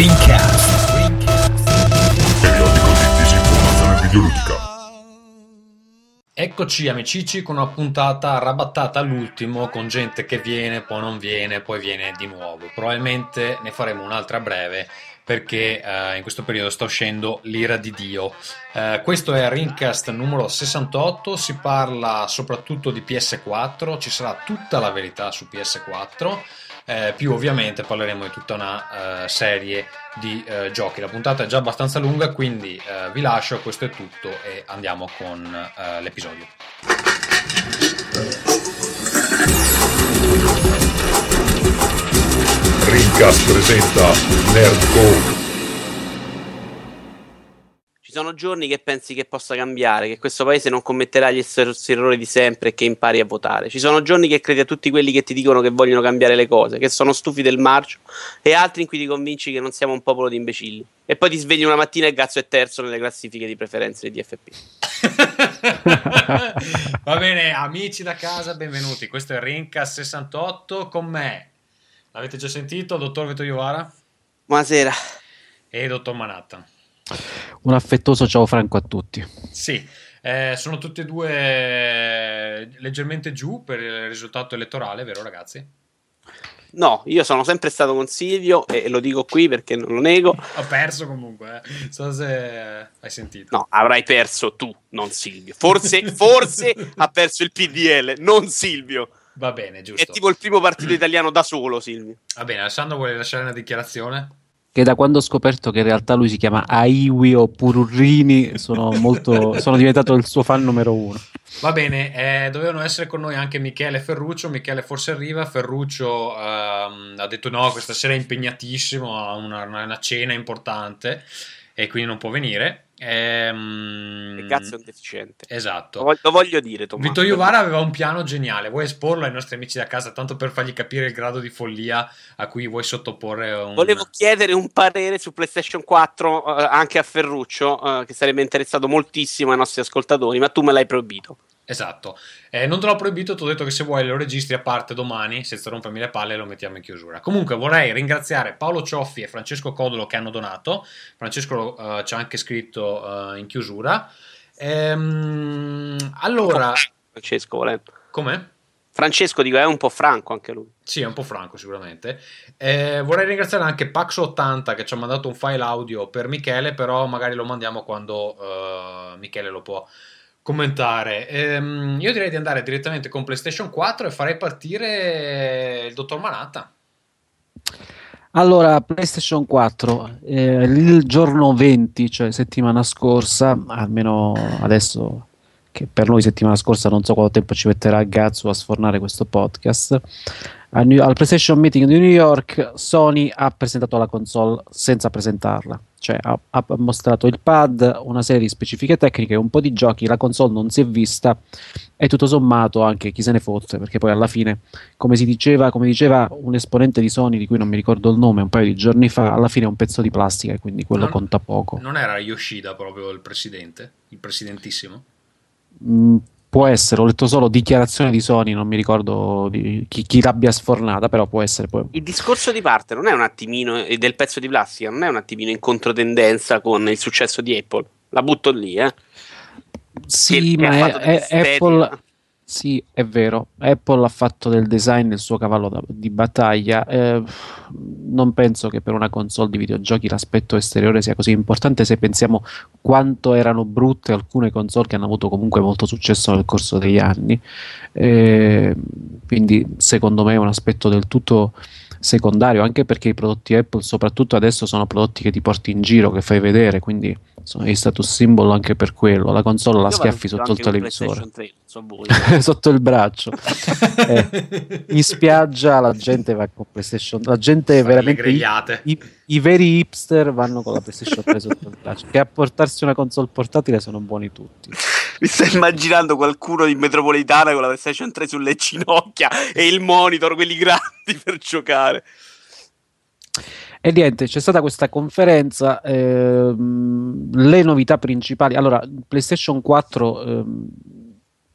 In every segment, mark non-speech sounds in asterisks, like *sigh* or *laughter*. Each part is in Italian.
Rincast. Periodico di disinformazione videoludica. Eccoci amicici con una puntata rabattata all'ultimo con gente che viene, poi non viene, poi viene di nuovo. Probabilmente ne faremo un'altra breve perché uh, in questo periodo sta uscendo l'ira di Dio. Uh, questo è Rincast numero 68, si parla soprattutto di PS4, ci sarà tutta la verità su PS4, eh, più ovviamente parleremo di tutta una uh, serie di giochi. La puntata è già abbastanza lunga, quindi vi lascio, questo è tutto e andiamo con l'episodio. Rincast presenta Nerdcore. Ci sono giorni che pensi che possa cambiare, che questo paese non commetterà gli stessi errori di sempre e che impari a votare. Ci sono giorni che credi a tutti quelli che ti dicono che vogliono cambiare le cose, che sono stufi del marcio, e altri in cui ti convinci che non siamo un popolo di imbecilli. E poi ti svegli una mattina e Gazzo è terzo nelle classifiche di preferenze di DFP. *laughs* Va bene, amici da casa, benvenuti. Questo è Rinca 68 con me L'avete già sentito, dottor Vito Iovara? Buonasera. E dottor Manhattan. Un affettuoso ciao Franco a tutti. Sì, eh, sono tutti e due leggermente giù per il risultato elettorale, vero ragazzi? No, io sono sempre stato con Silvio e lo dico qui perché non lo nego. Ho perso comunque, eh. so se hai sentito. No, avrai perso tu, non Silvio. Forse, *laughs* forse ha perso il PDL, non Silvio. Va bene, giusto. È tipo il primo partito italiano da solo, Silvio. Va bene, Alessandro vuole lasciare una dichiarazione? Che da quando ho scoperto che in realtà lui si chiama Aiwi o Pururrini, sono, molto, *laughs* sono diventato il suo fan numero uno. Va bene, eh, dovevano essere con noi anche Michele e Ferruccio. Michele forse arriva. Ferruccio ehm, ha detto no, questa sera è impegnatissimo, ha una, una cena importante e quindi non può venire. Ehm... Cazzo è un deficiente. Esatto. Lo voglio, lo voglio dire, Tommaso. Vito Iovara aveva un piano geniale. Vuoi esporlo ai nostri amici da casa, tanto per fargli capire il grado di follia a cui vuoi sottoporre un... Volevo chiedere un parere su PlayStation 4 uh, eh, anche a Ferruccio, uh, che sarebbe interessato moltissimo ai nostri ascoltatori, ma tu me l'hai proibito. Esatto, eh, non te l'ho proibito, ti ho detto che se vuoi lo registri a parte domani, senza rompermi le palle, lo mettiamo in chiusura. Comunque vorrei ringraziare Paolo Cioffi e Francesco Codolo che hanno donato, Francesco uh, ci ha anche scritto uh, in chiusura. Ehm, allora... Francesco volendo. Come? Francesco dico è un po' franco anche lui. Sì, è un po' franco sicuramente. Eh, vorrei ringraziare anche Paxo80 che ci ha mandato un file audio per Michele, però magari lo mandiamo quando uh, Michele lo può commentare. Ehm, io direi di andare direttamente con PlayStation 4 e farei partire il dottor Manatta. Allora, PlayStation 4, eh, il giorno 20, cioè settimana scorsa, almeno adesso che per noi settimana scorsa non so quanto tempo ci metterà Gazzo a sfornare questo podcast, al, New, al PlayStation Meeting di New York Sony ha presentato la console senza presentarla cioè ha, ha, mostrato il pad, una serie di specifiche tecniche, un po' di giochi, la console non si è vista e tutto sommato anche chi se ne fosse, perché poi alla fine, come si diceva, come diceva un esponente di Sony di cui non mi ricordo il nome un paio di giorni fa, alla fine è un pezzo di plastica e quindi quello non, conta poco. Non era Yoshida proprio il presidente, il presidentissimo? Mm, può essere, ho letto solo dichiarazione di Sony, non mi ricordo di chi, chi l'abbia sfornata, però può essere. Poi. Il discorso di parte non è un attimino, del pezzo di plastica, non è un attimino in controtendenza con il successo di Apple. La butto lì, eh. Sì, che, ma è, è Apple sì, è vero. Apple ha fatto del design il suo cavallo da, di battaglia. Eh, non penso che per una console di videogiochi l'aspetto esteriore sia così importante se pensiamo quanto erano brutte alcune console che hanno avuto comunque molto successo nel corso degli anni. Eh, quindi, secondo me, è un aspetto del tutto secondario, anche perché i prodotti Apple, soprattutto adesso, sono prodotti che ti porti in giro, che fai vedere, quindi sono gli status symbol anche per quello. La console la schiaffi sotto il televisore, 3, so *laughs* sotto il braccio. *laughs* eh, in spiaggia la gente va con PlayStation, la gente è veramente i, i, i, veri hipster vanno con la PlayStation 3 sotto il braccio. Che a portarsi una console portatile sono buoni tutti. Mi stai immaginando qualcuno in metropolitana con la PlayStation 3 sulle ginocchia e il monitor, quelli grandi *laughs* per giocare. E niente, c'è stata questa conferenza, ehm, le novità principali. Allora, PlayStation 4 ehm,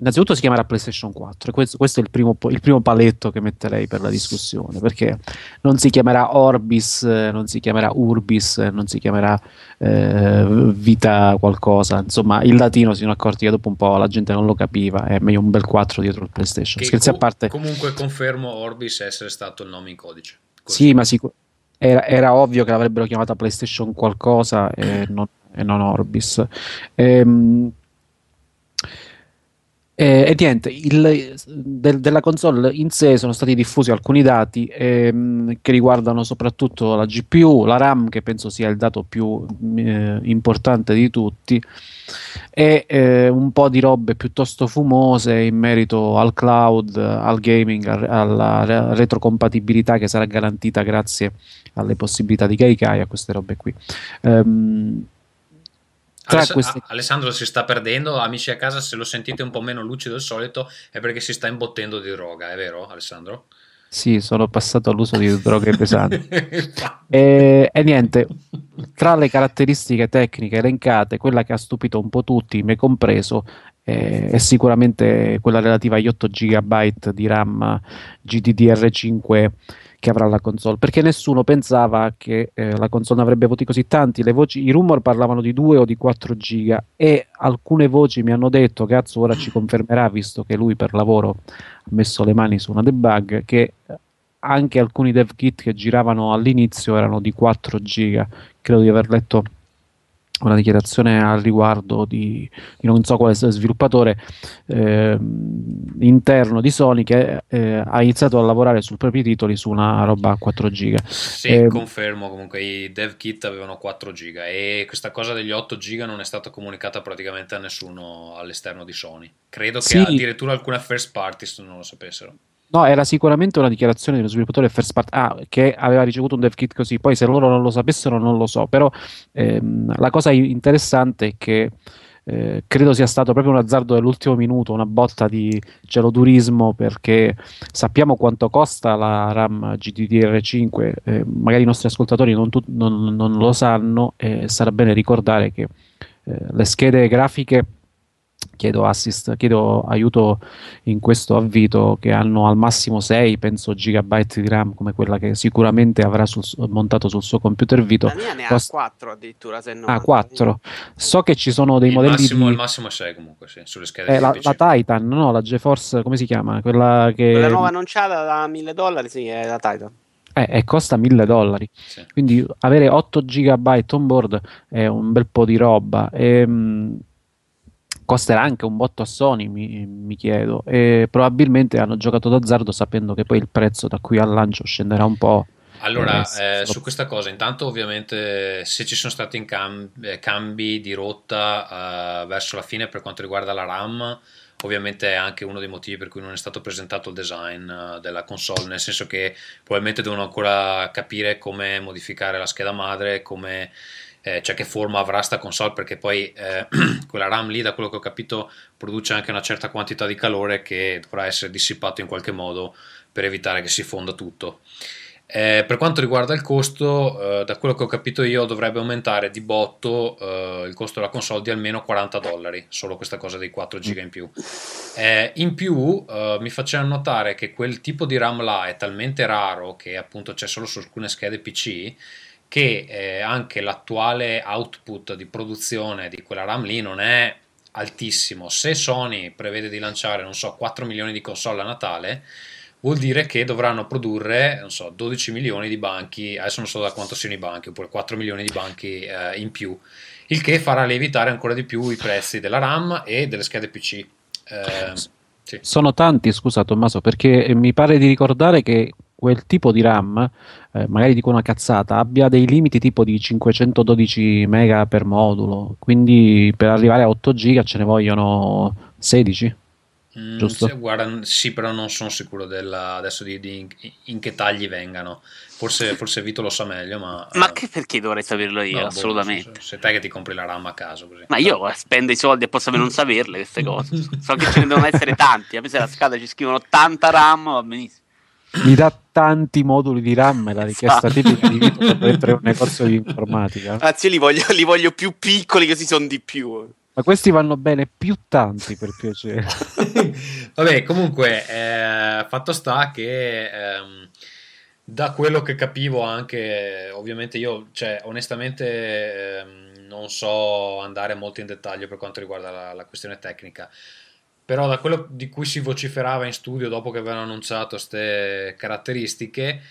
Innanzitutto si chiamerà PlayStation 4, questo, questo è il primo, il primo, paletto che metterei per la discussione, perché non si chiamerà Orbis, non si chiamerà Urbis, non si chiamerà eh, Vita qualcosa, insomma il latino si sono accorti che dopo un po' la gente non lo capiva, è meglio un bel 4 dietro il PlayStation. Che Scherzi com- a parte. Comunque confermo Orbis essere stato il nome in codice. Così. Sì, ma sicur- era, era, ovvio che l'avrebbero chiamata PlayStation qualcosa e *clears throat* non, e non Orbis. Ehm, e, e niente, il, del, della console in sé sono stati diffusi alcuni dati ehm, che riguardano soprattutto la GPU, la RAM, che penso sia il dato più eh, importante di tutti, e eh, un po' di robe piuttosto fumose in merito al cloud, al gaming, alla retrocompatibilità che sarà garantita grazie alle possibilità di Gaikai, a queste robe qui. Um, Aless- queste... Alessandro si sta perdendo, amici a casa se lo sentite un po' meno lucido del solito è perché si sta imbottendo di droga, è vero Alessandro? Sì, sono passato all'uso di droghe *laughs* pesanti. e, e, niente, tra le caratteristiche tecniche elencate, quella che ha stupito un po' tutti, me compreso, eh, è sicuramente quella relativa agli 8 GB di RAM GDDR5 che avrà la console, perché nessuno pensava che eh, la console avrebbe voti così tanti. Voci, I rumor parlavano di 2 o di 4 giga e alcune voci mi hanno detto, cazzo, ora ci confermerà, visto che lui per lavoro ha messo le mani su una debug, che anche alcuni dev kit che giravano all'inizio erano di 4 giga. Credo di aver letto una dichiarazione al riguardo di, di non so quale sviluppatore eh, interno di Sony che eh, ha iniziato a lavorare sui propri titoli su una roba a 4 giga. Sì, eh, confermo comunque i dev kit avevano 4 giga e questa cosa degli 8 giga non è stata comunicata praticamente a nessuno all'esterno di Sony. Credo che sì. addirittura alcune first parties non lo sapessero. No, era sicuramente una dichiarazione dello sviluppatore first part ah, che aveva ricevuto un dev kit così. Poi se loro non lo sapessero non lo so, però ehm, la cosa interessante è che eh, credo sia stato proprio un azzardo dell'ultimo minuto, una botta di celodurismo perché sappiamo quanto costa la RAM GDDR5, eh, magari i nostri ascoltatori non, tu- non, non lo sanno e sarà bene ricordare che eh, le schede grafiche chiedo assist, chiedo aiuto in questo avvito che hanno al massimo 6 penso gigabyte di RAM come quella che sicuramente avrà sul, montato sul suo computer Vito. La mia ne ha 4 addirittura se non. Ah, 4. So che ci sono dei il modelli massimo, di... il massimo è 6 comunque, sì, sulle schede eh, la, la, Titan, no, la GeForce, come si chiama? Quella che Quella nuova annunciata da 1000 dollari, sì, è la Titan. Eh, e costa 1000 dollari. Sì. Quindi avere 8 GB on board è un bel po' di roba. E, ehm, mh, costerà anche un botto a Sony, mi, mi, chiedo, e probabilmente hanno giocato d'azzardo sapendo che poi il prezzo da qui al lancio scenderà un po'. Allora, eh, eh su questa cosa, intanto ovviamente se ci sono stati cam- eh, cambi di rotta uh, verso la fine per quanto riguarda la RAM, ovviamente è anche uno dei motivi per cui non è stato presentato il design uh, della console, nel senso che probabilmente devono ancora capire come modificare la scheda madre, come eh, cioè che forma avrà sta console perché poi eh, *clears throat* quella RAM lì da quello che ho capito produce anche una certa quantità di calore che dovrà essere dissipato in qualche modo per evitare che si fonda tutto. Eh, per quanto riguarda il costo, eh, da quello che ho capito io, dovrebbe aumentare di botto eh, il costo della console di almeno 40 dollari, solo questa cosa dei 4 giga in più. Eh, in più, mi facevano notare che quel tipo di RAM là è talmente raro che appunto c'è solo su alcune schede PC che eh, anche l'attuale output di produzione di quella RAM lì non è altissimo. Se Sony prevede di lanciare, non so, 4 milioni di console a Natale, vuol dire che dovranno produrre, non so, 12 milioni di banchi, adesso non so da quanto siano i banchi, oppure 4 milioni di banchi eh, in più, il che farà lievitare ancora di più i prezzi della RAM e delle schede PC. Eh, sì. Sono tanti, scusa Tommaso, perché mi pare di ricordare che quel tipo di RAM, eh, magari dico una cazzata, abbia dei limiti tipo di 512 mega per modulo, quindi per arrivare a 8 giga ce ne vogliono 16. Mm, giusto? Se, guarda, sì, però non sono sicuro della, adesso di, di in, in, che tagli vengano. Forse, forse, Vito lo sa meglio, ma. Ma che perché dovrei saperlo io? No, assolutamente. Boh, se, te che ti compri la RAM a caso. Così. Ma io spendo i soldi e posso non saperle queste cose. so che ce ne devono essere *laughs* tanti. A me se la scala ci scrivono 80 RAM, va benissimo mi dà tanti moduli di RAM la richiesta esatto. tipica di Vito per entrare un negozio di informatica anzi io li voglio, li voglio più piccoli così sono di più Ma questi vanno bene più tanti per piacere. *laughs* Vabbè, comunque, eh, fatto sta che ehm, da quello che capivo anche, ovviamente io, cioè, onestamente ehm, non so andare molto in dettaglio per quanto riguarda la, la questione tecnica, però da quello di cui si vociferava in studio dopo che avevano annunciato queste caratteristiche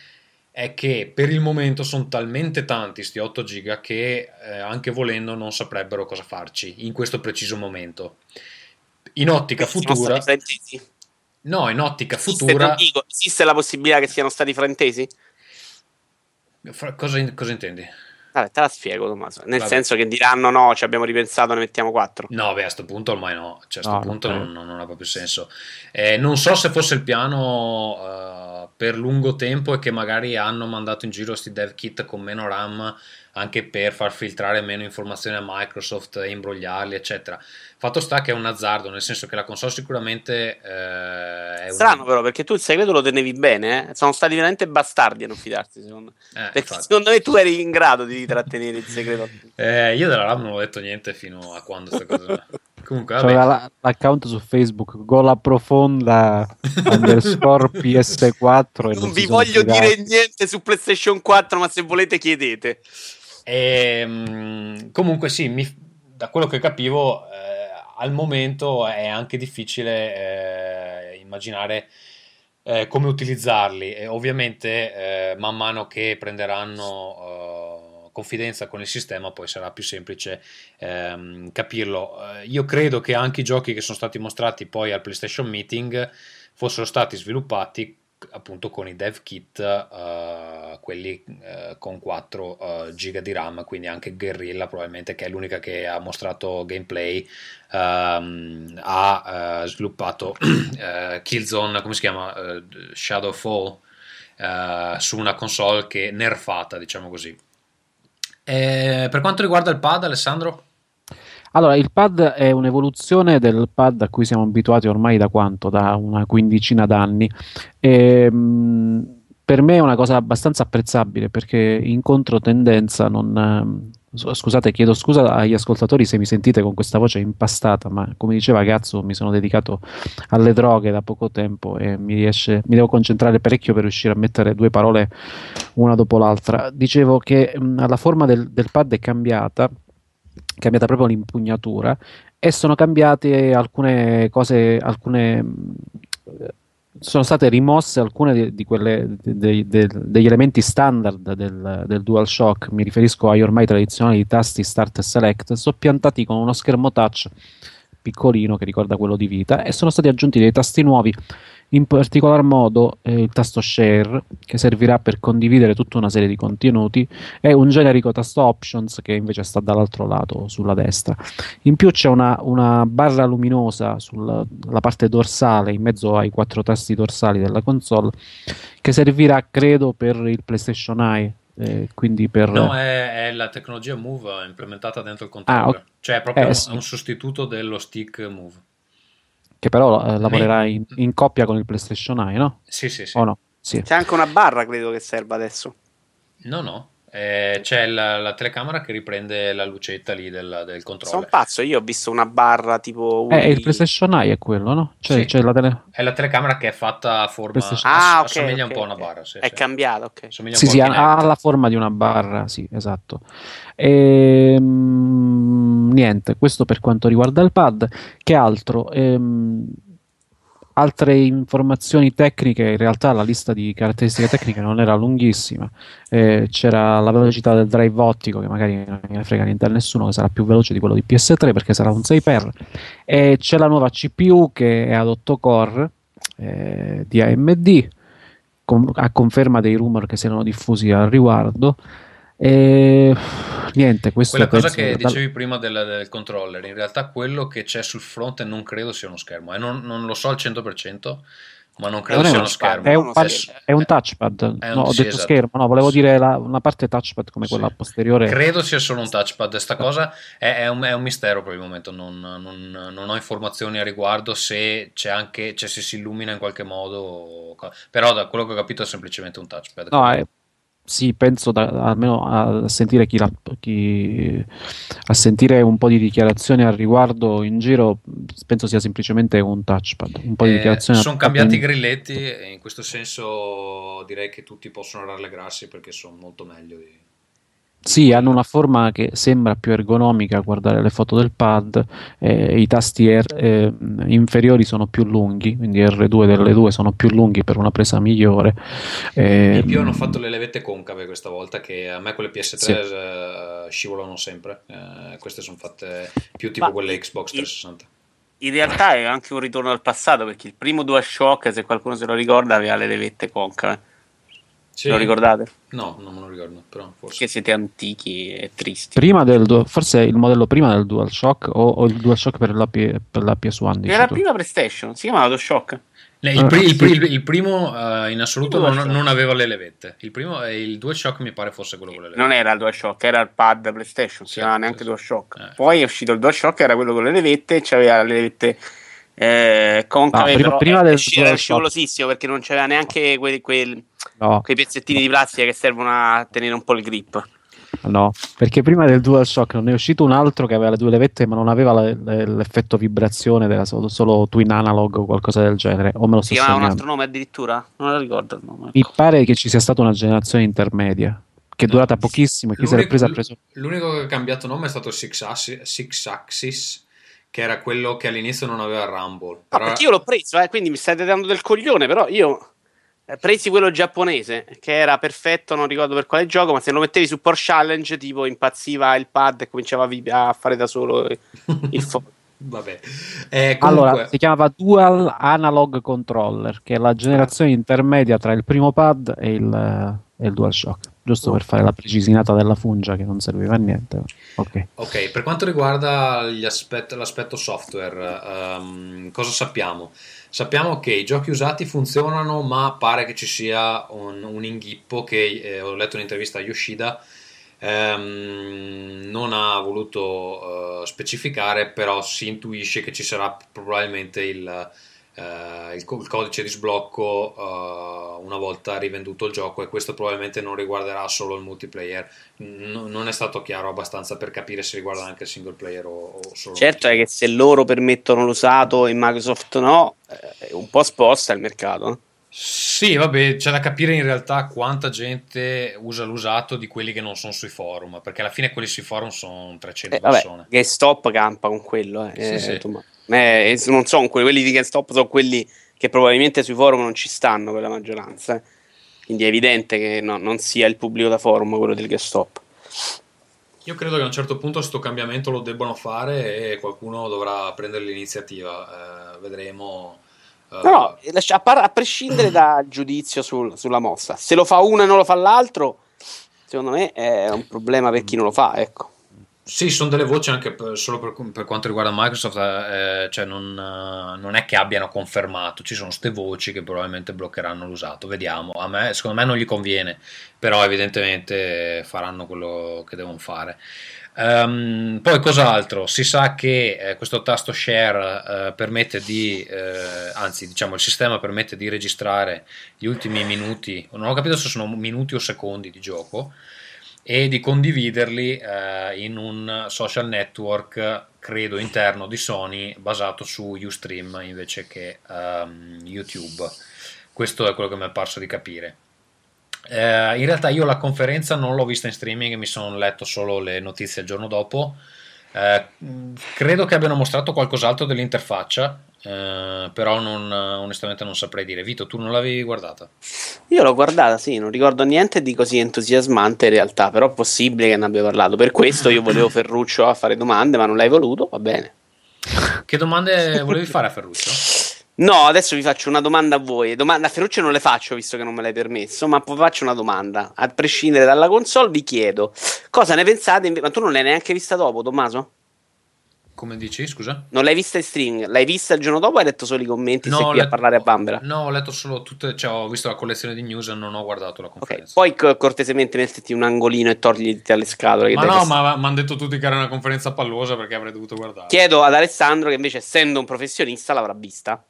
è che per il momento sono talmente tanti sti 8 giga che eh, anche volendo non saprebbero cosa farci in questo preciso momento. In ottica futura... No, in ottica esiste, futura... Dico, esiste la possibilità che siano stati fraintesi? Cosa, cosa intendi? Vabbè, te la spiego, Tommaso. Nel Vabbè. senso che diranno no, ci abbiamo ripensato, ne mettiamo quattro. No, beh, a questo punto ormai no. Cioè, a questo no, punto non, non, ha proprio senso. Eh, non so se fosse il piano uh, per lungo tempo e che magari hanno mandato in giro questi dev kit con meno RAM anche per far filtrare meno informazioni a Microsoft e imbrogliarli, eccetera. Fatto sta che è un azzardo, nel senso che la console sicuramente eh, è strano, una... però, perché tu il segreto lo tenevi bene, eh? sono stati veramente bastardi a non fidarsi. Secondo me. Eh, perché secondo me tu eri in grado di trattenere il segreto. Eh, io della RAM non ho detto niente fino a quando queste cose. Comunque, vabbè. l'account su Facebook Gola Profonda *laughs* underscore PS4 non, non vi voglio dire niente su PlayStation 4 ma se volete chiedete e, ehm, comunque sì mi, da quello che capivo eh, al momento è anche difficile eh, immaginare eh, come utilizzarli. E ovviamente eh, man mano che prenderanno eh, confidenza con il sistema poi sarà più semplice ehm, capirlo. Eh, io credo che anche i giochi che sono stati mostrati poi al PlayStation Meeting fossero stati sviluppati appunto con i dev kit, uh, quelli uh, con 4 uh, eh, giga di RAM, quindi anche Guerrilla probabilmente che è l'unica che ha mostrato gameplay, um, ha sviluppato *clears throat* Killzone, come si chiama? Shadowfall su una console che nerfata, diciamo così. E per quanto riguarda il pad, Alessandro? Allora, il pad è un'evoluzione del pad a cui siamo abituati ormai da quanto? Da una quindicina d'anni. E, mh, per me è una cosa abbastanza apprezzabile perché in controtendenza non... Scusate, chiedo scusa agli ascoltatori se mi sentite con questa voce impastata, ma come diceva Gazzo, mi sono dedicato alle droghe da poco tempo e mi, riesce, mi devo concentrare parecchio per riuscire a mettere due parole una dopo l'altra. Dicevo che mh, la forma del, del pad è cambiata cambiata proprio l'impugnatura e sono cambiate alcune cose, alcune sono state rimosse alcune di, di quelle, de, de, degli elementi standard del, del DualShock, mi riferisco ai ormai tradizionali tasti Start e Select, soppiantati con uno schermo touch piccolino che ricorda quello di vita e sono stati aggiunti dei tasti nuovi in particolar modo eh, il tasto Share che servirà per condividere tutta una serie di contenuti e un generico tasto Options che invece sta dall'altro lato sulla destra. In più c'è una, una barra luminosa sulla parte dorsale in mezzo ai quattro tasti dorsali della console che servirà credo per il PlayStation Eye eh, quindi per... No, è, è, la tecnologia Move implementata dentro il controller, ah, okay. cioè è proprio eh, un, sì. un sostituto dello stick Move che però eh, lavorerà in, in, coppia con il PlayStation Eye, no? Sì, sì, sì. O no? sì. C'è anche una barra, credo che serva adesso. No, no. Eh, c'è la, la, telecamera che riprende la lucetta lì del, del controller. Sono pazzo, io ho visto una barra tipo. Eh, il PlayStation Eye è quello, no? Cioè, sì. c'è la tele... È la telecamera che è fatta a forma. Ah, ok. Assomiglia okay, un po' a una barra. Sì, è sì. cambiato, ok. sì, sì, ha, la forma di una barra, sì, esatto. E, ehm, niente, questo per quanto riguarda il pad. Che altro? Ehm, altre informazioni tecniche, in realtà la lista di caratteristiche tecniche non era lunghissima. Eh, c'era la velocità del drive ottico, che magari non ne frega niente a nessuno, che sarà più veloce di quello di PS3 perché sarà un 6x. E c'è la nuova CPU che è ad 8 core eh, di AMD, con, a conferma dei rumor che si erano diffusi al riguardo. E niente, questo Quella cosa che dicevi prima del, del, controller, in realtà quello che c'è sul fronte non credo sia uno schermo, eh, non, non, lo so al 100%, ma non credo non sia uno schermo. È un, touch, è un touchpad. È un, no, ho sì, detto esatto. schermo, no, volevo sì. dire la, una parte touchpad come quella sì. posteriore. Credo sia solo un touchpad. Questa cosa è, è, un, è, un, mistero per il momento. Non, non, non, ho informazioni a riguardo se c'è anche, cioè se si illumina in qualche modo. Però da quello che ho capito è semplicemente un touchpad. No, è, sì, penso da, almeno a sentire, chi la, chi, a sentire un po' di dichiarazioni al riguardo in giro, penso sia semplicemente un touchpad. Un po' di Eh, dichiarazioni sono cambiati i grilletti e in questo senso direi che tutti possono rallegrarsi perché sono molto meglio di... Sì, hanno una forma che sembra più ergonomica guardare le foto del pad, eh, i tasti R- eh, inferiori sono più lunghi, quindi R2 delle due sono più lunghi per una presa migliore. eh, In più hanno fatto le levette concave questa volta che a me quelle PS3 Sì. eh, scivolano sempre. Eh, queste sono fatte più tipo Ma quelle Xbox il- 360. In realtà è anche un ritorno al passato perché il primo DualShock, se qualcuno se lo ricorda, aveva le levette concave. Sì. Lo ricordate? No, non me lo ricordo, però forse. Perché siete antichi e tristi. prima del du- forse il modello prima del DualShock o, o il DualShock per la, P- per la PS1. dici Era la prima PlayStation, si chiamava DualShock. Il, Ah, il sì. il- il primo eh, in assoluto non, non aveva le levette. Il primo e il DualShock mi pare fosse quello con le levette. Non era il DualShock, era il pad PlayStation, si Sì, chiamava sì, neanche sì. DualShock. Eh. Poi è uscito il DualShock, era quello con le levette, c'aveva le levette eh, concave, No, prima- però prima è- del è era scivolosissimo perché non c'aveva neanche quei, quei- No, quei pezzettini di plastica che servono a tenere un po' il grip. no, perché prima del DualShock non è uscito un altro che aveva le due levette ma non aveva le- le- l'effetto vibrazione, era solo, solo twin analog o qualcosa del genere. O me lo Si chiamava un altro nome addirittura? Non lo ricordo il nome. Mi pare che ci sia stata una generazione intermedia che è durata pochissimo e chi se l'è L'unico- presa ha preso. L'unico che ha cambiato nome è stato Six Axis, Six Axis, che era quello che all'inizio non aveva Rumble. No, Però- perché io l'ho preso, eh, quindi mi state dando del coglione, però io presi quello giapponese, che era perfetto, non ricordo per quale gioco, ma se lo mettevi su Porsche Challenge, tipo impazziva il pad e cominciava a, fare da solo il *laughs* fuoco. Vabbè. Eh, comunque, Allora, si chiamava Dual Analog Controller, che è la generazione intermedia tra il primo pad e il, eh, e il DualShock. Giusto per fare la precisinata della fungia che non serviva a niente. Ok. Ok, per quanto riguarda gli aspet- l'aspetto software, ehm, cosa sappiamo? Sappiamo che i giochi usati funzionano, ma pare che ci sia un, un inghippo che eh, ho letto un'intervista a Yoshida, ehm, non ha voluto eh, specificare, però si intuisce che ci sarà probabilmente il, eh, il co- il codice di sblocco eh, una volta rivenduto il gioco e questo probabilmente non riguarderà solo il multiplayer N- non è stato chiaro abbastanza per capire se riguarda anche il single player o, o solo Certo è che se loro permettono l'usato e Microsoft no, eh, un po' sposta il mercato. Sì, vabbè, c'è da capire in realtà quanta gente usa l'usato di quelli che non sono sui forum, perché alla fine quelli sui forum sono 300 Eh, vabbè, persone. GameStop campa con quello. Eh, Sì, eh, sì. Eh, non sono quelli, quelli di GameStop, sono quelli che probabilmente sui forum non ci stanno per la maggioranza. eh. Quindi è evidente che no, non sia il pubblico da forum quello del GameStop. Io credo che a un certo punto questo cambiamento lo debbano fare e qualcuno dovrà prendere l'iniziativa. Eh, vedremo. eh, No, no, lascia- a, par- a prescindere dal giudizio sul- sulla mossa, se lo fa uno e non lo fa l'altro, secondo me è un problema per chi non lo fa. Ecco. Sì, sono delle voci anche per- solo per, per quanto riguarda Microsoft, eh, cioè non, eh, non è che abbiano confermato, ci sono queste voci che probabilmente bloccheranno l'usato, vediamo, a me, secondo me non gli conviene, però evidentemente faranno quello che devono fare. Ehm, poi cos'altro? Si sa che eh, questo tasto share eh, permette di, eh, anzi diciamo il sistema permette di registrare gli ultimi minuti, non ho capito se sono minuti o secondi di gioco, e di condividerli eh, in un social network credo interno di Sony basato su Ustream invece che ehm, YouTube. Questo è quello che mi è parso di capire. Eh, in realtà io la conferenza non l'ho vista in streaming mi sono letto solo le notizie il giorno dopo Eh, credo che abbiano mostrato qualcos'altro dell'interfaccia eh, però non, onestamente non saprei dire Vito tu non l'avevi guardata? Io l'ho guardata, sì, non ricordo niente di così entusiasmante in realtà, però è possibile che ne abbia parlato. Per questo io volevo Ferruccio a fare domande, ma non l'hai voluto, va bene. che domande volevi fare a Ferruccio? No, adesso vi faccio una domanda a voi. Domanda a Ferruccio non le faccio visto che non me l'hai permesso, ma poi faccio una domanda. A prescindere dalla console, vi chiedo cosa ne pensate. inve- Ma tu non l'hai neanche vista dopo, Tommaso? come dici scusa? Non l'hai vista in streaming? L'hai vista il giorno dopo hai letto solo i commenti? No, sei qui a letto- parlare a Bambera? No, ho letto solo tutte, cioè ho visto la collezione di news e non ho guardato la conferenza. poi co- cortesemente mettiti un angolino e togliti dalle scatole. ma no, ma mi hanno detto tutti che era una conferenza pallosa perché avrei dovuto guardare. Chiedo ad Alessandro che invece essendo un professionista l'avrà vista.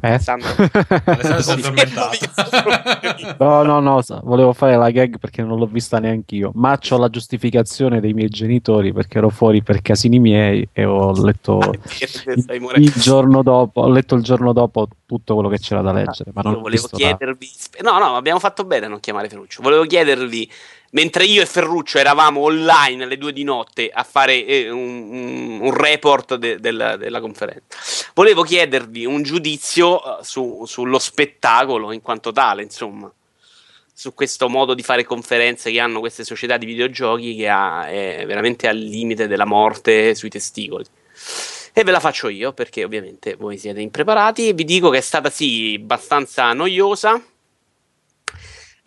Eh? *laughs* no, no, no, volevo fare la gag perché non l'ho vista neanche io, ma ho la giustificazione dei miei genitori perché ero fuori per casini miei e ho letto ah, il, il, giorno dopo, ho letto il giorno dopo tutto quello che c'era da leggere. Ma non volevo chiedervi, da... no, no, abbiamo fatto bene a non chiamare Ferruccio. Volevo chiedervi mentre io e Ferruccio eravamo online alle due di notte a fare eh, un, un, report de, de, della conferenza. Volevo chiedervi un giudizio eh, su, sullo spettacolo in quanto tale, insomma, su questo modo di fare conferenze che hanno queste società di videogiochi che ha, è veramente al limite della morte sui testicoli. E ve la faccio io perché ovviamente voi siete impreparati e vi dico che è stata sì abbastanza noiosa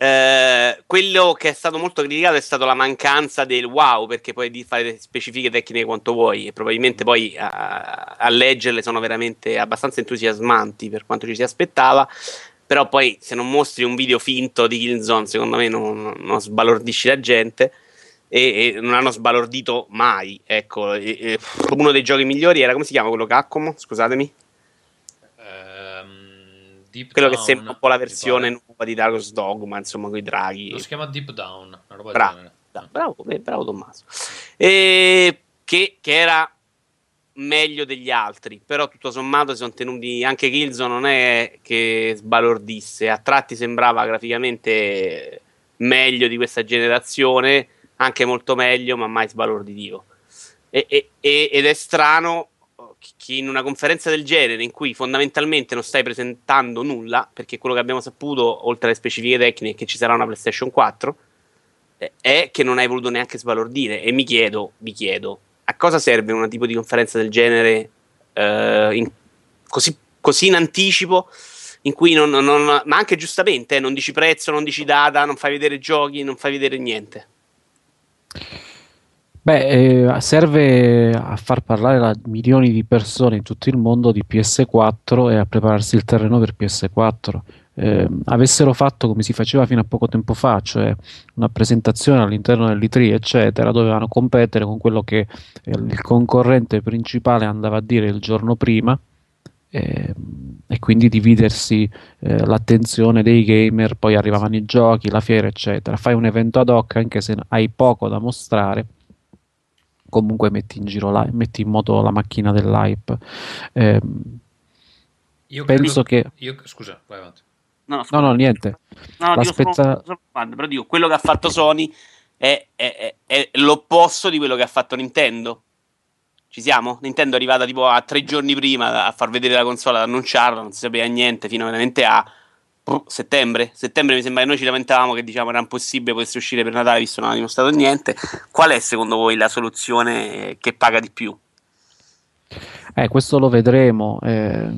eh, quello che è stato molto criticato è stato la mancanza del wow, perché puoi fare specifiche tecniche quanto vuoi e probabilmente poi a, a leggerle sono veramente abbastanza entusiasmanti per quanto ci si aspettava. Però poi se non mostri un video finto di Killzone, secondo me non, non sbalordisci la gente. E, e, non hanno sbalordito mai. Ecco, e, e, uno dei giochi migliori era come si chiama quello Caccomo? Scusatemi. Deep Quello Down, che sembra un po' la versione nuova di Dragon's Dogma, insomma, con i draghi. Lo si chiama Deep Down, una roba Bra- genere. Da, bravo, bravo Tommaso. E che, che, era meglio degli altri, però tutto sommato si sono tenuti anche Killzone non è che sbalordisse, a tratti sembrava graficamente meglio di questa generazione, anche molto meglio, ma mai sbalorditivo. E, e, ed è strano che in una conferenza del genere in cui fondamentalmente non stai presentando nulla, perché quello che abbiamo saputo, oltre alle specifiche tecniche, che ci sarà una PlayStation 4, eh, è che non hai voluto neanche sbalordire. E mi chiedo, vi chiedo, a cosa serve un tipo di conferenza del genere eh, in, così, così, in anticipo? In cui non, non, ma anche giustamente, eh, non dici prezzo, non dici data, non fai vedere giochi, non fai vedere niente. Beh, eh, serve a far parlare la, milioni di persone in tutto il mondo di PS4 e a prepararsi il terreno per PS4. Eh, avessero fatto come si faceva fino a poco tempo fa, cioè una presentazione all'interno dell'E3, eccetera, dovevano competere con quello che eh, il concorrente principale andava a dire il giorno prima. Eh, e quindi dividersi eh, l'attenzione dei gamer, poi arrivavano i giochi, la fiera, eccetera. Fai un evento ad hoc anche se hai poco da mostrare comunque metti in giro la, metti in moto la macchina dell'hype. Eh, io penso credo, che. Io, scusa, vai avanti. No, no, no, niente. No, L'aspetta... sono, sono però dico, quello che ha fatto Sony è, è, è, è, l'opposto di quello che ha fatto Nintendo. Ci siamo? Nintendo è arrivata tipo a tre giorni prima a far vedere la console, ad annunciarla, non si sapeva niente, fino veramente a settembre. Settembre mi sembra che noi ci lamentavamo che diciamo era impossibile potesse uscire per Natale visto che non ha dimostrato niente. Qual è secondo voi la soluzione che paga di più? Eh, questo lo vedremo. Eh,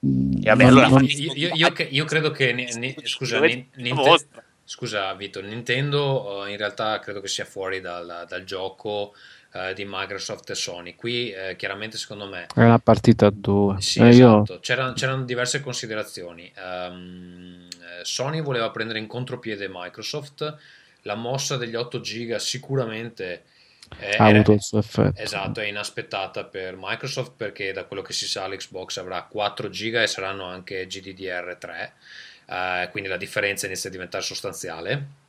vabbè, allora, non... io, io, io, credo che ne, ne, scusa, ne, Ninte... scusa Vito, Nintendo uh, in realtà credo che sia fuori dal, dal gioco eh, di Microsoft e Sony. Qui eh, chiaramente secondo me... È una partita a due. Sì, eh, esatto. Io... c'erano, c'erano, diverse considerazioni. Um, Sony voleva prendere in contropiede Microsoft, la mossa degli 8 giga sicuramente... È, ha avuto il suo effetto. Esatto, è inaspettata per Microsoft perché da quello che si sa l'Xbox avrà 4 giga e saranno anche GDDR3, eh, quindi la differenza inizia a diventare sostanziale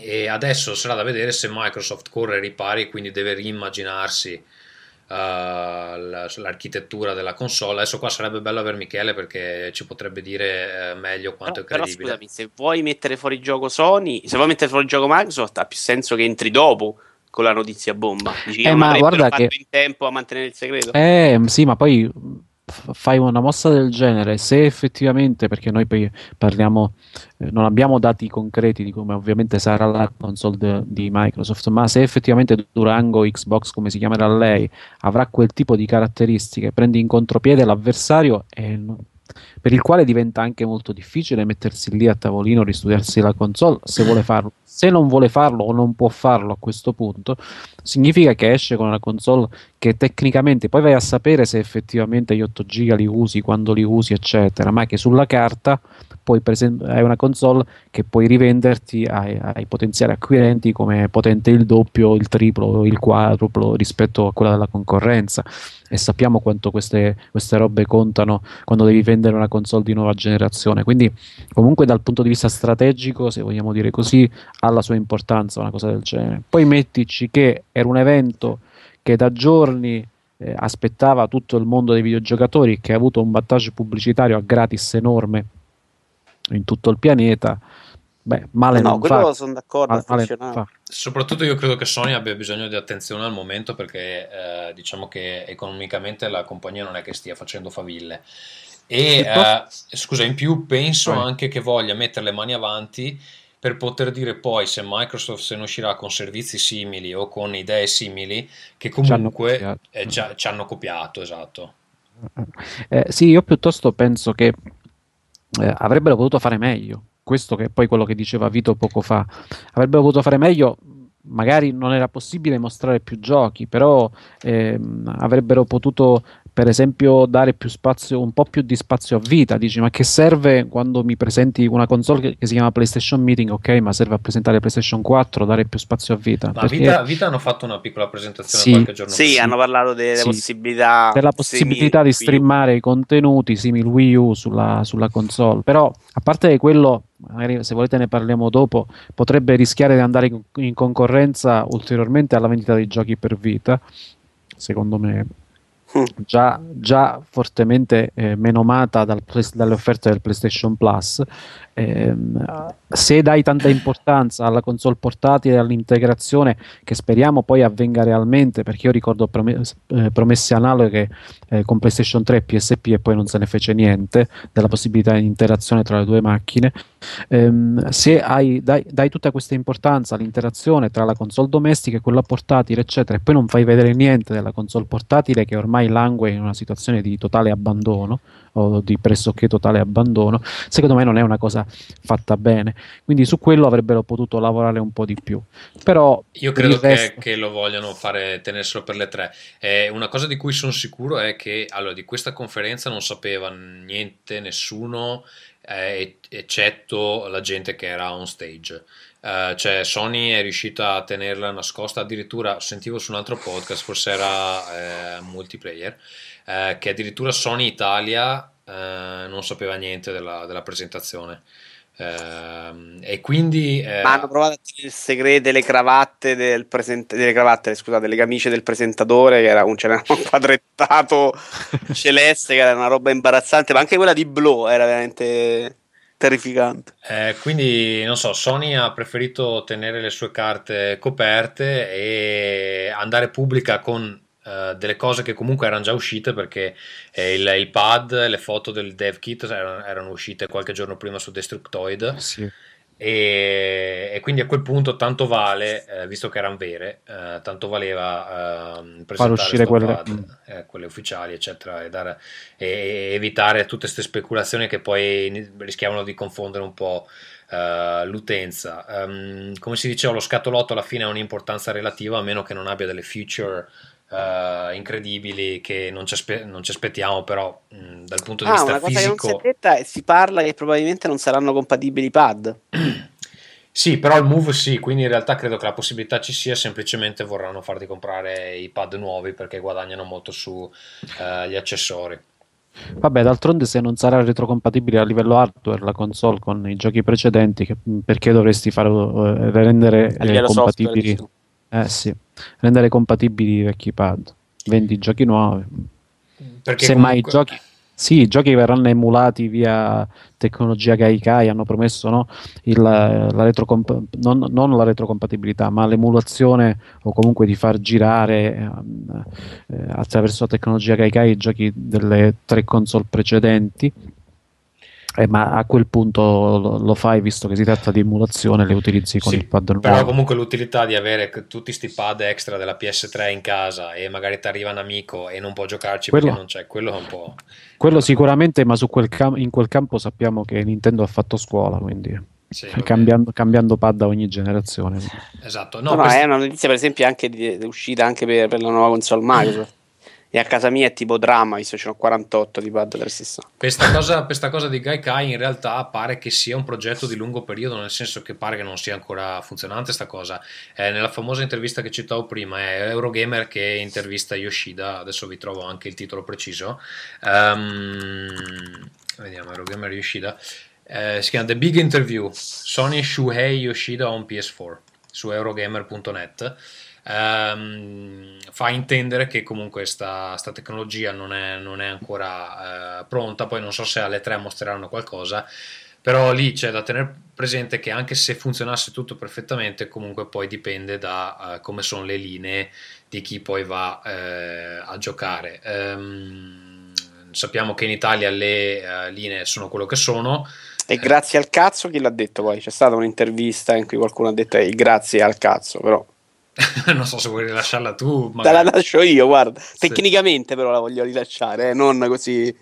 e adesso sarà da vedere se Microsoft corre ai ripari, quindi deve riimmaginarsi uh, l'architettura della console. Adesso qua sarebbe bello avere Michele perché ci potrebbe dire uh, meglio quanto però, è credibile. Però scusami, se vuoi mettere fuori gioco Sony, se vuoi mettere fuori gioco Microsoft, ha più senso che entri dopo con la notizia bomba. Dici eh, ma guarda che in tempo a mantenere il segreto. Eh, sì, ma poi fai una mossa del genere, se effettivamente, perché noi poi parliamo, eh, non abbiamo dati concreti di come ovviamente sarà la console de, di Microsoft, ma se effettivamente Durango Xbox, come si chiamerà lei, avrà quel tipo di caratteristiche, prendi in contropiede l'avversario e per il quale diventa anche molto difficile mettersi lì a tavolino, ristudiarsi la console se vuole farlo. Se non vuole farlo o non può farlo a questo punto, significa che esce con una console che tecnicamente poi vai a sapere se effettivamente gli 8 giga li usi, quando li usi, eccetera, ma che sulla carta poi presen- hai una console che puoi rivenderti ai, ai, potenziali acquirenti come potente il doppio, il triplo, il quadruplo rispetto a quella della concorrenza e sappiamo quanto queste, queste robe contano quando devi vendere una console di nuova generazione. Quindi, comunque, dal punto di vista strategico, se vogliamo dire così, ha la sua importanza una cosa del genere. Poi mettici che era un evento che da giorni eh, aspettava tutto il mondo dei videogiocatori, che ha avuto un vantaggio pubblicitario a gratis enorme in tutto il pianeta. Beh, male no, non quello fa. sono d'accordo. Male, male Soprattutto io credo che Sony abbia bisogno di attenzione al momento perché eh, diciamo che economicamente la compagnia non è che stia facendo faville. E eh, scusa, in più penso anche che voglia mettere le mani avanti per poter dire poi se Microsoft se ne uscirà con servizi simili o con idee simili che comunque ci hanno copiato, eh, ci hanno copiato esatto. Eh, sì, io piuttosto penso che eh, avrebbero potuto fare meglio. Questo che è poi quello che diceva Vito poco fa. Avrebbero potuto fare meglio. Magari non era possibile mostrare più giochi, però ehm, avrebbero potuto per esempio dare più spazio, un po' più di spazio a vita. Dici, ma che serve quando mi presenti una console che, che si chiama PlayStation Meeting? Ok, ma serve a presentare PlayStation 4, dare più spazio a vita. Ma Perché... vita, vita, hanno fatto una piccola presentazione sì, qualche giorno fa. Sì, hanno parlato delle sì. possibilità. Della possibilità di streamare i contenuti simili Wii U sulla, sulla console. Però, a parte quello, magari se volete ne parliamo dopo, potrebbe rischiare di andare in concorrenza ulteriormente alla vendita dei giochi per vita. Secondo me già, già fortemente eh, menomata dal, dalle offerte del PlayStation Plus ehm, se dai tanta importanza alla console portatile e all'integrazione che speriamo poi avvenga realmente perché io ricordo promes- eh, promesse analoghe eh, con PlayStation 3 e PSP e poi non se ne fece niente della possibilità di interazione tra le due macchine. Ehm, se hai, dai, dai, tutta questa importanza all'interazione tra la console domestica e quella portatile eccetera e poi non fai vedere niente della console portatile che ormai langue in una situazione di totale abbandono o di pressoché totale abbandono, secondo me non è una cosa fatta bene. Quindi su quello avrebbero potuto lavorare un po' di più. Però io credo resto... che, che, lo vogliano fare tenerselo per le tre. Eh, una cosa di cui sono sicuro è che allora, di questa conferenza non sapeva niente nessuno. Eh, eccetto la gente che era on stage. Uh, cioè Sony è riuscita a tenerla nascosta addirittura sentivo su un altro podcast forse era eh, multiplayer eh, che addirittura Sony Italia eh, non sapeva niente della, della presentazione. Uh, e quindi uh, ma hanno provato a tenere il segreto delle cravatte del present- delle cravatte scusate delle camicie del presentatore che era un, c'era un quadrettato *laughs* celeste che era una roba imbarazzante ma anche quella di Blow era veramente terrificante eh, quindi non so Sony ha preferito tenere le sue carte coperte e andare pubblica con Uh, delle cose che comunque erano già uscite perché eh, il, il, pad, le foto del dev kit erano, erano, uscite qualche giorno prima su Destructoid sì. e, e, quindi a quel punto tanto vale, eh, visto che erano vere, eh, tanto valeva ehm, far uscire quelle... Pad, mm. eh, quelle... ufficiali eccetera e, dare, e, evitare tutte queste speculazioni che poi rischiavano di confondere un po' l'utenza. Um, come si diceva, lo scatolotto alla fine ha un'importanza relativa, a meno che non abbia delle feature uh, incredibili che non ci, aspe- non ci aspettiamo, però mh, dal punto di ah, vista una cosa fisico... Che non si, detta, si parla che probabilmente non saranno compatibili i pad. *clears throat* Sì, però il Move sì, quindi in realtà credo che la possibilità ci sia, semplicemente vorranno farti comprare i pad nuovi perché guadagnano molto sugli uh, accessori. Vabbè, d'altronde se non sarà retrocompatibile a livello hardware la console con i giochi precedenti, che, perché dovresti fare, uh, rendere eh, compatibili? Software, eh sì, rendere compatibili i vecchi pad. Vendi giochi nuovi. Perché Semmai comunque... giochi sì, i giochi verranno emulati via tecnologia Gaikai, hanno promesso no? Il, la retrocomp- non, non, la retrocompatibilità, ma l'emulazione o comunque di far girare eh, attraverso la tecnologia Gaikai i giochi delle tre console precedenti eh, ma a quel punto lo, lo, fai visto che si tratta di emulazione, le utilizzi con sì, il pad nuovo. Però comunque l'utilità di avere tutti questi pad extra della PS3 in casa e magari ti arriva un amico e non può giocarci quello, perché non c'è, quello è un po'... Quello sicuramente, ma quel cam- in quel campo sappiamo che Nintendo ha fatto scuola, quindi... Sì, *laughs* cambiando, cambiando, pad a ogni generazione. Esatto. No, no, quest... è una notizia, per esempio, anche di, di uscita anche per, per, la nuova console Microsoft. E a casa mia è tipo dramma, visto che n'ho 48 di pad 360. Questa cosa, questa cosa di Gaikai in realtà pare che sia un progetto di lungo periodo, nel senso che pare che non sia ancora funzionante sta cosa. Eh, nella famosa intervista che citavo prima è Eurogamer che intervista Yoshida, adesso vi trovo anche il titolo preciso. Um, vediamo, Eurogamer Yoshida. Eh, si chiama The Big Interview, Sony Shuhei Yoshida on PS4 su Eurogamer.net ehm, fa intendere che comunque questa tecnologia non è, non è ancora eh, pronta, poi non so se alle 3 mostreranno qualcosa, però lì c'è da tenere presente che anche se funzionasse tutto perfettamente, comunque poi dipende da uh, come sono le linee di chi poi va eh, a giocare. Um, sappiamo che in Italia le uh, linee sono quello che sono. E grazie al cazzo chi l'ha detto poi? C'è stata un'intervista in cui qualcuno ha detto eh, grazie al cazzo, però *laughs* non so se vuoi rilasciarla tu. Magari. Te la lascio io, guarda. Sì. Tecnicamente però la voglio rilasciare, eh? non così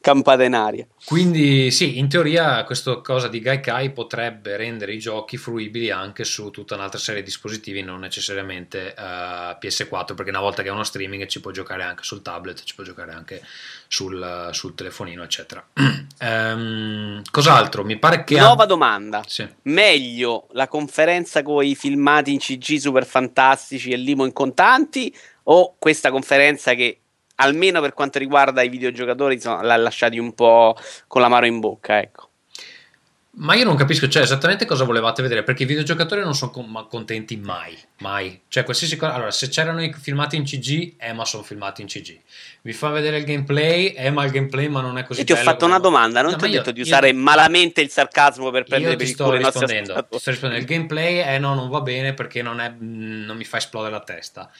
campata in aria. Quindi sì, in teoria questa cosa di Gaikai potrebbe rendere i giochi fruibili anche su tutta un'altra serie di dispositivi, non necessariamente uh, eh, PS4, perché una volta che è uno streaming ci può giocare anche sul tablet, ci può giocare anche sul, sul telefonino, eccetera. um, *clears throat* cos'altro? Mi pare che... Nuova ha... domanda. Sì. Meglio la conferenza con i filmati in CG super fantastici e limo in contanti o questa conferenza che almeno per quanto riguarda i videogiocatori, insomma, l'ha lasciati un po' con l'amaro in bocca, ecco. Ma io non capisco, cioè, esattamente cosa volevate vedere, perché i videogiocatori non sono contenti mai, mai. Cioè, qualsiasi cosa... Allora, se c'erano i filmati in CG, eh, ma sono filmati in CG. Vi fa vedere il gameplay, eh, ma il gameplay ma non è così Io ti ho fatto una domanda, non no, ti ho detto io, di usare io... malamente il sarcasmo per prendere per il culo i nostri Ti sto rispondendo, il gameplay, eh no, non va bene perché non, è, non mi fa esplodere la testa.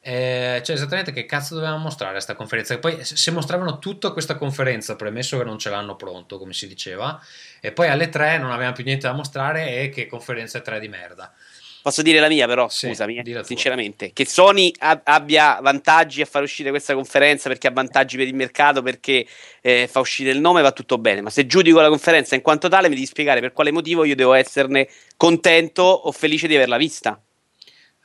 Eh, cioè, esattamente che cazzo dovevamo mostrare a questa conferenza? E poi se mostravano tutta questa conferenza, premesso che non ce l'hanno pronto, come si diceva, e poi alle tre non avevamo più niente da mostrare e che conferenza 3 di merda. Posso dire la mia, però, sì, scusami, eh, sinceramente, che Sony ab- abbia vantaggi a far uscire questa conferenza perché ha vantaggi per il mercato, perché eh, fa uscire il nome, va tutto bene. Ma se giudico la conferenza in quanto tale, mi devi spiegare per quale motivo io devo esserne contento o felice di averla vista.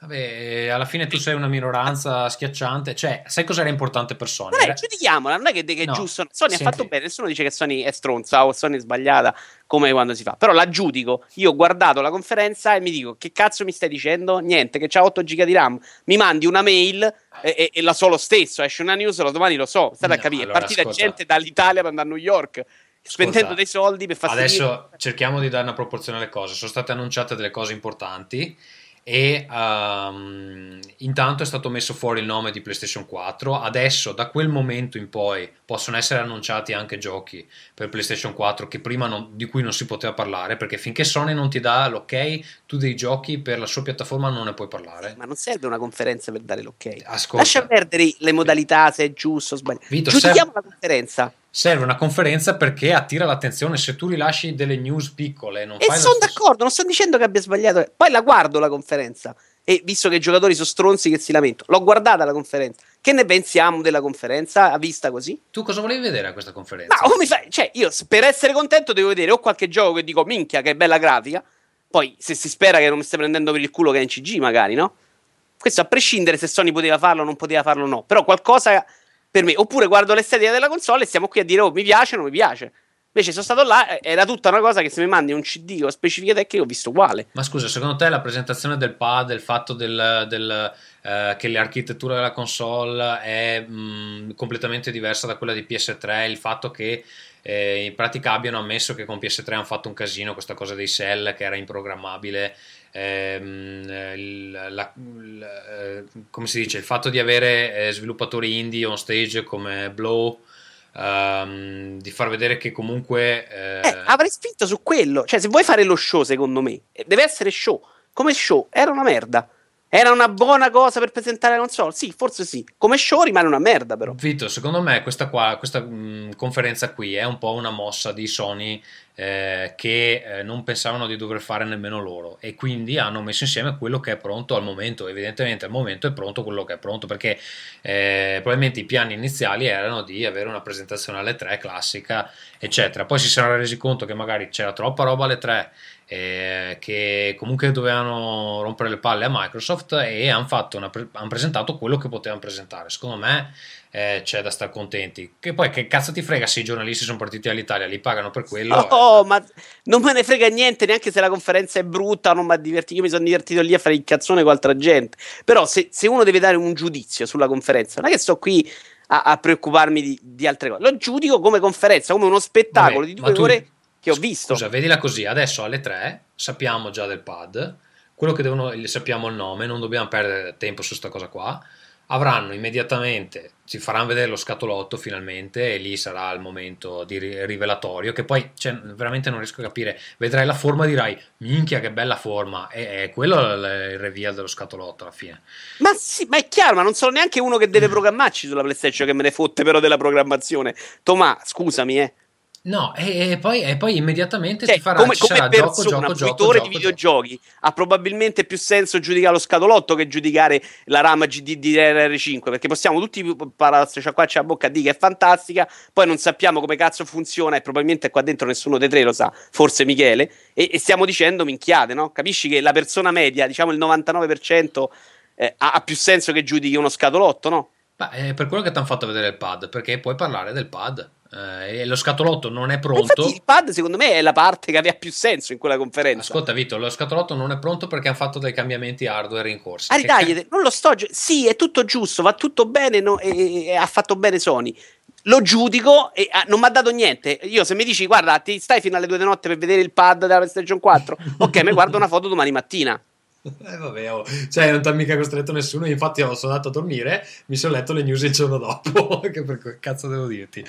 Vabbè, alla fine tu sei una minoranza schiacciante. Cioè, sai cos'era importante per Sony? Vabbè, giudichiamola, non è che, che no. è giusto. Sony ha fatto bene, nessuno dice che Sony è stronza o Sony è sbagliata come quando si fa. Però la giudico. Io ho guardato la conferenza e mi dico: Che cazzo mi stai dicendo? Niente, che c'ha 8 giga di RAM. Mi mandi una mail e, e, e la so lo stesso. Esce una news, lo domani lo so. State no, a capire. Allora, partita ascolta. gente dall'Italia per andare a New York spendendo Ascolta, dei soldi per fare Adesso cerchiamo di dare una proporzione alle cose. Sono state annunciate delle cose importanti e um, intanto è stato messo fuori il nome di PlayStation 4 adesso da quel momento in poi possono essere annunciati anche giochi per PlayStation 4 che prima non, di cui non si poteva parlare perché finché Sony non ti dà l'ok tu dei giochi per la sua piattaforma non ne puoi parlare. Ma non serve una conferenza per dare l'ok. Ascolta. lascia perdere le modalità se è giusto o sbagliato. Vito, giudichiamo serve... la conferenza serve una conferenza perché attira l'attenzione. Se tu rilasci delle news piccole, non e fai. E sono d'accordo, non sto dicendo che abbia sbagliato. Poi la guardo la conferenza. E visto che i giocatori sono stronzi che si lamentano, l'ho guardata la conferenza. Che ne pensiamo della conferenza a vista così? Tu cosa volevi vedere a questa conferenza? Ma come fai? Cioè, io per essere contento devo vedere o qualche gioco che dico minchia, che bella grafica. Poi, se si spera che non mi stia prendendo per il culo che è in CG, magari, no? Questo a prescindere se Sony poteva farlo o non poteva farlo, no. Però qualcosa per me. Oppure guardo l'estetica della console e stiamo qui a dire, oh, mi piace o non mi piace. Invece sono stato là, eh, era tutta una cosa che se mi mandi un CD con specifiche tecniche ho visto uguale. Ma scusa, secondo te la presentazione del pad, il fatto del, del, eh, che l'architettura della console è mh, mm, completamente diversa da quella di PS3, il fatto che eh, in pratica abbiano ammesso che con PS3 hanno fatto un casino, questa cosa dei cell che era improgrammabile, ehm, il, la, il, eh, come si dice, il fatto di avere eh, sviluppatori indie on stage come Blow. Um, di far vedere che comunque eh... Eh, avrei spinto su quello cioè se vuoi fare lo show secondo me deve essere show come show era una merda era una buona cosa per presentare la console? Sì, forse sì. Come show rimane una merda, però. Vito, secondo me questa, qua, questa mh, conferenza qui è un po' una mossa di Sony eh, che eh, non pensavano di dover fare nemmeno loro e quindi hanno messo insieme quello che è pronto al momento. Evidentemente al momento è pronto quello che è pronto perché eh, probabilmente i piani iniziali erano di avere una presentazione alle 3 classica, eccetera. Poi si saranno resi conto che magari c'era troppa roba alle 3 eh, che comunque dovevano rompere le palle a Microsoft e hanno, una, hanno presentato quello che potevano presentare. Secondo me eh, c'è da stare contenti. Che poi che cazzo ti frega se i giornalisti sono partiti dall'Italia, li pagano per quello. Oh, eh. ma non me ne frega niente, neanche se la conferenza è brutta, non mi divertito. Io mi sono divertito lì a fare il cazzone con altra gente. Però se, se uno deve dare un giudizio sulla conferenza, non è che sto qui a, a preoccuparmi di, di, altre cose. Lo giudico come conferenza, come uno spettacolo Vabbè, di due ore che ho visto. Scusa, vedila così, adesso alle 3 sappiamo già del pad, quello che devono, sappiamo il nome, non dobbiamo perdere tempo su questa cosa qua. Avranno immediatamente, ci faranno vedere lo scatolotto finalmente e lì sarà il momento di rivelatorio che poi cioè, veramente non riesco a capire. Vedrai la forma e dirai minchia che bella forma e è quello il reveal dello scatolotto alla fine. Ma sì, ma è chiaro, ma non sono neanche uno che deve programmarci sulla PlayStation che me ne fotte però della programmazione. Tomà, scusami, eh. No, e, e, poi, e, poi, immediatamente cioè, ti farà come, come persona, gioco, gioco, gioco, di videogiochi ha probabilmente più senso giudicare lo scatolotto che giudicare la rama GDDR5 perché possiamo tutti parlare sciacquarci la bocca a dire che è fantastica poi non sappiamo come cazzo funziona e probabilmente qua dentro nessuno dei tre lo sa forse Michele e, e stiamo dicendo minchiate no? capisci che la persona media diciamo il 99% eh, ha, ha più senso che giudichi uno scatolotto no? Beh, è per quello che ti hanno fatto vedere il pad perché puoi parlare del pad eh, lo scatolotto non è pronto. Infatti, il pad, secondo me, è la parte che aveva più senso in quella conferenza. Ascolta, Vito, lo scatolotto non è pronto perché hanno fatto dei cambiamenti hardware in corsa. Ah, ca- non lo sto. Gi- sì, è tutto giusto, va tutto bene no, e, e, ha fatto bene Sony. Lo giudico e ah, non mi ha dato niente. Io, se mi dici, guarda, ti stai fino alle due di notte per vedere il pad della PlayStation 4, *laughs* ok, mi guardo una foto domani mattina. *laughs* Eh vabbè, oh. cioè non ti ha mica costretto nessuno, infatti io sono andato a dormire, mi sono letto le news il giorno dopo, *laughs* che per che cazzo devo dirti?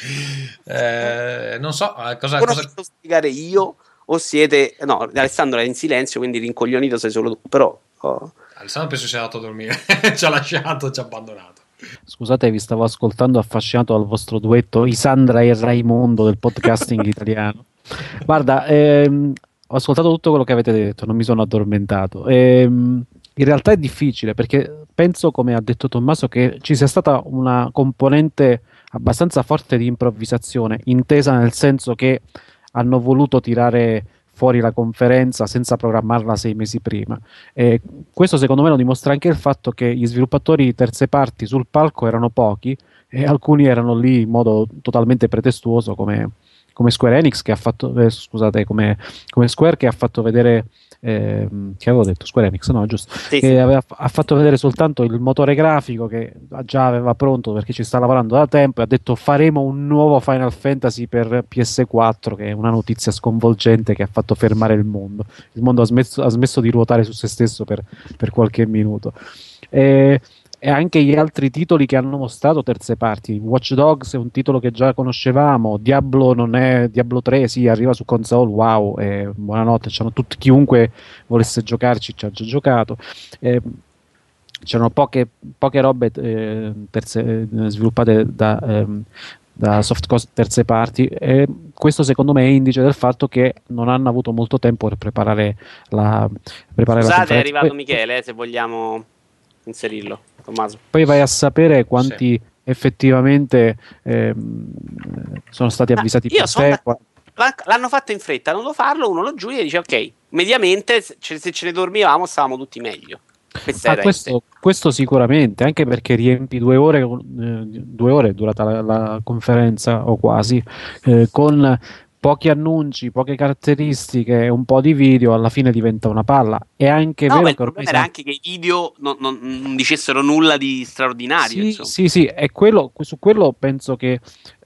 Eh, non so, eh, cosa... cosa... posso spiegare io o siete... No, Alessandro è in silenzio, quindi rincoglionito sei solo tu, però... Oh. Alessandro penso sia andato a dormire, *laughs* ci ha lasciato, ci ha abbandonato. Scusate, vi stavo ascoltando affascinato dal vostro duetto Isandra e Raimondo del podcasting italiano. Guarda, ehm, ho ascoltato tutto quello che avete detto, non mi sono addormentato. Ehm, in realtà è difficile perché penso, come ha detto Tommaso, che ci sia stata una componente abbastanza forte di improvvisazione, intesa nel senso che hanno voluto tirare fuori la conferenza senza programmarla sei mesi prima. E questo secondo me lo dimostra anche il fatto che gli sviluppatori terze parti sul palco erano pochi e alcuni erano lì in modo totalmente pretestuoso come come Square Enix che ha fatto, eh, scusate, come, come, Square che ha fatto vedere, eh, che avevo detto Square Enix, no, giusto? Sì, che sì. Aveva, ha fatto vedere soltanto il motore grafico che già aveva pronto perché ci sta lavorando da tempo e ha detto faremo un nuovo Final Fantasy per PS4 che è una notizia sconvolgente che ha fatto fermare il mondo. Il mondo ha smesso, ha smesso di ruotare su se stesso per, per qualche minuto. E, e anche gli altri titoli che hanno mostrato terze parti. Watch Dogs è un titolo che già conoscevamo, Diablo non è Diablo 3, sì, arriva su console, wow, e buonanotte, tutti, chiunque volesse giocarci ci ha già giocato. Eh, c'erano poche, poche robe eh, terze, eh, sviluppate da, ehm, da soft cost terze parti e questo secondo me è indice del fatto che non hanno avuto molto tempo per preparare la preparare Scusate, la è arrivato Michele, eh, se vogliamo inserirlo. Tommaso. Poi vai a sapere quanti sì. effettivamente eh, sono stati avvisati per te. Da... L'hanno fatto in fretta, non lo farlo, uno lo giudica e dice ok, mediamente se ce ne dormivamo stavamo tutti meglio. Ah, questo, questo, sicuramente, anche perché riempi due ore, eh, due ore durata la, la, conferenza o quasi, eh, con pochi annunci, poche caratteristiche, un po' di video, alla fine diventa una palla. È anche no, vero che ormai era anche che i video non, non, non, dicessero nulla di straordinario. Sì, sì, sì, è quello, su quello penso che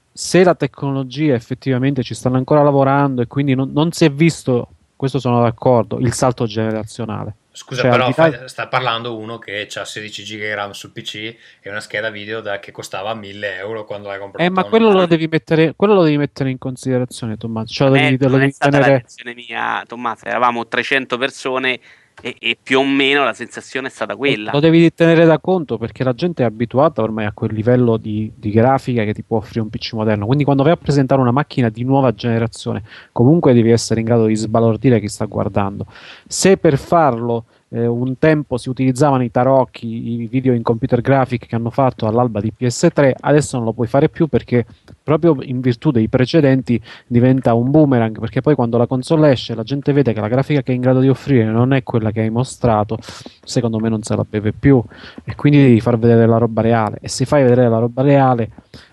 se la tecnologia effettivamente ci stanno ancora lavorando e quindi non, non si è visto, questo sono d'accordo, il salto generazionale. Scusa, cioè, però fai, sta parlando uno che ha 16 GB RAM sul PC e una scheda video da, che costava 1000 euro quando l'hai comprato. Eh, ma quello lo, devi mettere, quello lo devi mettere in considerazione, Tommaso. Cioè, non devi, è, non è stata tenere... la mia, Tommaso. Eravamo 300 persone E, e, più o meno la sensazione è stata quella. Lo devi tenere da conto perché la gente è abituata ormai a quel livello di, di, grafica che ti può offrire un PC moderno. Quindi, quando vai a presentare una macchina di nuova generazione, comunque devi essere in grado di sbalordire chi sta guardando. Se per farlo eh, un tempo si utilizzavano i tarocchi, i video in computer graphic che hanno fatto all'alba di PS3, adesso non lo puoi fare più perché proprio in virtù dei precedenti diventa un boomerang, perché poi quando la console esce la gente vede che la grafica che è in grado di offrire non è quella che hai mostrato, secondo me non se la beve più. E quindi devi far vedere la roba reale. E se fai vedere la roba reale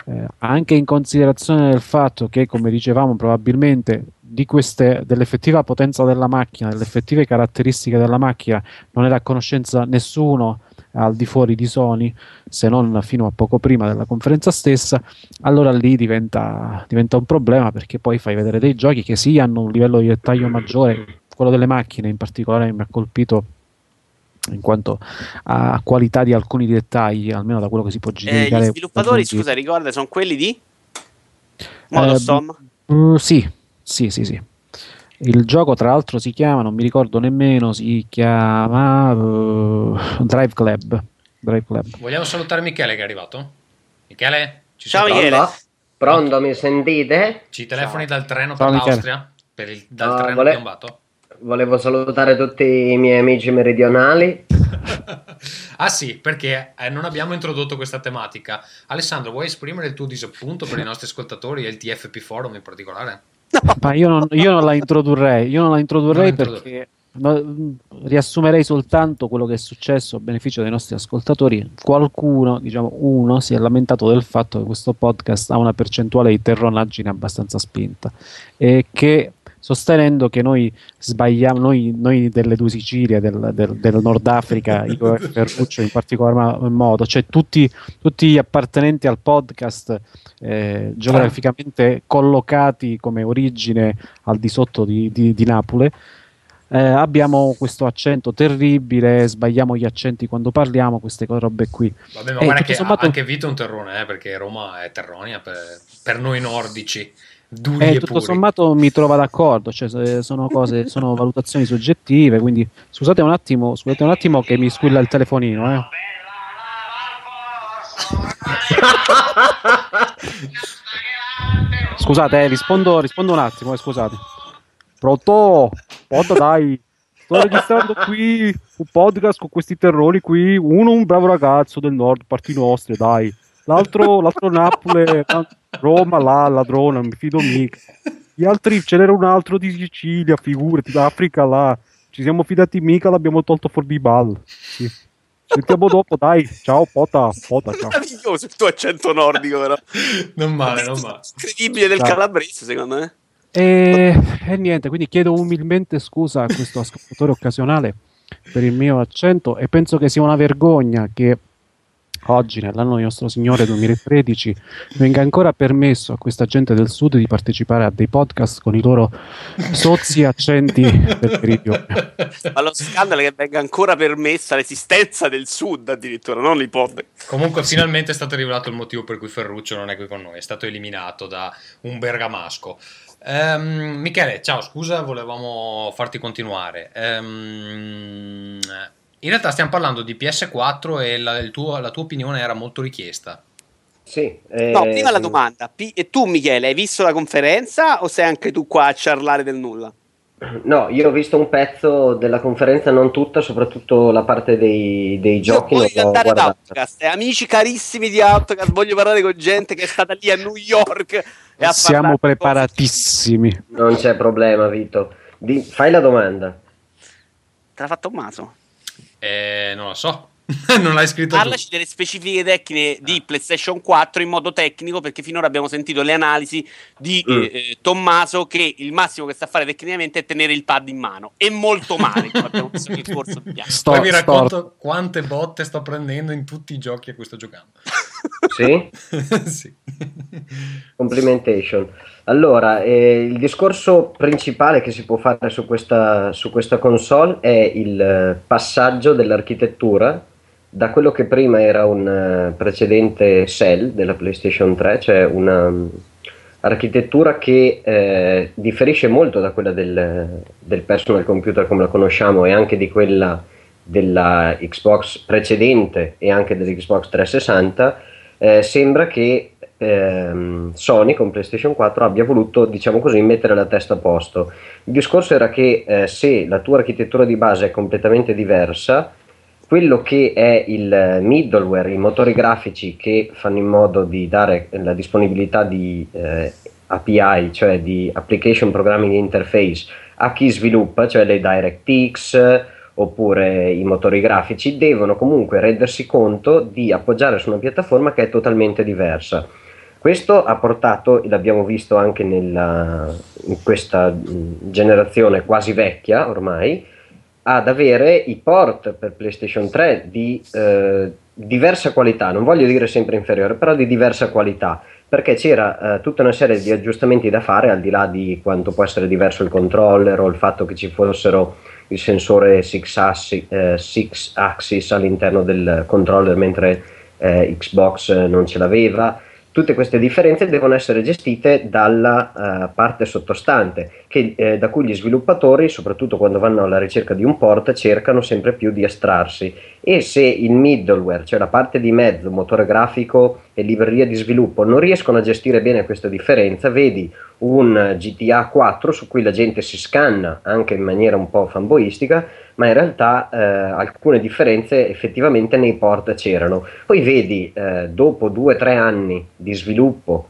eh, anche in considerazione del fatto che come dicevamo probabilmente queste, dell'effettiva potenza della macchina, delle effettive caratteristiche della macchina, non era a conoscenza nessuno al di fuori di Sony, se non fino a poco prima della conferenza stessa, allora lì diventa, diventa un problema perché poi fai vedere dei giochi che sì hanno un livello di dettaglio maggiore, quello delle macchine in particolare mi ha colpito in quanto a qualità di alcuni dettagli, almeno da quello che si può giudicare. Eh, gli sviluppatori, scusa, ricorda, sono quelli di Modostom? Eh, uh, sì, sì, sì, sì. Il gioco, tra l'altro, si chiama, non mi ricordo nemmeno, si chiama uh, Drive Club. Drive Club. Vogliamo salutare Michele che è arrivato? Michele? Ci Ciao Michele. Pronto? Pronto, mi sentite? Ci telefoni Ciao. dal treno per Ciao, l'Austria? Per il, dal no, treno vole... piombato? Volevo salutare tutti i miei amici meridionali. *laughs* ah sì, perché eh, non abbiamo introdotto questa tematica. Alessandro, vuoi esprimere il tuo disappunto per i nostri ascoltatori e il TFP Forum in particolare? Ma io non, io non la introdurrei, io non la introdurrei non perché no, riassumerei soltanto quello che è successo a beneficio dei nostri ascoltatori. Qualcuno, diciamo uno, si è lamentato del fatto che questo podcast ha una percentuale di terronaggine abbastanza spinta e che sostenendo che noi sbagliamo, noi, noi delle due Sicilie, del, del, del Nord Africa, *laughs* io e Ferruccio in particolar modo, cioè tutti, tutti gli appartenenti al podcast eh, geograficamente collocati come origine al di sotto di, di, di Napoli. Eh, abbiamo questo accento terribile, sbagliamo gli accenti quando parliamo, queste robe qui. Vabbè, ma eh, guarda che sommato... anche Vito è un terrone, eh, perché Roma è terronia per, per noi nordici. Duri eh, tutto puri. sommato mi trova d'accordo, cioè, sono cose, sono valutazioni soggettive, quindi scusate un attimo, scusate un attimo che mi squilla il telefonino, eh. *laughs* scusate, eh, rispondo, rispondo un attimo, eh, scusate. Pronto? Pronto, dai. Sto registrando qui un podcast con questi terrori qui. Uno un bravo ragazzo del nord, parti nostre, dai. L'altro, l'altro Napoli, Roma là, ladrone, non mi fido mica. Gli altri, ce n'era un altro di Sicilia, figurati, Africa là. Ci siamo fidati mica, l'abbiamo tolto fuori di ball. Sì. Sentiamo dopo, dai. Ciao, Pota. Pota ciao. Meraviglioso il tuo accento nordico, però. non male, non male. Incredibile del calabrese, secondo me. E, e, niente, quindi chiedo umilmente scusa a questo ascoltatore occasionale per il mio accento e penso che sia una vergogna che oggi, nell'anno di nostro Signore 2013, venga ancora permesso a questa gente del Sud di partecipare a dei podcast con i loro sozzi accenti del meridione. Ma lo scandalo è che venga ancora permessa l'esistenza del Sud addirittura, non l'ipotesi. Comunque sì. finalmente è stato rivelato il motivo per cui Ferruccio non è qui con noi, è stato eliminato da un bergamasco. Um, Michele, ciao, scusa, volevamo farti continuare. Um, in realtà stiamo parlando di PS4 e la, tuo, la tua opinione era molto richiesta. Sì, eh... No, prima la domanda. e tu, Michele, hai visto la conferenza o sei anche tu qua a ciarlare del nulla? No, io ho visto un pezzo della conferenza, non tutta, soprattutto la parte dei, dei giochi. Io voglio andare ad Outcast, eh, amici carissimi di Outcast, voglio parlare con gente che è stata lì a New York. E Siamo preparatissimi. Non c'è problema, Vito. Di, fai la domanda. Te l'ha fatto un maso? Eh, non lo so. *laughs* non l'hai scritto Parlaci tu. delle specifiche tecniche di ah. PlayStation 4 in modo tecnico, perché finora abbiamo sentito le analisi di mm. eh, Tommaso che il massimo che sta a fare tecnicamente è tenere il pad in mano. E molto male, abbiamo visto nel corso di sto, Poi vi racconto quante botte sto prendendo in tutti i giochi a cui sto giocando. Sì? *laughs* sì. Complimentation. Allora, eh, il discorso principale che si può fare su questa, su questa console è il eh, passaggio dell'architettura da quello che prima era un uh, precedente cell della PlayStation 3, cioè una um, architettura che eh, differisce molto da quella del, del, personal computer come la conosciamo e anche di quella della Xbox precedente e anche dell'Xbox 360, eh, sembra che ehm, Sony con PlayStation 4 abbia voluto, diciamo così, mettere la testa a posto. Il discorso era che eh, se la tua architettura di base è completamente diversa, quello che è il middleware, i motori grafici che fanno in modo di dare la disponibilità di eh, API, cioè di Application Programming Interface, a chi sviluppa, cioè le DirectX oppure i motori grafici, devono comunque rendersi conto di appoggiare su una piattaforma che è totalmente diversa. Questo ha portato, l'abbiamo visto anche nella, in questa generazione quasi vecchia ormai, ad avere i port per PlayStation 3 di eh, diversa qualità, non voglio dire sempre inferiore, però di diversa qualità, perché c'era eh, tutta una serie di aggiustamenti da fare al di là di quanto può essere diverso il controller o il fatto che ci fossero il sensore 6 axis, eh, axis all'interno del controller mentre eh, Xbox non ce l'aveva Tutte queste differenze devono essere gestite dalla uh, parte sottostante, che, eh, da cui gli sviluppatori, soprattutto quando vanno alla ricerca di un port, cercano sempre più di astrarsi. E se il middleware, cioè la parte di mezzo, motore grafico e libreria di sviluppo, non riescono a gestire bene questa differenza, vedi un GTA 4 su cui la gente si scanna anche in maniera un po' fanboistica, ma in realtà eh, alcune differenze effettivamente nei port c'erano. Poi vedi, eh, dopo due o tre anni di sviluppo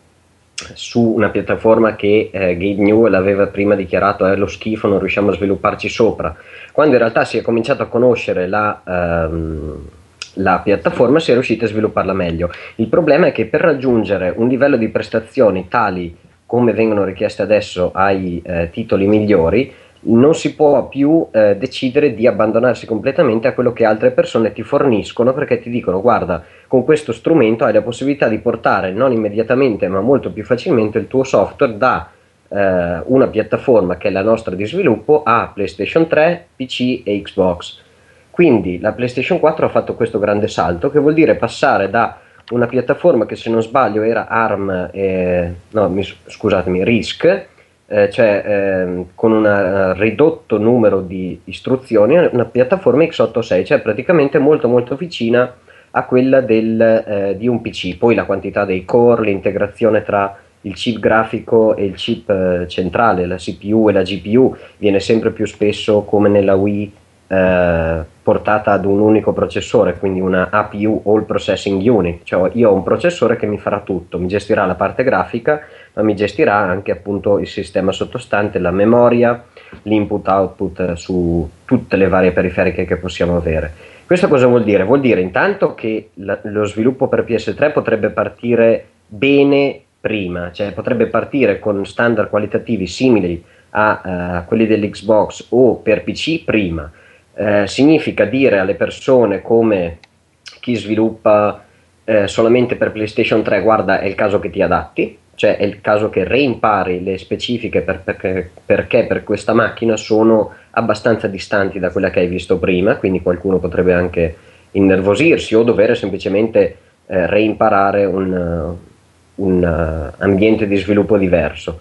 su una piattaforma che eh, Gabe Newell aveva prima dichiarato è lo schifo, non riusciamo a svilupparci sopra, quando in realtà si è cominciato a conoscere la... Ehm, la piattaforma si è riusciti a svilupparla meglio. Il problema è che per raggiungere un livello di prestazioni tali come vengono richieste adesso ai eh, titoli migliori, non si può più eh, decidere di abbandonarsi completamente a quello che altre persone ti forniscono perché ti dicono guarda con questo strumento hai la possibilità di portare non immediatamente ma molto più facilmente il tuo software da eh, una piattaforma che è la nostra di sviluppo a PlayStation 3, PC e Xbox. Quindi la PlayStation 4 ha fatto questo grande salto che vuol dire passare da una piattaforma che se non sbaglio era ARM, eh, no mi, scusatemi, RISC, eh, cioè eh, con un ridotto numero di istruzioni, una piattaforma x86, cioè praticamente molto molto vicina a quella del, eh, di un PC. Poi la quantità dei core, l'integrazione tra il chip grafico e il chip eh, centrale, la CPU e la GPU, viene sempre più spesso come nella Wii eh, portata ad un unico processore, quindi una APU All Processing Unit, cioè io ho un processore che mi farà tutto, mi gestirà la parte grafica, ma mi gestirà anche appunto il sistema sottostante, la memoria, l'input-output su tutte le varie periferiche che possiamo avere. Questo cosa vuol dire? Vuol dire intanto che la, lo sviluppo per PS3 potrebbe partire bene prima, cioè potrebbe partire con standard qualitativi simili a uh, quelli dell'Xbox o per PC prima eh, significa dire alle persone come chi sviluppa eh, solamente per PlayStation 3 guarda è il caso che ti adatti, cioè è il caso che reimpari le specifiche per, perché, perché per questa macchina sono abbastanza distanti da quella che hai visto prima, quindi qualcuno potrebbe anche innervosirsi o dover semplicemente eh, reimparare un, un uh, ambiente di sviluppo diverso.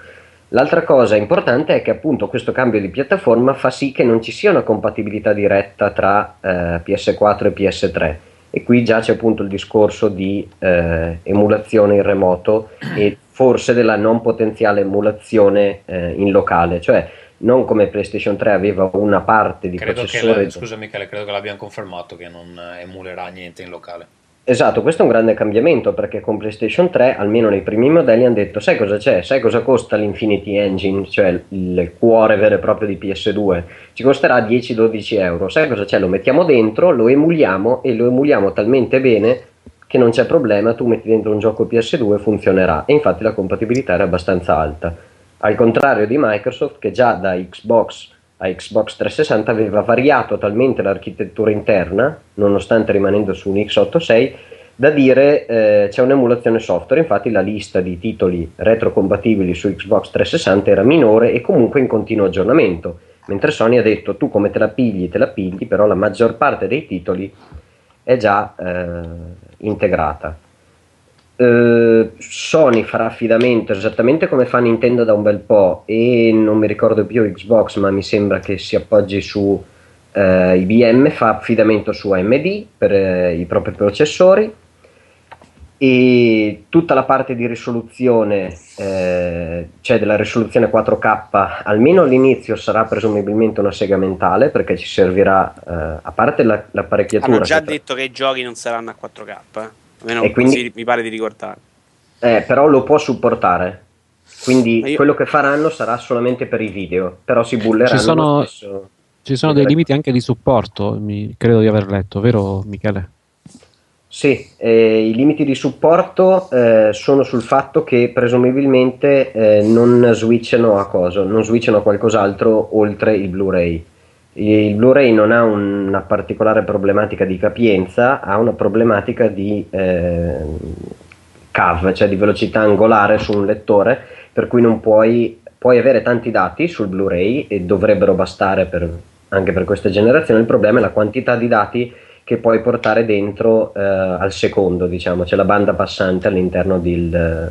L'altra cosa importante è che appunto questo cambio di piattaforma fa sì che non ci sia una compatibilità diretta tra eh, PS4 e PS3 e qui già c'è appunto il discorso di eh, emulazione in remoto e forse della non potenziale emulazione eh, in locale, cioè non come PlayStation 3 aveva una parte di credo processore. La, scusa Michele, credo che l'abbiano confermato che non emulerà niente in locale. Esatto, questo è un grande cambiamento perché con PlayStation 3, almeno nei primi modelli, hanno detto sai cosa c'è? Sai cosa costa l'Infinity Engine, cioè il cuore vero e proprio di PS2? Ci costerà 10-12 euro. Sai cosa c'è? Lo mettiamo dentro, lo emuliamo e lo emuliamo talmente bene che non c'è problema, tu metti dentro un gioco PS2 e funzionerà. E infatti la compatibilità era abbastanza alta. Al contrario di Microsoft che già da Xbox a Xbox 360 aveva variato talmente l'architettura interna, nonostante rimanendo su un x86, da dire eh, c'è un'emulazione software, infatti la lista di titoli retrocompatibili su Xbox 360 era minore e comunque in continuo aggiornamento, mentre Sony ha detto tu come te la pigli, te la pigli, però la maggior parte dei titoli è già eh, integrata. Uh, Sony farà affidamento esattamente come fa Nintendo da un bel po' e non mi ricordo più Xbox ma mi sembra che si appoggi su uh, IBM fa affidamento su AMD per uh, i propri processori. E tutta la parte di risoluzione cioè della risoluzione 4K almeno all'inizio sarà presumibilmente una sega mentale perché ci servirà a parte la, l'apparecchiatura hanno già detto che i giochi non saranno a 4K Almeno e quindi, mi pare di ricordare. Eh, però lo può supportare. Quindi io... quello che faranno sarà solamente per i video, però si bulleranno ci sono, stesso, ci sono dei limiti anche di supporto, mi, credo di aver letto, vero Michele? Sì, eh, i limiti di supporto eh, sono sul fatto che presumibilmente eh, non switchano a cosa, non switchano a qualcos'altro oltre il Blu-ray. Il Blu-ray non ha una particolare problematica di capienza, ha una problematica di eh, CAV, cioè di velocità angolare su un lettore, per cui non puoi, puoi avere tanti dati sul Blu-ray e dovrebbero bastare per, anche per questa generazione. Il problema è la quantità di dati che puoi portare dentro eh, al secondo, diciamo, c'è la banda passante all'interno del,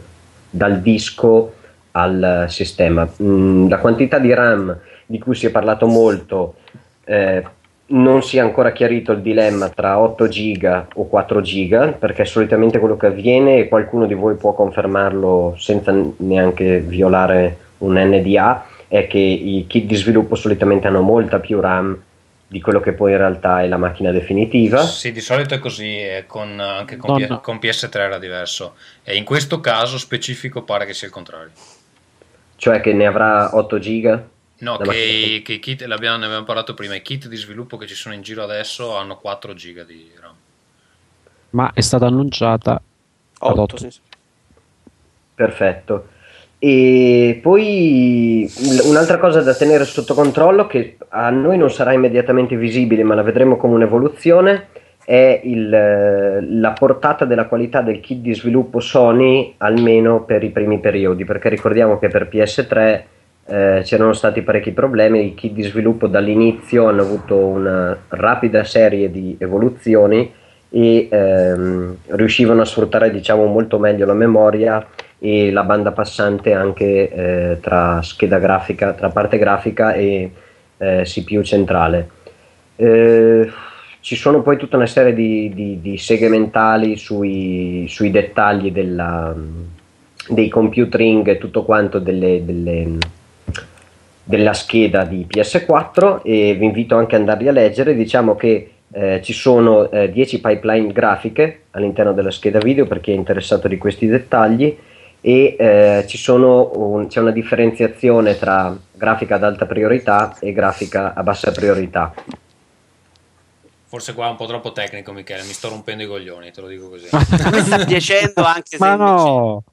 dal disco al sistema. Mm, la quantità di RAM di cui si è parlato molto eh, non si è ancora chiarito il dilemma tra 8 giga o 4 giga perché solitamente quello che avviene e qualcuno di voi può confermarlo senza neanche violare un NDA è che i kit di sviluppo solitamente hanno molta più RAM di quello che poi in realtà è la macchina definitiva. Sì, di solito è così, con, anche con, P- con, PS3 era diverso. E in questo caso specifico pare che sia il contrario. Cioè che ne avrà 8 giga? No, che, che, i kit, l'abbiamo, ne abbiamo parlato prima, i kit di sviluppo che ci sono in giro adesso hanno 4 giga di RAM. Ma è stata annunciata 8. 8. Sì, sì. Perfetto. E poi un'altra cosa da tenere sotto controllo che a noi non sarà immediatamente visibile, ma la vedremo come un'evoluzione, è il, la portata della qualità del kit di sviluppo Sony almeno per i primi periodi, perché ricordiamo che per PS3 eh, c'erano stati parecchi problemi, i kit di sviluppo dall'inizio hanno avuto una rapida serie di evoluzioni e ehm, riuscivano a sfruttare diciamo, molto meglio la memoria e la banda passante anche eh, tra scheda grafica, tra parte grafica e eh, CPU centrale. Eh, ci sono poi tutta una serie di, di, di segmentali sui, sui dettagli della, dei computering e tutto quanto delle, delle della scheda di PS4 e vi invito anche ad andarli a leggere. Diciamo che eh, ci sono eh, 10 pipeline grafiche all'interno della scheda video per chi è interessato di questi dettagli e eh, un, c'è una differenziazione tra grafica ad alta priorità e grafica a bassa priorità. Forse qua è un po' troppo tecnico, Michele. Mi sto rompendo i coglioni, te lo dico così. *laughs* mi sta piacendo anche se. Ma no!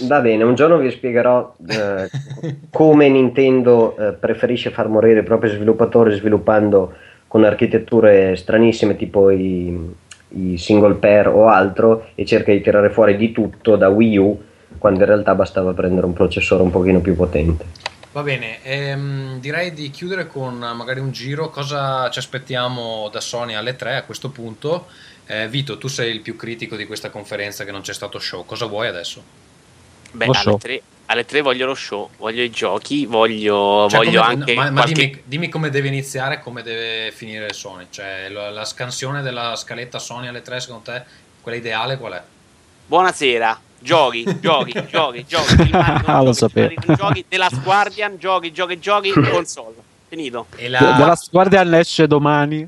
Va bene, un giorno vi spiegherò eh, *laughs* come Nintendo eh, preferisce far morire i propri sviluppatori sviluppando con architetture stranissime tipo i, i, single pair o altro e cerca di tirare fuori di tutto da Wii U quando in realtà bastava prendere un processore un pochino più potente. Va bene, ehm, direi di chiudere con magari un giro, cosa ci aspettiamo da Sony alle 3 a questo punto. Eh, Vito, tu sei il più critico di questa conferenza che non c'è stato show, cosa vuoi adesso? Beh, alle tre, alle tre, voglio lo show, voglio i giochi, voglio, cioè, voglio come, anche. Ma, ma qualche... dimmi, dimmi, come deve iniziare e come deve finire Sony. Cioè, la, la, scansione della scaletta Sony alle tre, secondo te, quella ideale qual è? Buonasera. Giochi, giochi, *laughs* giochi, giochi. ah, lo sapevo. Giochi della Guardian, giochi, giochi, giochi, console. Finito. E la... The Last Guardian esce domani.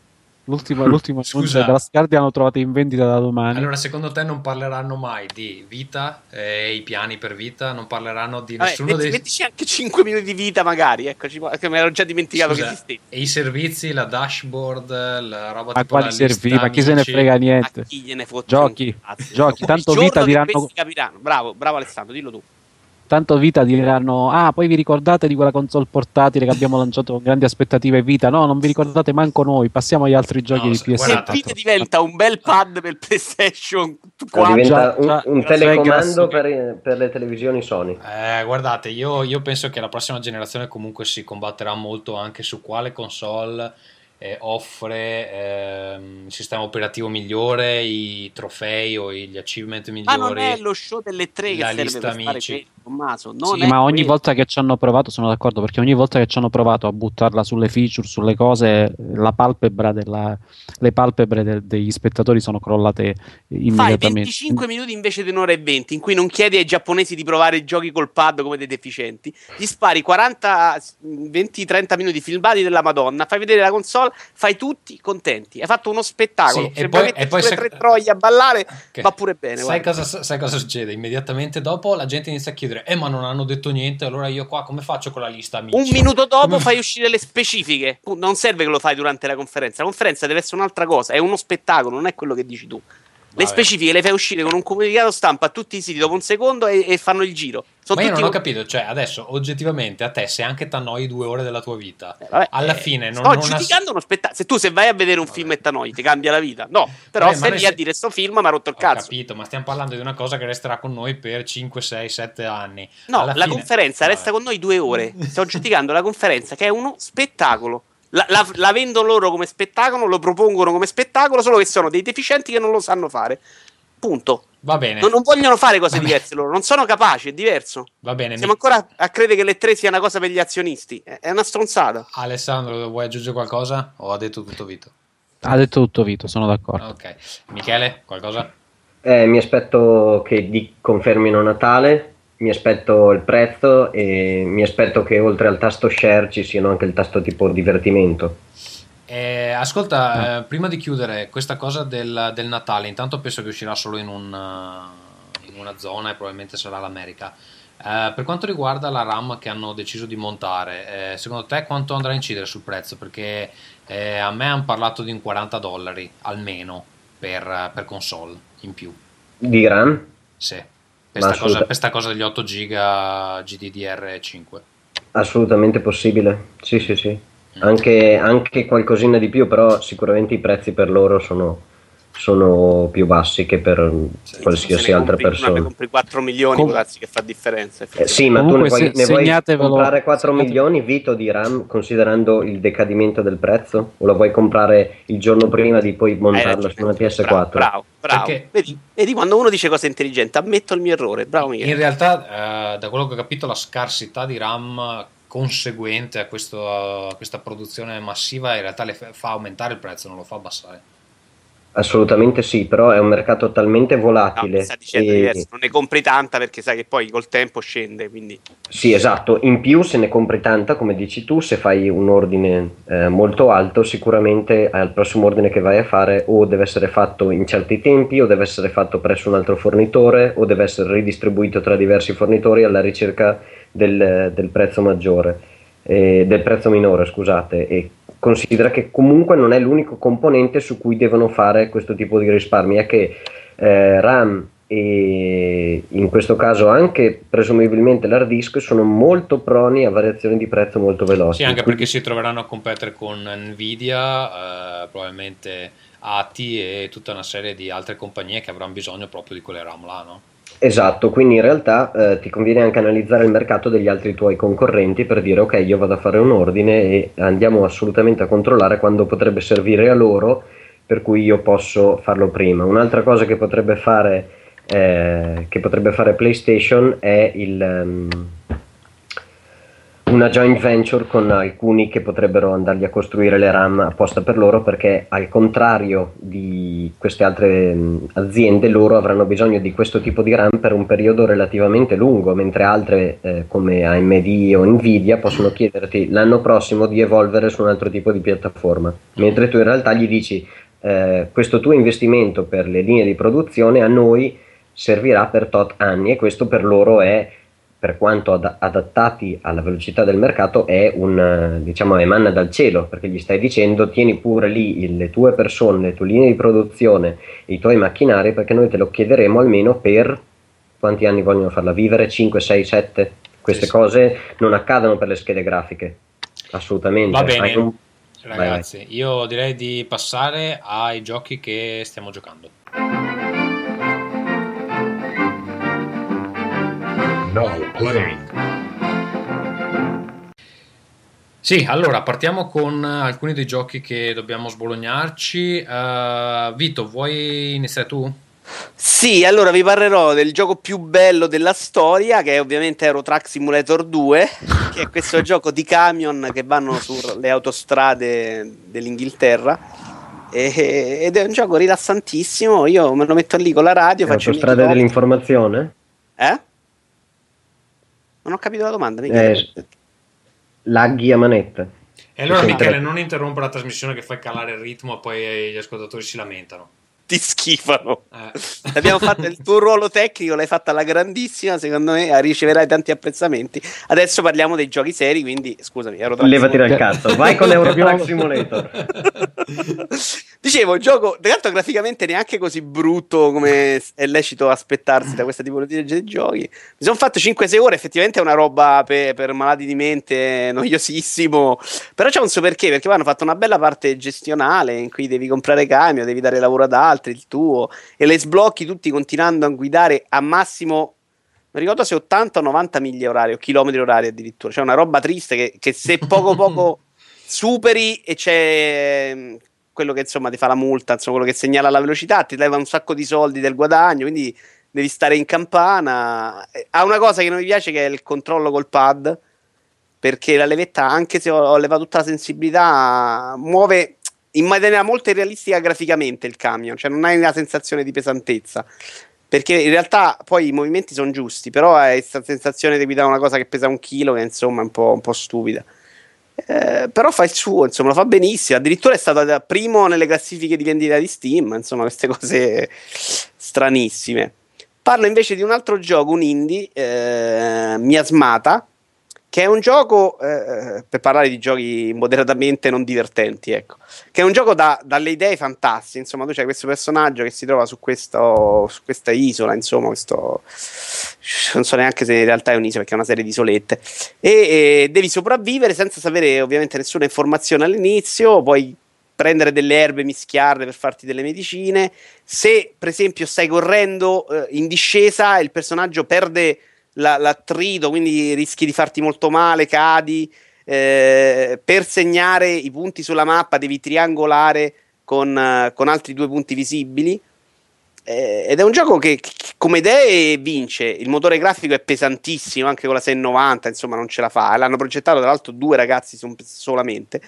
L'ultimo, l'ultimo Scusa, della Scardia hanno trovato in vendita da domani. Allora, secondo te non parleranno mai di vita e i piani per vita? Non parleranno di Vabbè, nessuno metti, dei. Mettici anche 5 minuti di vita, magari. Eccoci, che mi ero già dimenticato Scusa, che esisteva. E i servizi, la dashboard, la roba A quali servizi? Ma chi se ne frega niente? A chi gliene fotte Giochi, giochi. Tanto vita diranno. Capiranno. Bravo, bravo Alessandro, dillo tu tanto Vita diranno ah poi vi ricordate di quella console portatile che abbiamo lanciato con grandi aspettative Vita? No non vi ricordate manco noi passiamo agli altri giochi no, di PS4 se Vita diventa un bel pad per PlayStation 4 diventa un, un, un telecomando per, per, le televisioni Sony. Eh, guardate io, io penso che la prossima generazione comunque si combatterà molto anche su quale console eh, offre eh, il sistema operativo migliore, i trofei o gli achievement migliori. Ma non è lo show delle tre che serve per amici. Tommaso. sì, ma ogni quello. volta che ci hanno provato, sono d'accordo, perché ogni volta che ci hanno provato a buttarla sulle feature, sulle cose, la palpebra della, le palpebre de, degli spettatori sono crollate immediatamente. Fai 25 minuti invece di un'ora e 20, in cui non chiedi ai giapponesi di provare i giochi col pad come dei deficienti, gli spari 40, 20, 30 minuti filmati della Madonna, fai vedere la console, fai tutti contenti. Hai fatto uno spettacolo. Sì, Se e poi, e poi se... tre troie a ballare, okay. va pure bene. Sai cosa, sai cosa, succede? Immediatamente dopo la gente inizia a chiedere: Eh, ma non hanno detto niente. Allora io qua come faccio con la lista amici? Un minuto dopo come... fai uscire le specifiche. Non serve che lo fai durante la conferenza. La conferenza deve essere un'altra cosa. È uno spettacolo, non è quello che dici tu. Le specifiche le fai uscire con un comunicato stampa a tutti i siti dopo un secondo e, e fanno il giro. Sono Ma io non ho capito, cioè adesso oggettivamente a te se anche t'annoi due ore della tua vita, eh, vabbè, alla eh, fine non, sto non giudicando uno spettacolo. Se tu se vai a vedere un vabbè. film e t'annoi ti cambia la vita. No, però vabbè, sei lì a dire sto film mi ha rotto il ho cazzo. Ho capito, ma stiamo parlando di una cosa che resterà con noi per 5, 6, 7 anni. No, alla la fine... conferenza resta con noi due ore. Sto giudicando la conferenza che è uno spettacolo. La, la, la, vendono loro come spettacolo, lo propongono come spettacolo, solo che sono dei deficienti che non lo sanno fare. Punto. Va bene. Non, non vogliono fare cose diverse loro, non sono capaci, è diverso. Va bene. Siamo mi... ancora a credere che le tre sia una cosa per gli azionisti. È una stronzata. Alessandro, vuoi aggiungere qualcosa? O ha detto tutto Vito? Ha detto tutto Vito, sono d'accordo. Ok. Michele, qualcosa? Eh, mi aspetto che di confermino Natale, mi aspetto il prezzo e mi aspetto che oltre al tasto share ci siano anche il tasto tipo divertimento. Eh, ascolta, ah. eh, prima di chiudere questa cosa del, del, Natale, intanto penso che uscirà solo in, un, in una zona e probabilmente sarà l'America. Eh, per quanto riguarda la RAM che hanno deciso di montare, eh, secondo te quanto andrà a incidere sul prezzo? Perché eh, a me hanno parlato di un 40 dollari almeno per, per console in più. Di RAM? Sì, questa cosa, questa cosa degli 8 GB GDDR5. Assolutamente possibile, sì sì sì. Anche, anche, qualcosina di più, però sicuramente i prezzi per loro sono, sono più bassi che per cioè, qualsiasi altra compri, persona. Se compri 4 milioni, Com- che fa differenza. Eh, sì, ma Comunque tu ne, vuoi, ne vuoi comprare 4 milioni, Vito, di RAM, considerando il decadimento del prezzo? O la vuoi comprare il giorno prima di poi montarla su una PS4? Bravo, bravo. bravo. Vedi, vedi, quando uno dice cose intelligenti, ammetto il mio errore. Bravo, Michele. In realtà, eh, da quello che ho capito, la scarsità di RAM conseguente a, questo, a, questa produzione massiva in realtà le fa aumentare il prezzo, non lo fa abbassare. Assolutamente sì, però è un mercato talmente volatile. No, e... Non ne compri tanta perché sai che poi col tempo scende. Quindi... Sì, esatto. In più, se ne compri tanta, come dici tu, se fai un ordine eh, molto alto, sicuramente al prossimo ordine che vai a fare o deve essere fatto in certi tempi, o deve essere fatto presso un altro fornitore, o deve essere ridistribuito tra diversi fornitori alla ricerca del, del prezzo maggiore, eh, del prezzo minore, scusate, e considera che comunque non è l'unico componente su cui devono fare questo tipo di risparmi, è che eh, RAM e in questo caso anche presumibilmente l'hard disk sono molto proni a variazioni di prezzo molto veloci. Sì, anche perché si troveranno a competere con Nvidia, eh, probabilmente ATI e tutta una serie di altre compagnie che avranno bisogno proprio di quelle RAM là, no? Esatto, quindi in realtà eh, ti conviene anche analizzare il mercato degli altri tuoi concorrenti per dire ok, io vado a fare un ordine e andiamo assolutamente a controllare quando potrebbe servire a loro, per cui io posso farlo prima. Un'altra cosa che potrebbe fare, eh, che potrebbe fare PlayStation è il... Um, una joint venture con alcuni che potrebbero andargli a costruire le RAM apposta per loro perché al contrario di queste altre aziende loro avranno bisogno di questo tipo di RAM per un periodo relativamente lungo mentre altre eh, come AMD o Nvidia possono chiederti l'anno prossimo di evolvere su un altro tipo di piattaforma. Mentre tu in realtà gli dici eh, questo tuo investimento per le linee di produzione a noi servirà per tot anni e questo per loro è per quanto ad- adattati alla velocità del mercato, è un diciamo emana dal cielo perché gli stai dicendo tieni pure lì le tue persone, le tue linee di produzione, i tuoi macchinari perché noi te lo chiederemo almeno per quanti anni vogliono farla vivere? 5, 6, 7? Queste sì, cose sì. non accadono per le schede grafiche, assolutamente. Va bene. Un... Ragazzi, vai, vai. io direi di passare ai giochi che stiamo giocando. Play. Sì, allora partiamo con alcuni dei giochi che dobbiamo sbolognarci. Uh, Vito, vuoi iniziare tu? Sì, allora vi parlerò del gioco più bello della storia, che è ovviamente Euro Truck Simulator 2, *laughs* che è questo *laughs* gioco di camion che vanno sulle autostrade dell'inghilterra. E, ed è un gioco rilassantissimo. Io me lo metto lì con la radio. È faccio autostrade dell'informazione? Eh? Non ho capito la domanda. Eh, laghi a manetta. E allora, Michele, non interrompere la trasmissione che fai calare il ritmo e poi gli ascoltatori si lamentano ti schifano. Eh. Abbiamo fatto il tuo ruolo tecnico, l'hai fatta alla grandissima, secondo me riceverai tanti apprezzamenti. Adesso parliamo dei giochi seri, quindi scusami, ero Levati dal *laughs* cazzo, vai con Euro Truck Simulator. Dicevo, il gioco, tra l'altro graficamente neanche così brutto come è lecito aspettarsi da questa tipologia di giochi. Mi sono fatto 5-6 ore, effettivamente è una roba per, per malati di mente noiosissimo, però c'è un so perché, perché poi hanno fatto una bella parte gestionale in cui devi comprare camion, devi dare lavoro ad altri altri, il tuo, e le sblocchi tutti continuando a guidare a massimo non ricordo se 80 o 90 miglia orarie o chilometri orari addirittura. C'è una roba triste che, che se poco poco *laughs* superi e c'è mm, quello che insomma ti fa la multa, insomma quello che segnala la velocità, ti leva un sacco di soldi del guadagno, quindi devi stare in campana. Ha una cosa che non mi piace che è il controllo col pad, perché la levetta, anche se ho, ho levato tutta la sensibilità, muove in maniera molto realistica graficamente il camion, cioè non hai la sensazione di pesantezza. Perché in realtà poi i movimenti sono giusti, però hai questa sensazione di guidare una cosa che pesa un chilo, che insomma è un po', un po stupida. Eh, però fa il suo, insomma, lo fa benissimo. Addirittura è stato primo nelle classifiche di vendita di Steam, insomma, queste cose stranissime. Parlo invece di un altro gioco, un indie, eh, Miasmata, che è un gioco, eh, per parlare di giochi moderatamente non divertenti, ecco, che è un gioco da, dalle idee fantastiche, insomma, tu c'hai questo personaggio che si trova su, questo, su questa isola, insomma, questo, non so neanche se in realtà è un'isola perché è una serie di isolette, e, e devi sopravvivere senza sapere ovviamente nessuna informazione all'inizio, poi prendere delle erbe, mischiarle per farti delle medicine, se per esempio stai correndo eh, in discesa il personaggio perde la, l'attrito, quindi rischi di farti molto male, cadi. Eh, per segnare i punti sulla mappa devi triangolare con, uh, con altri due punti visibili. Eh, ed è un gioco che, che, come idee vince. Il motore grafico è pesantissimo, anche con la 690, insomma, non ce la fa. L'hanno progettato, tra l'altro, due ragazzi solamente.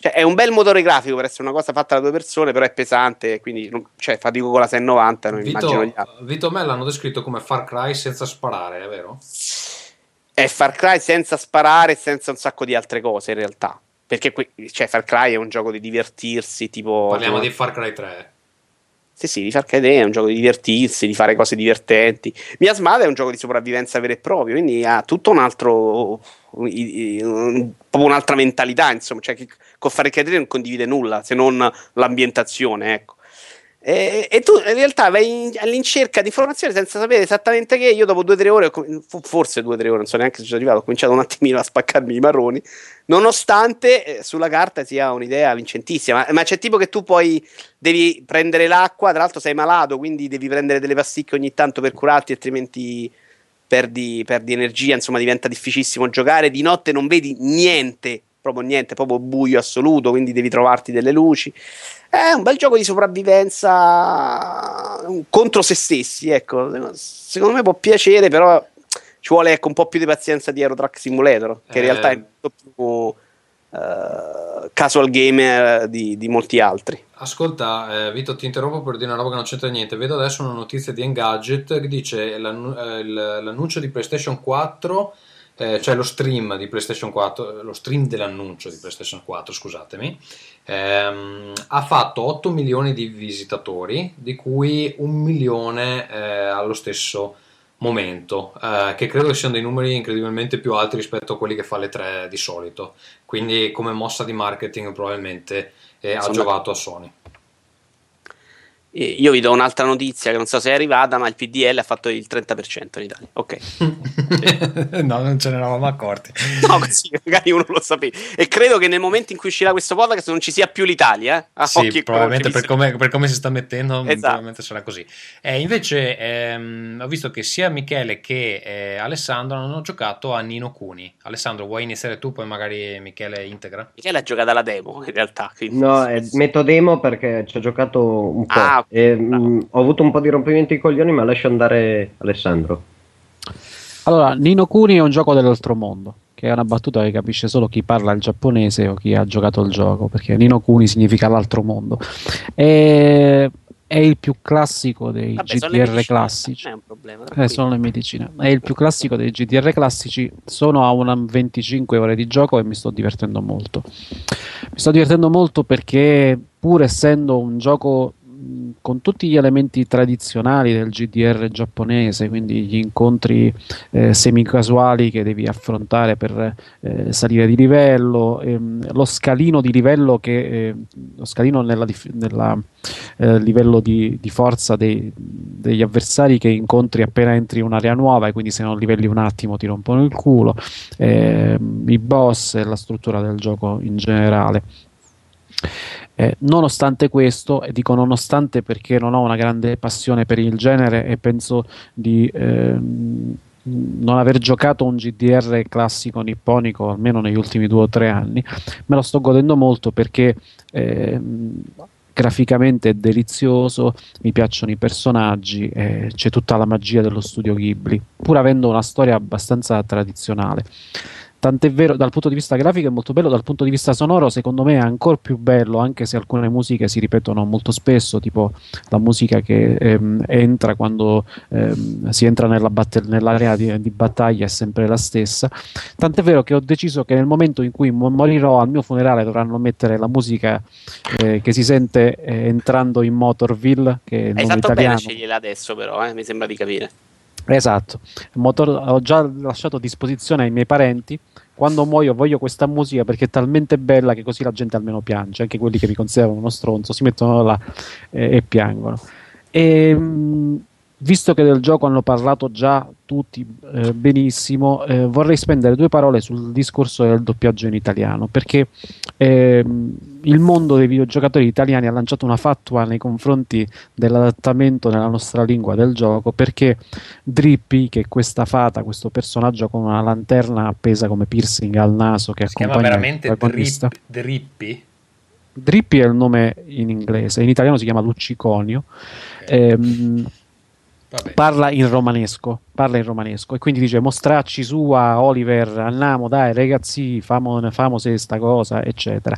Cioè, è un bel motore grafico per essere una cosa fatta da due persone, però è pesante, quindi cioè, fatico con la 690. Non Vito, immagino gli altri. Vito me l'hanno descritto come Far Cry senza sparare, è vero? È Far Cry senza sparare e senza un sacco di altre cose, in realtà. Perché qui, cioè, Far Cry è un gioco di divertirsi, tipo. Parliamo di Far Cry 3. Sì, sì, di Far 3 è un gioco di divertirsi, di fare cose divertenti. Miasmata è un gioco di sopravvivenza vero e proprio, quindi ha tutto un altro. proprio un'altra mentalità, insomma. Cioè, con Far Cry 3 non condivide nulla se non l'ambientazione, ecco. E, e, tu in realtà vai in, all'incerca di informazioni senza sapere esattamente che io dopo due o tre ore, forse due o tre ore, non so neanche se sono arrivato, ho cominciato un attimino a spaccarmi i marroni, nonostante eh, sulla carta sia un'idea vincentissima, ma, ma, c'è tipo che tu poi devi prendere l'acqua, tra l'altro sei malato, quindi devi prendere delle pasticche ogni tanto per curarti, altrimenti perdi, perdi energia, insomma diventa difficilissimo giocare, di notte non vedi niente proprio niente, proprio buio assoluto, quindi devi trovarti delle luci. È un bel gioco di sopravvivenza contro se stessi, ecco. Secondo me può piacere, però ci vuole ecco, un po' più di pazienza di Aero Truck Simulator, che eh. in realtà è molto più uh, casual gamer di, di, molti altri. Ascolta, eh, Vito, ti interrompo per dire una roba che non c'entra niente. Vedo adesso una notizia di Engadget che dice eh, l'annuncio di PlayStation 4 eh, cioè lo stream di PlayStation 4, lo stream dell'annuncio di PlayStation 4, scusatemi, ehm, ha fatto 8 milioni di visitatori, di cui un milione eh, allo stesso momento, eh, che credo che siano dei numeri incredibilmente più alti rispetto a quelli che fa le 3 di solito. Quindi, come mossa di marketing, probabilmente eh, ha giovato a Sony. Io vi do un'altra notizia che non so se è arrivata, ma il PDL ha fatto il 30% in Italia. Ok. *laughs* no, non ce ne eravamo accorti. *laughs* no, così magari uno lo sapeva. E credo che nel momento in cui uscirà questo podcast non ci sia più l'Italia. Eh? sì, probabilmente per come, per come, si sta mettendo, esatto. probabilmente sarà così. Eh, invece ehm, ho visto che sia Michele che eh, Alessandro hanno giocato a Nino Cuni. Alessandro, vuoi iniziare tu, poi magari Michele integra? Michele ha giocato alla demo, in realtà. Quindi... No, eh, metto demo perché ci ho giocato un po'. Ah, e, mh, mm, ho avuto un po' di rompimenti di coglioni, ma lascio andare Alessandro. Allora, Nino Kuni è un gioco dell'altro mondo, che è una battuta che capisce solo chi parla il giapponese o chi ha giocato il gioco, perché Nino Kuni significa l'altro mondo. E è il più classico dei Vabbè, GTR classici. Non è un problema. Eh, sono le medicine. È il più classico dei GTR classici. Sono a una 25 ore di gioco e mi sto divertendo molto. Mi sto divertendo molto perché, pur essendo un gioco con tutti gli elementi tradizionali del GDR giapponese, quindi gli incontri eh, semicasuali che devi affrontare per eh, salire di livello, ehm, lo scalino di livello che eh, lo scalino nella, nella eh, livello di, di forza dei, degli avversari che incontri appena entri in un'area nuova e quindi se non livelli un attimo ti rompono il culo, ehm, i boss e la struttura del gioco in generale. Eh, nonostante questo, e dico nonostante perché non ho una grande passione per il genere e penso di ehm, non aver giocato un GDR classico nipponico almeno negli ultimi due o tre anni, me lo sto godendo molto perché ehm, graficamente è delizioso, mi piacciono i personaggi, eh, c'è tutta la magia dello studio Ghibli, pur avendo una storia abbastanza tradizionale. Tant'è vero, dal punto di vista grafico è molto bello, dal punto di vista sonoro secondo me è ancora più bello, anche se alcune musiche si ripetono molto spesso, tipo la musica che ehm, entra quando ehm, si entra nella batt- nell'area di, di, battaglia è sempre la stessa. Tant'è vero che ho deciso che nel momento in cui morirò al mio funerale dovranno mettere la musica eh, che si sente eh, entrando in Motorville, che è il Hai fatto italiano. bene a scegliere adesso però, eh, mi sembra di capire. Esatto, motor- ho già lasciato a disposizione ai miei parenti. Quando muoio voglio questa musica perché è talmente bella che così la gente almeno piange, anche quelli che mi considerano uno stronzo si mettono là eh, e piangono. E, ehm, mh, visto che del gioco hanno parlato già tutti eh, benissimo, eh, vorrei spendere due parole sul discorso del doppiaggio in italiano, perché ehm, il mondo dei videogiocatori italiani ha lanciato una fatua nei confronti dell'adattamento nella nostra lingua del gioco, perché Drippy, che è questa fata, questo personaggio con una lanterna appesa come piercing al naso che si chiama veramente Drip, Drippy? Drippy è il nome in inglese, in italiano si chiama Lucciconio. Okay. Ehm, parla in romanesco parla in romanesco. E quindi dice mostracci su a Oliver andiamo dai ragazzi famo, famo questa cosa eccetera.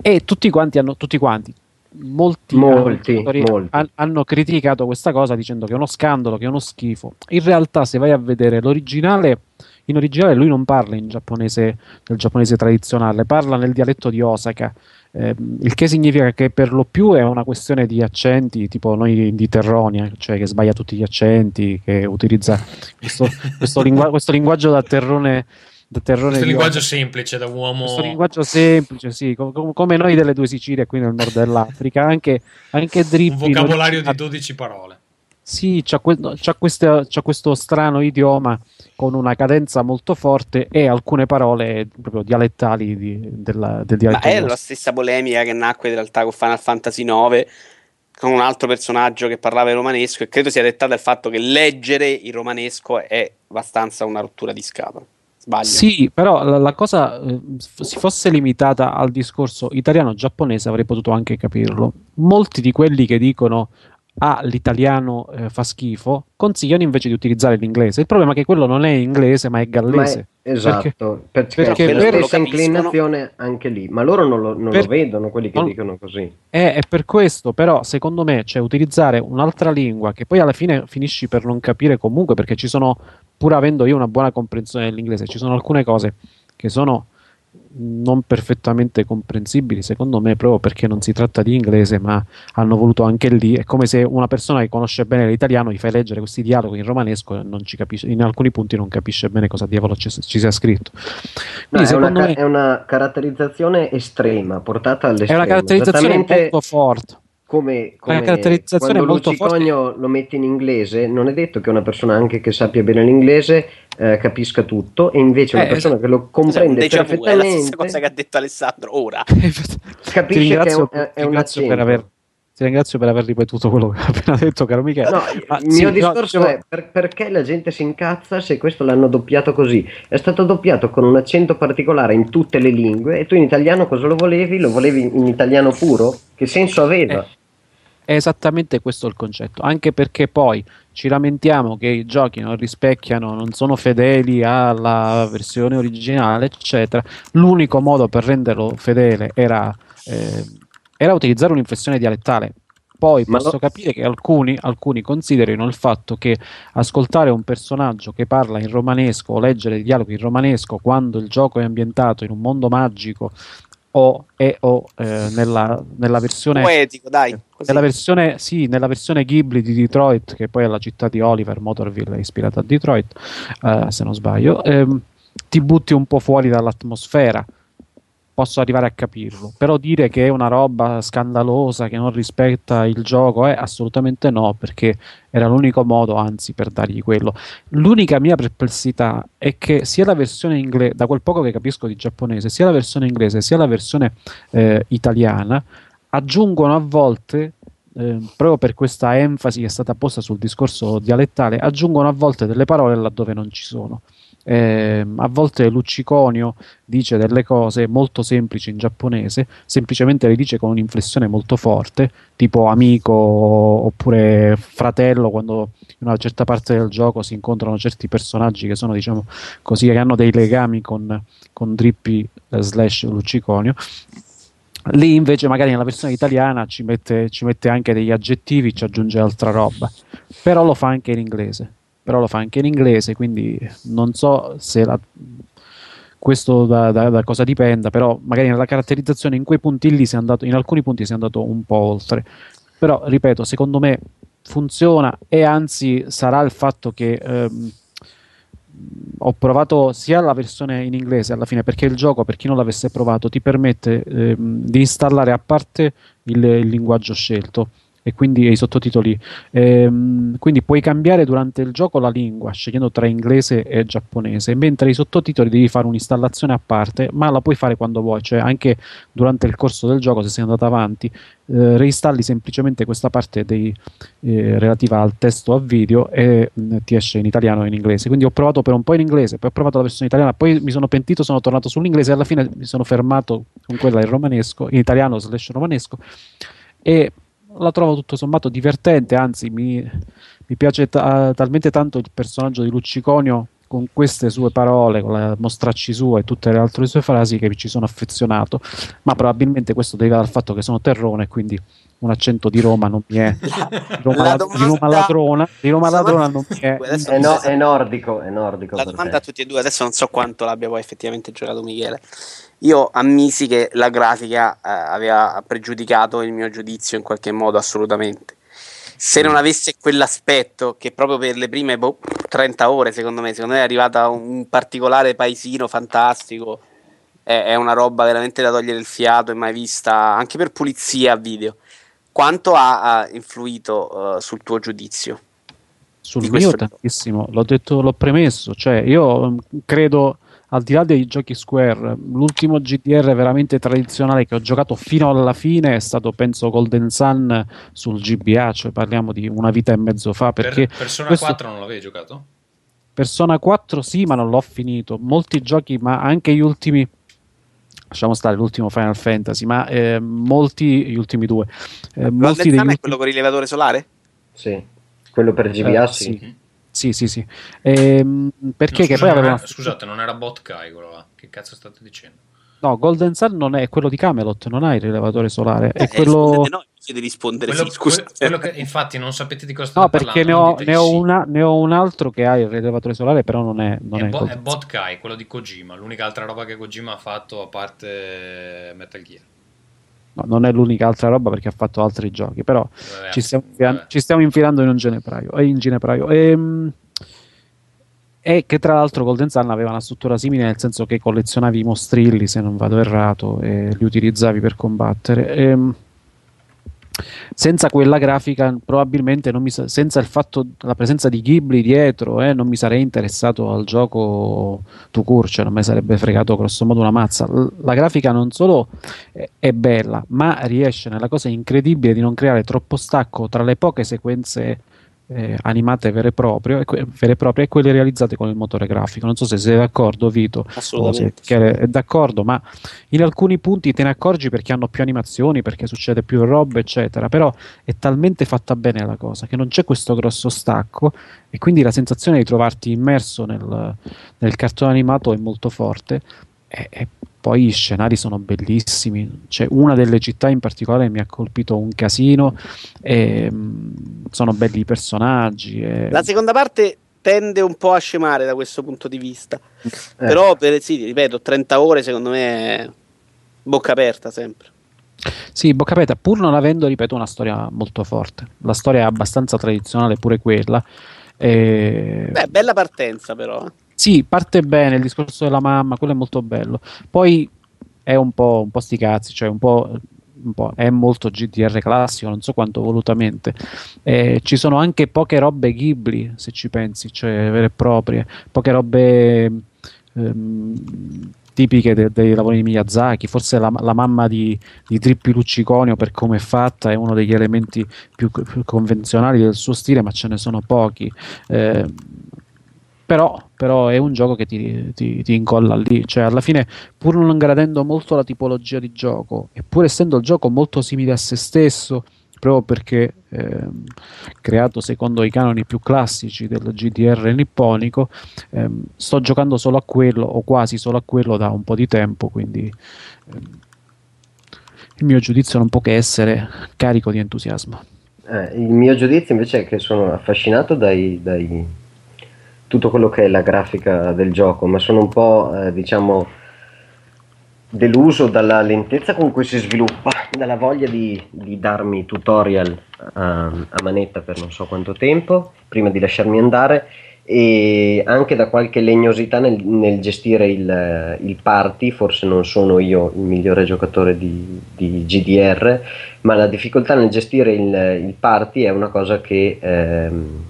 E tutti quanti hanno tutti quanti molti, molti, molti. Han, hanno criticato questa cosa dicendo che è uno scandalo che è uno schifo. In realtà se vai a vedere l'originale in originale lui non parla in giapponese nel giapponese tradizionale parla nel dialetto di Osaka eh, il che significa che per lo più è una questione di accenti, tipo noi di Terronia, cioè che sbaglia tutti gli accenti, che utilizza questo, *laughs* questo, lingua- questo linguaggio da terrone. Da terrone questo linguaggio semplice da uomo. Questo linguaggio semplice, sì, com- come noi delle due Sicilie qui nel nord dell'Africa, anche, anche Drippy. Un vocabolario di 12 parole. Sì, c'ha, que- c'ha, questa, c'ha questo strano idioma con una cadenza molto forte e alcune parole proprio dialettali di, della, del dialetto. Ma è la stessa polemica che nacque in realtà con Final Fantasy IX con un altro personaggio che parlava in romanesco e credo sia dettata dal fatto che leggere il romanesco è abbastanza una rottura di scatola. Sbaglio. Sì, però la, la cosa eh, si fosse limitata al discorso italiano-giapponese avrei potuto anche capirlo. Molti di quelli che dicono ah, l'italiano eh, fa schifo, consigliano invece di utilizzare l'inglese. Il problema è che quello non è inglese, ma è gallese. Ma è, esatto, perché, perché, perché per stessa inclinazione anche lì, ma loro non lo, non per, lo vedono quelli che non, dicono così. È, è, per questo, però, secondo me, cioè, utilizzare un'altra lingua che poi alla fine finisci per non capire comunque, perché ci sono, pur avendo io una buona comprensione dell'inglese, ci sono alcune cose che sono non perfettamente comprensibili, secondo me, proprio perché non si tratta di inglese, ma hanno voluto anche lì. È come se una persona che conosce bene l'italiano gli fai leggere questi dialoghi in romanesco e non ci capisce, in alcuni punti non capisce bene cosa diavolo ci, ci sia scritto. Quindi, no, è, una, me, è, una, caratterizzazione estrema, portata all'estremo. È una caratterizzazione molto forte come, come la caratterizzazione è molto forte. lo metti in inglese, non è detto che una persona anche che sappia bene l'inglese eh, capisca tutto, e invece una eh, persona esatto. che lo comprende esatto, perfettamente. È la stessa cosa che ha detto Alessandro ora. *laughs* capisce che è, è un accento. Per aver ti ringrazio per aver ripetuto quello che ha appena detto, caro Michele. No, Ma, il sì, mio discorso no, è per, perché la gente si incazza se questo l'hanno doppiato così? È stato doppiato con un accento particolare in tutte le lingue e tu in italiano cosa lo volevi? Lo volevi in italiano puro? Che senso aveva? Eh, è esattamente questo il concetto, anche perché poi ci lamentiamo che i giochi non rispecchiano, non sono fedeli alla versione originale, eccetera. L'unico modo per renderlo fedele era... Eh, era utilizzare un'inflessione dialettale. Poi Ma posso lo... capire che alcuni, alcuni, considerino il fatto che ascoltare un personaggio che parla in romanesco o leggere dialoghi in romanesco quando il gioco è ambientato in un mondo magico o, e, o eh, nella, nella, versione poetico, dai, nella versione, sì, nella versione Ghibli di Detroit, che poi è la città di Oliver, Motorville è ispirata a Detroit, eh, se non sbaglio, ehm, ti butti un po' fuori dall'atmosfera posso arrivare a capirlo. Però dire che è una roba scandalosa che non rispetta il gioco, è eh, assolutamente no, perché era l'unico modo, anzi, per dargli quello. L'unica mia perplessità è che sia la versione inglese, da quel poco che capisco di giapponese, sia la versione inglese sia la versione eh, italiana aggiungono a volte eh, proprio per questa enfasi che è stata posta sul discorso dialettale, aggiungono a volte delle parole laddove non ci sono. Eh, a volte Lucciconio dice delle cose molto semplici in giapponese, semplicemente le dice con un'inflessione molto forte, tipo amico oppure fratello, quando in una certa parte del gioco si incontrano certi personaggi che sono, diciamo così, che hanno dei legami con, con Drippy eh, slash Lucciconio. Lì invece magari nella versione italiana ci mette, ci mette anche degli aggettivi, ci aggiunge altra roba, però lo fa anche in inglese però lo fa anche in inglese, quindi non so se la, questo da, da, da, cosa dipenda, però magari nella caratterizzazione in quei punti lì si è andato, in alcuni punti si è andato un po' oltre. Però, ripeto, secondo me funziona e anzi sarà il fatto che ehm, ho provato sia la versione in inglese alla fine perché il gioco, per chi non l'avesse provato, ti permette ehm, di installare a parte il, il linguaggio scelto e quindi i sottotitoli. Ehm, quindi puoi cambiare durante il gioco la lingua scegliendo tra inglese e giapponese, mentre i sottotitoli devi fare un'installazione a parte, ma la puoi fare quando vuoi, cioè anche durante il corso del gioco, se sei andato avanti, eh, reinstalli semplicemente questa parte dei, eh, relativa al testo a video e mh, mm, ti esce in italiano e in inglese. Quindi ho provato per un po' in inglese, poi ho provato la versione italiana, poi mi sono pentito, sono tornato sull'inglese e alla fine mi sono fermato con quella in romanesco, in italiano slash romanesco e la trovo tutto sommato divertente, anzi mi, mi piace ta- talmente tanto il personaggio di Lucciconio con queste sue parole, con la mostracci sua e tutte le altre sue frasi che ci sono affezionato, ma probabilmente questo deriva dal fatto che sono terrone quindi un accento di Roma non mi è *laughs* di Roma, la, di Roma ladrona di Roma ladrona non mi è *laughs* è, no, è nordico è nordico la domanda a tutti e due adesso non so quanto l'abbia poi effettivamente giocato Michele io ammisi che la grafica eh, aveva pregiudicato il mio giudizio in qualche modo assolutamente. Se non avesse quell'aspetto che proprio per le prime boh, 30 ore, secondo me, secondo me è arrivata un particolare paesino fantastico, è, è una roba veramente da togliere il fiato e mai vista anche per pulizia a video. Quanto ha, ha influito uh, sul tuo giudizio? Sul mio tantissimo, l'ho detto, l'ho premesso, cioè io mm, credo al di là dei giochi Square, l'ultimo GDR veramente tradizionale che ho giocato fino alla fine è stato, penso, Golden Sun sul GBA, cioè parliamo di una vita e mezzo fa. Perché per Persona questo... 4 non l'avevi giocato? Persona 4 sì, ma non l'ho finito. Molti giochi, ma anche gli ultimi lasciamo stare l'ultimo Final Fantasy, ma eh, molti, gli ultimi due. Eh, molti degli ultimi... è quello con il rilevatore solare? Sì, quello per GBA eh, sì. sì. Sì, sì, sì. Ehm, perché no, che poi aveva... Scusate, non era Botkai quello là. Che cazzo state dicendo? No, Golden Sun non è quello di Camelot, non ha il rilevatore solare. È eh, quello... No, di rispondere quello, sì, scusate. Quello che, infatti non sapete di cosa state no, perché ne ho, ne, ho una, ne ho, un altro che ha il rilevatore solare, però non è... Non è, è, bo- è Botkai, quello di Kojima. L'unica altra roba che Kojima ha fatto a parte Metal Gear. No, non è l'unica altra roba perché ha fatto altri giochi, però vabbè, ci, stiamo infilando, ci, stiamo infilando, in un ginepraio. In ginepraio. Ehm e che tra l'altro Golden Sun aveva una struttura simile nel senso che collezionavi i mostrilli se non vado errato e li utilizzavi per combattere e, ehm, senza quella grafica probabilmente mi senza fatto la presenza di Ghibli dietro eh, non mi sarei interessato al gioco to court, cioè non mi sarebbe fregato grosso modo una mazza. La grafica non solo è bella ma riesce nella cosa incredibile di non creare troppo stacco tra le poche sequenze eh, animate vere e, proprie, vere e proprie e quelle realizzate con il motore grafico. Non so se sei d'accordo, Vito. Assolutamente. Se è d'accordo, ma in alcuni punti te ne accorgi perché hanno più animazioni, perché succede più roba, eccetera. Però è talmente fatta bene la cosa che non c'è questo grosso stacco e quindi la sensazione di trovarti immerso nel, nel cartone animato è molto forte. E, e poi gli scenari sono bellissimi. C'è una delle città in particolare mi ha colpito un casino. E, mh, sono belli i personaggi. E... La seconda parte tende un po' a scemare da questo punto di vista. Eh. Però, per, sì, ripeto, 30 ore secondo me è bocca aperta sempre. Sì, bocca aperta, pur non avendo, ripeto, una storia molto forte. La storia è abbastanza tradizionale, pure quella. E... Beh, bella partenza però. Sì, parte bene il discorso della mamma, quello è molto bello. Poi è un po', un po sti cazzi, cioè un po', un po', è molto GDR classico, non so quanto volutamente. Eh, ci sono anche poche robe Ghibli, se ci pensi, cioè vere e proprie, poche robe ehm, tipiche dei, dei lavori di Miyazaki. Forse la, la mamma di, di Trippi Lucciconio, per come è fatta, è uno degli elementi più, più, convenzionali del suo stile, ma ce ne sono pochi. Eh, però, però, è un gioco che ti, ti, ti, incolla lì, cioè alla fine pur non gradendo molto la tipologia di gioco, eppur essendo il gioco molto simile a se stesso, proprio perché eh, creato secondo i canoni più classici del GDR nipponico, eh, sto giocando solo a quello o quasi solo a quello da un po' di tempo, quindi eh, il mio giudizio non può che essere carico di entusiasmo. Eh, il mio giudizio invece è che sono affascinato dai, dai tutto quello che è la grafica del gioco, ma sono un po' eh, diciamo deluso dalla lentezza con cui si sviluppa, dalla voglia di, di darmi tutorial a, a, manetta per non so quanto tempo prima di lasciarmi andare e anche da qualche legnosità nel, nel gestire il, il, party, forse non sono io il migliore giocatore di, di GDR, ma la difficoltà nel gestire il, il party è una cosa che... Ehm,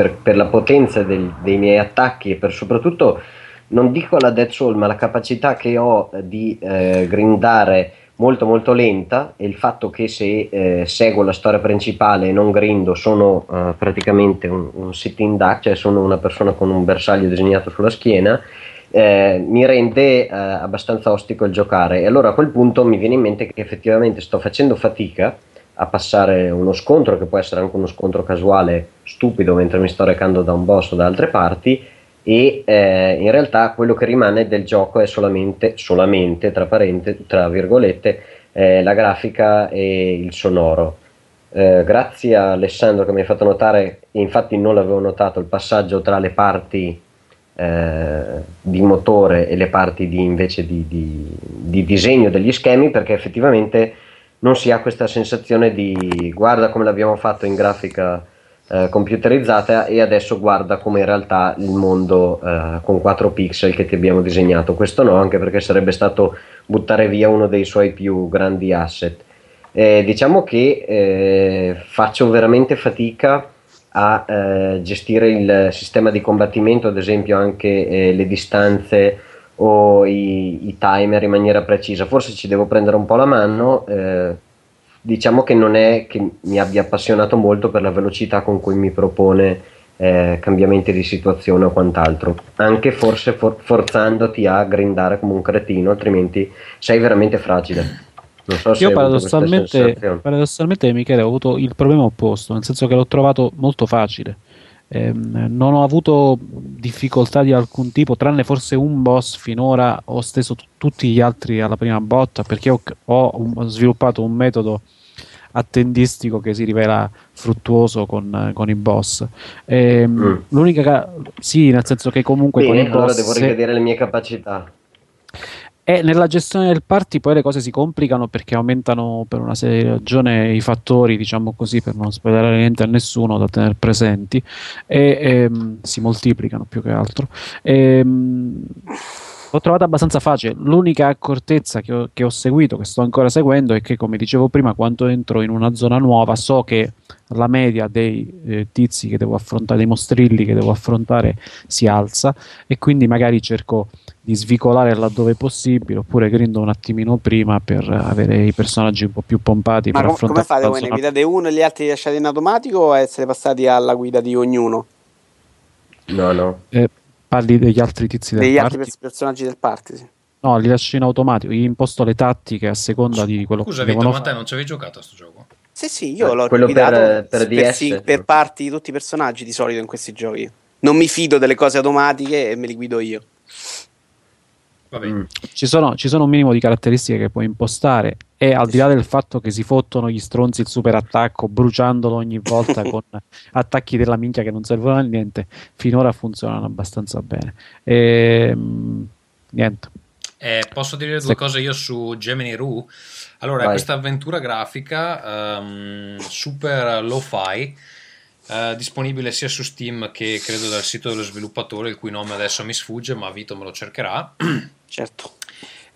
per, per la potenza del, dei miei attacchi e per soprattutto, non dico la Dead Soul, ma la capacità che ho di eh, grindare molto molto lenta e il fatto che se eh, seguo la storia principale e non grindo sono uh, praticamente un, un sitting duck, cioè sono una persona con un bersaglio disegnato sulla schiena, eh, mi rende eh, abbastanza ostico il giocare. E allora a quel punto mi viene in mente che effettivamente sto facendo fatica a passare uno scontro che può essere anche uno scontro casuale stupido mentre mi sto recando da un boss o da altre parti e eh, in realtà quello che rimane del gioco è solamente, solamente tra, parente, tra virgolette, eh, la grafica e il sonoro. Eh, grazie a Alessandro che mi ha fatto notare, infatti non l'avevo notato, il passaggio tra le parti eh, di motore e le parti di, invece di, di, di disegno degli schemi perché effettivamente non si ha questa sensazione di guarda come l'abbiamo fatto in grafica eh, computerizzata e adesso guarda come in realtà il mondo eh, con 4 pixel che ti abbiamo disegnato. Questo no, anche perché sarebbe stato buttare via uno dei suoi più grandi asset. Eh, diciamo che eh, faccio veramente fatica a eh, gestire il sistema di combattimento, ad esempio anche eh, le distanze o i, i, timer in maniera precisa. Forse ci devo prendere un po' la mano. Eh, diciamo che non è che mi abbia appassionato molto per la velocità con cui mi propone eh, cambiamenti di situazione o quant'altro. Anche forse for- forzandoti a grindare come un cretino, altrimenti sei veramente fragile. Non so Io paradossalmente, paradossalmente, Michele, ho avuto il problema opposto, nel senso che l'ho trovato molto facile eh, non ho avuto difficoltà di alcun tipo, tranne forse un boss finora. Ho steso t- tutti gli altri alla prima botta perché ho, ho, ho sviluppato un metodo attendistico che si rivela fruttuoso con, con i boss. Eh, mm. L'unica ca- sì, nel senso che comunque Bene, con i boss. Allora devo rivedere le mie capacità. E nella gestione del party poi le cose si complicano perché aumentano per una serie di ragioni i fattori, diciamo così, per non spoilerare niente a nessuno da tenere presenti, e, e ehm, si moltiplicano più che altro. E, ehm, L'ho trovata abbastanza facile. L'unica accortezza che ho, che ho, seguito, che sto ancora seguendo, è che, come dicevo prima, quando entro in una zona nuova, so che la media dei eh, tizi che devo affrontare, dei mostrilli che devo affrontare, si alza e quindi magari cerco di svicolare laddove possibile oppure grindo un attimino prima per avere i personaggi un po' più pompati. Ma com- come fate voi? Ne guidate uno e gli altri li lasciate in automatico o essere passati alla guida di ognuno? No, no. Eh, parli degli altri tizi del Degli party? altri personaggi del party, sì. No, li lascio in automatico, gli imposto le tattiche a seconda di quello Scusa, che Vito, ma te non ci avevi giocato a sto gioco? Sì, sì, io eh, l'ho quello guidato per, per, per, sì, per parti di tutti i personaggi di solito in questi giochi. Non mi fido delle cose automatiche e me li guido io. Mm. Ci, sono, ci, sono, un minimo di caratteristiche che puoi impostare e al di là del fatto che si fottono gli stronzi il super attacco bruciandolo ogni volta *laughs* con attacchi della minchia che non servono a niente, finora funzionano abbastanza bene. E, ehm, niente. Eh, posso dire due Se... cose io su Gemini Rue? Allora, Vai. questa avventura grafica um, super lo-fi Uh, disponibile sia su Steam che credo dal sito dello sviluppatore, il cui nome adesso mi sfugge, ma Vito me lo cercherà. *clears throat* certo.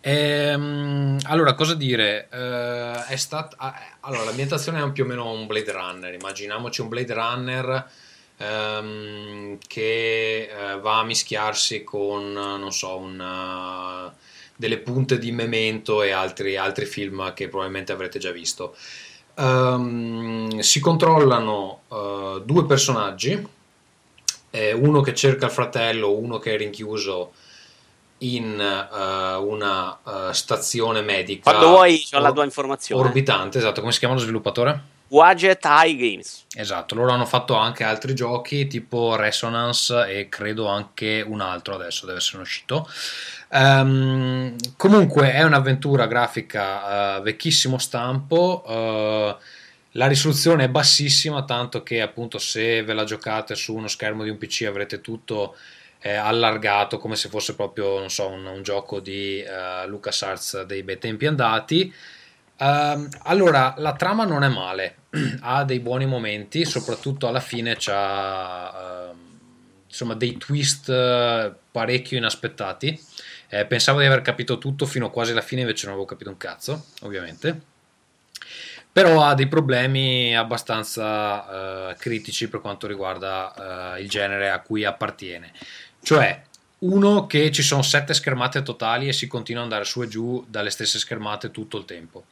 Ehm, allora, cosa dire? Uh, è stat- allora, l'ambientazione è più o meno un Blade Runner. Immaginiamoci un Blade Runner um, che eh, va a mischiarsi con, non so, una, delle punte di Memento e altri, altri film che probabilmente avrete già visto. Um, si controllano uh, due personaggi, eh, uno che cerca il fratello, uno che è rinchiuso in uh, una uh, stazione medica. Quando vuoi, ho or- la tua informazione. Orbitante, esatto. Come si chiama lo sviluppatore? Wadget High Games. Esatto, loro hanno fatto anche altri giochi tipo Resonance e credo anche un altro adesso deve essere uscito. Um, comunque è un'avventura grafica uh, vecchissimo stampo. Uh, la risoluzione è bassissima, tanto che appunto se ve la giocate su uno schermo di un PC avrete tutto eh, allargato come se fosse proprio non so, un, un gioco di uh, LucasArts dei bei tempi andati. Uh, allora, la trama non è male, *clears throat* ha dei buoni momenti, soprattutto alla fine c'ha uh, insomma, dei twist parecchio inaspettati eh, pensavo di aver capito tutto fino quasi alla fine, invece non avevo capito un cazzo, ovviamente. Però ha dei problemi abbastanza eh, critici per quanto riguarda eh, il genere a cui appartiene. Cioè, uno che ci sono sette schermate totali e si continua ad andare su e giù dalle stesse schermate tutto il tempo.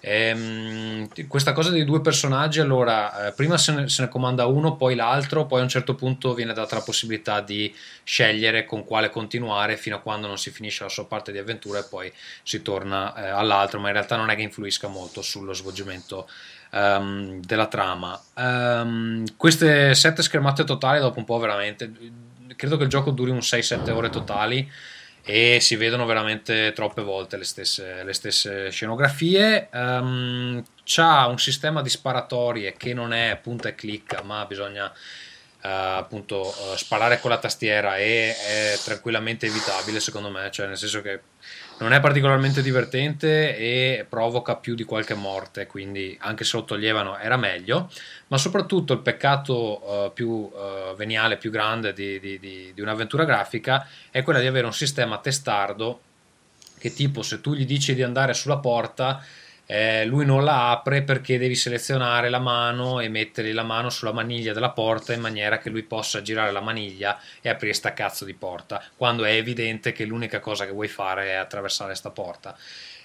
Ehm, questa cosa dei due personaggi, allora, eh, prima se ne, se ne, comanda uno, poi l'altro, poi a un certo punto viene data la possibilità di scegliere con quale continuare fino a quando non si finisce la sua parte di avventura e poi si torna eh, all'altro, ma in realtà non è che influisca molto sullo svolgimento um, della trama. Um, queste sette schermate totali, dopo un po' veramente, credo che il gioco duri un 6-7 ore totali e si vedono veramente troppe volte le stesse, le stesse scenografie. Um, c'ha un sistema di sparatorie che non è punta e clicca, ma bisogna uh, appunto uh, sparare con la tastiera e è tranquillamente evitabile secondo me, cioè nel senso che non è particolarmente divertente e provoca più di qualche morte, quindi anche se lo toglievano era meglio, ma soprattutto il peccato uh, più uh, veniale, più grande di, di, di, di un'avventura grafica è quella di avere un sistema testardo che tipo se tu gli dici di andare sulla porta eh, lui non la apre perché devi selezionare la mano e mettere la mano sulla maniglia della porta in maniera che lui possa girare la maniglia e aprire sta cazzo di porta, quando è evidente che l'unica cosa che vuoi fare è attraversare sta porta.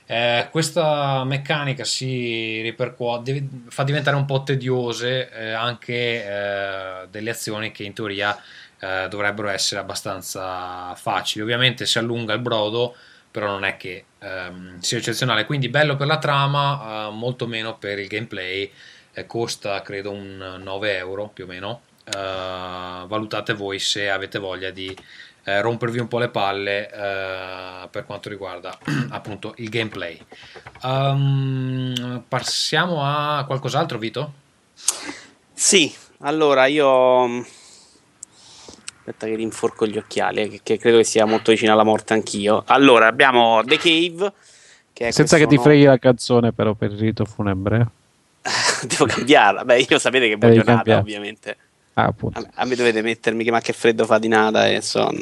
Eh, questa meccanica si ripercuote, fa diventare un po' tediose eh, anche eh, delle azioni che in teoria eh, dovrebbero essere abbastanza facili. Ovviamente si allunga il brodo però non è che um, sia eccezionale. Quindi bello per la trama, uh, molto meno per il gameplay. Eh, costa credo un 9 euro più o meno. Uh, valutate voi se avete voglia di eh, rompervi un po' le palle uh, per quanto riguarda *clears throat* appunto il gameplay. Um, passiamo a qualcos'altro, Vito? Sì, allora io Aspetta che rinforco gli occhiali, eh, che, che, credo che sia molto vicino alla morte anch'io. Allora, abbiamo The Cave. Senza che ti freghi la canzone però per il rito funebre. *laughs* Devo cambiarla. Beh, io sapete che voglio cambiare. ovviamente. Ah, appunto. A, me dovete mettermi che ma che freddo fa di nada e son...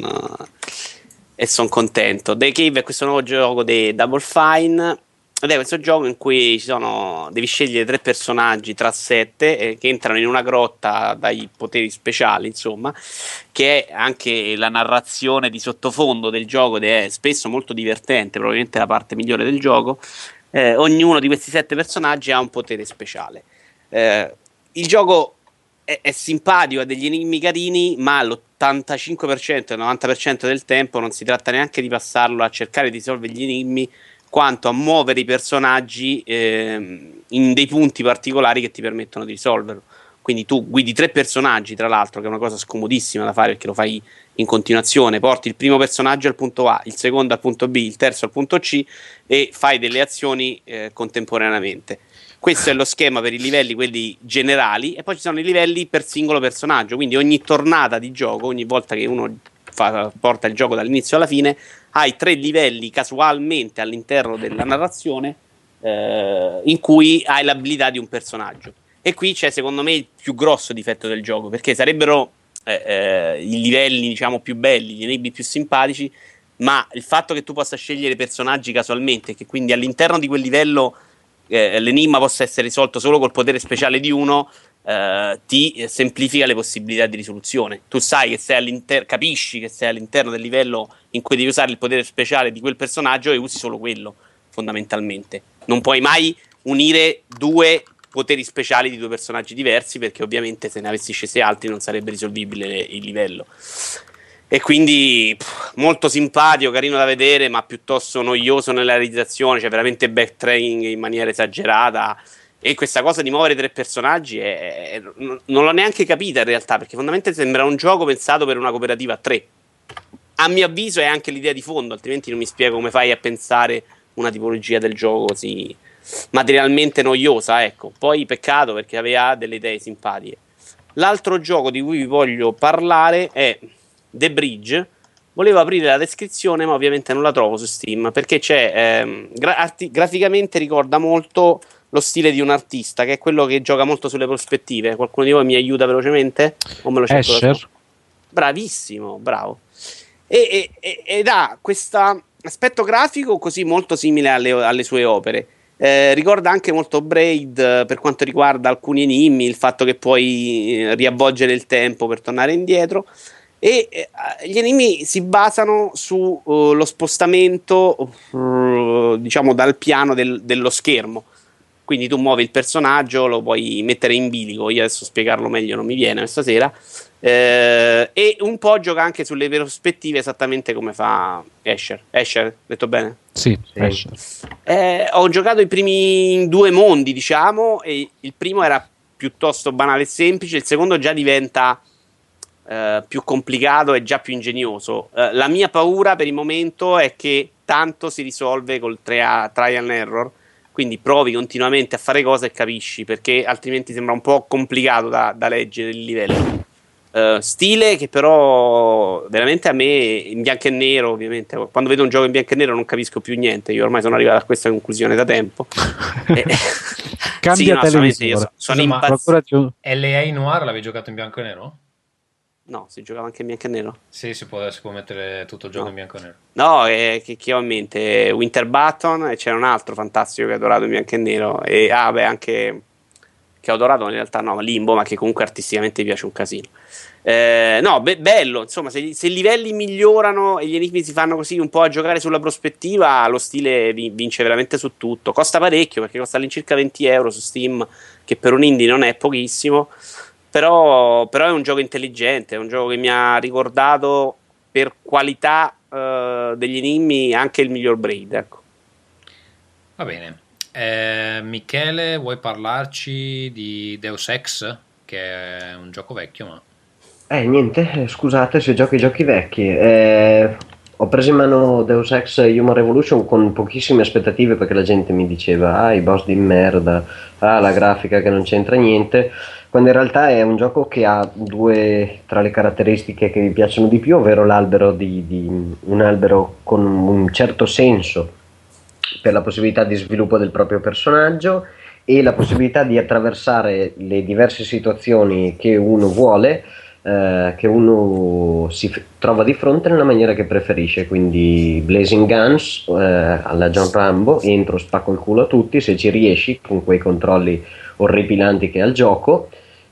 e sono contento. The Cave è questo nuovo gioco di Double Fine ed è questo gioco in cui sono, devi scegliere tre personaggi tra sette eh, che entrano in una grotta dai poteri speciali, insomma, che è anche la narrazione di sottofondo del gioco ed è spesso molto divertente, probabilmente la parte migliore del gioco. Eh, ognuno di questi sette personaggi ha un potere speciale. Eh, il gioco è, è, simpatico, ha degli enigmi carini, ma l'85% e il 90% del tempo non si tratta neanche di passarlo a cercare di risolvere gli enigmi quanto a muovere i personaggi eh, in dei punti particolari che ti permettono di risolverlo. Quindi tu guidi tre personaggi, tra l'altro, che è una cosa scomodissima da fare perché lo fai in continuazione. Porti il primo personaggio al punto A, il secondo al punto B, il terzo al punto C e fai delle azioni eh, contemporaneamente. Questo è lo schema per i livelli, quelli generali, e poi ci sono i livelli per singolo personaggio. Quindi ogni tornata di gioco, ogni volta che uno fa, porta il gioco dall'inizio alla fine, hai tre livelli casualmente all'interno della narrazione eh, in cui hai l'abilità di un personaggio. E qui c'è secondo me il più grosso difetto del gioco, perché sarebbero eh, eh, i livelli diciamo più belli, gli enigmi più simpatici, ma il fatto che tu possa scegliere personaggi casualmente, che quindi all'interno di quel livello eh, l'enigma possa essere risolto solo col potere speciale di uno, eh, ti semplifica le possibilità di risoluzione. Tu sai che sei all'interno, capisci che sei all'interno del livello in cui devi usare il potere speciale di quel personaggio e usi solo quello, fondamentalmente. Non puoi mai unire due poteri speciali di due personaggi diversi perché ovviamente se ne avessi scesi altri non sarebbe risolvibile il livello. E quindi pff, molto simpatico, carino da vedere, ma piuttosto noioso nella realizzazione, cioè veramente backtracking in maniera esagerata. E questa cosa di muovere tre personaggi è, è, non l'ho neanche capita in realtà, perché fondamentalmente sembra un gioco pensato per una cooperativa a tre. A mio avviso è anche l'idea di fondo, altrimenti non mi spiego come fai a pensare una tipologia del gioco così materialmente noiosa, ecco. Poi peccato perché aveva delle idee simpatiche. L'altro gioco di cui vi voglio parlare è The Bridge. Volevo aprire la descrizione, ma ovviamente non la trovo su Steam perché c'è ehm, gra- arti- graficamente ricorda molto lo stile di un artista, che è quello che gioca molto sulle prospettive. Qualcuno di voi mi aiuta velocemente? O me lo cerco Escher. Bravissimo, bravo. E, e, ed ha questo aspetto grafico così molto simile alle, alle sue opere. Eh, ricorda anche molto Braid eh, per quanto riguarda alcuni enigmi, il fatto che puoi eh, riavvolgere il tempo per tornare indietro. E eh, gli enigmi si basano sullo uh, spostamento, uh, diciamo, dal piano del, dello schermo. Quindi tu muovi il personaggio, lo puoi mettere in bilico. Io adesso spiegarlo meglio non mi viene questa sera. Eh, e un po' gioca anche sulle prospettive, esattamente come fa Escher. Escher, detto bene? Sì, sì. Eh, ho giocato i primi due mondi, diciamo, e il primo era piuttosto banale e semplice, il secondo già diventa eh, più complicato e già più ingegnoso. Eh, la mia paura per il momento è che tanto si risolve col trial and error quindi provi continuamente a fare cose e capisci, perché altrimenti sembra un po' complicato da, da leggere il livello. Uh, stile che però veramente a me in bianco e nero ovviamente quando vedo un gioco in bianco e nero non capisco più niente io ormai sono arrivato a questa conclusione da tempo *laughs* e, cambia sì, televisore no, sono impazzito LA Noir l'avevi giocato in bianco e nero? No, si giocava anche in bianco e nero. Sì, si può, si può mettere tutto il gioco no. in bianco e nero. No, eh, che, che, ho in mente Winter Button e c'era un altro fantastico che ho adorato in bianco e nero. E ah, beh, anche che ho adorato in realtà no, Limbo, ma che comunque artisticamente piace un casino. Eh, no, be- bello, insomma, se, i livelli migliorano e gli enigmi si fanno così un po' a giocare sulla prospettiva, lo stile vi- vince veramente su tutto. Costa parecchio perché costa all'incirca 20 euro su Steam, che per un indie non è pochissimo. Però, però, è un gioco intelligente, è un gioco che mi ha ricordato per qualità uh, degli enigmi anche il miglior Braid. Ecco. Va bene. Eh, Michele, vuoi parlarci di Deus Ex, che è un gioco vecchio, ma... Eh, niente, eh, scusate se giochi giochi vecchi. Eh, ho preso in mano Deus Ex Human Revolution con pochissime aspettative perché la gente mi diceva, ah, i boss di merda, ah, la grafica che non c'entra niente quando in realtà è un gioco che ha due tra le caratteristiche che mi piacciono di più, ovvero l'albero di, di un albero con un certo senso per la possibilità di sviluppo del proprio personaggio e la possibilità di attraversare le diverse situazioni che uno vuole eh, che uno si f- trova di fronte nella maniera che preferisce, quindi Blazing Guns eh, alla John Rambo, entro, spacco il culo a tutti, se ci riesci con quei controlli orripilanti che ha il gioco,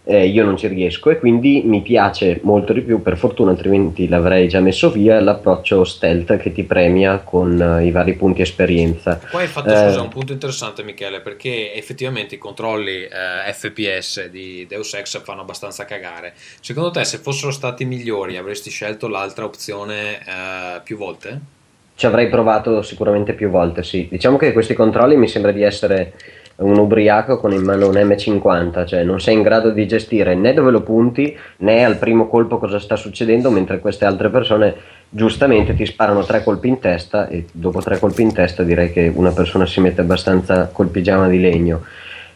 eh, io non ci riesco e quindi mi piace molto di più, per fortuna altrimenti l'avrei già messo via, l'approccio stealth che ti premia con uh, i vari punti esperienza. Qua hai fatto eh, scusa, un punto interessante Michele, perché effettivamente i controlli eh, FPS di Deus Ex fanno abbastanza cagare. Secondo te se fossero stati migliori avresti scelto l'altra opzione eh, più volte? Ci avrei provato sicuramente più volte, sì. Diciamo che questi controlli mi sembra di essere un ubriaco con in mano un M50, cioè non sei in grado di gestire né dove lo punti né al primo colpo cosa sta succedendo, mentre queste altre persone giustamente ti sparano tre colpi in testa e dopo tre colpi in testa direi che una persona si mette abbastanza col pigiama di legno.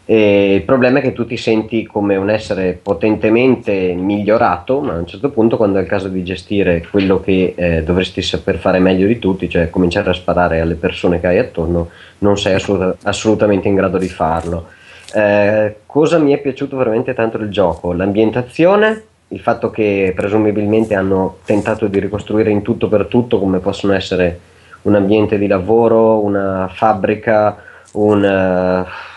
E il problema è che tu ti senti come un essere potentemente migliorato, ma a un certo punto, quando è il caso di gestire quello che eh, dovresti saper fare meglio di tutti, cioè cominciare a sparare alle persone che hai attorno, non sei assoluta, assolutamente in grado di farlo. Eh, cosa mi è piaciuto veramente tanto del gioco? L'ambientazione, il fatto che presumibilmente hanno tentato di ricostruire in tutto per tutto come possono essere un ambiente di lavoro, una fabbrica, un. Uh,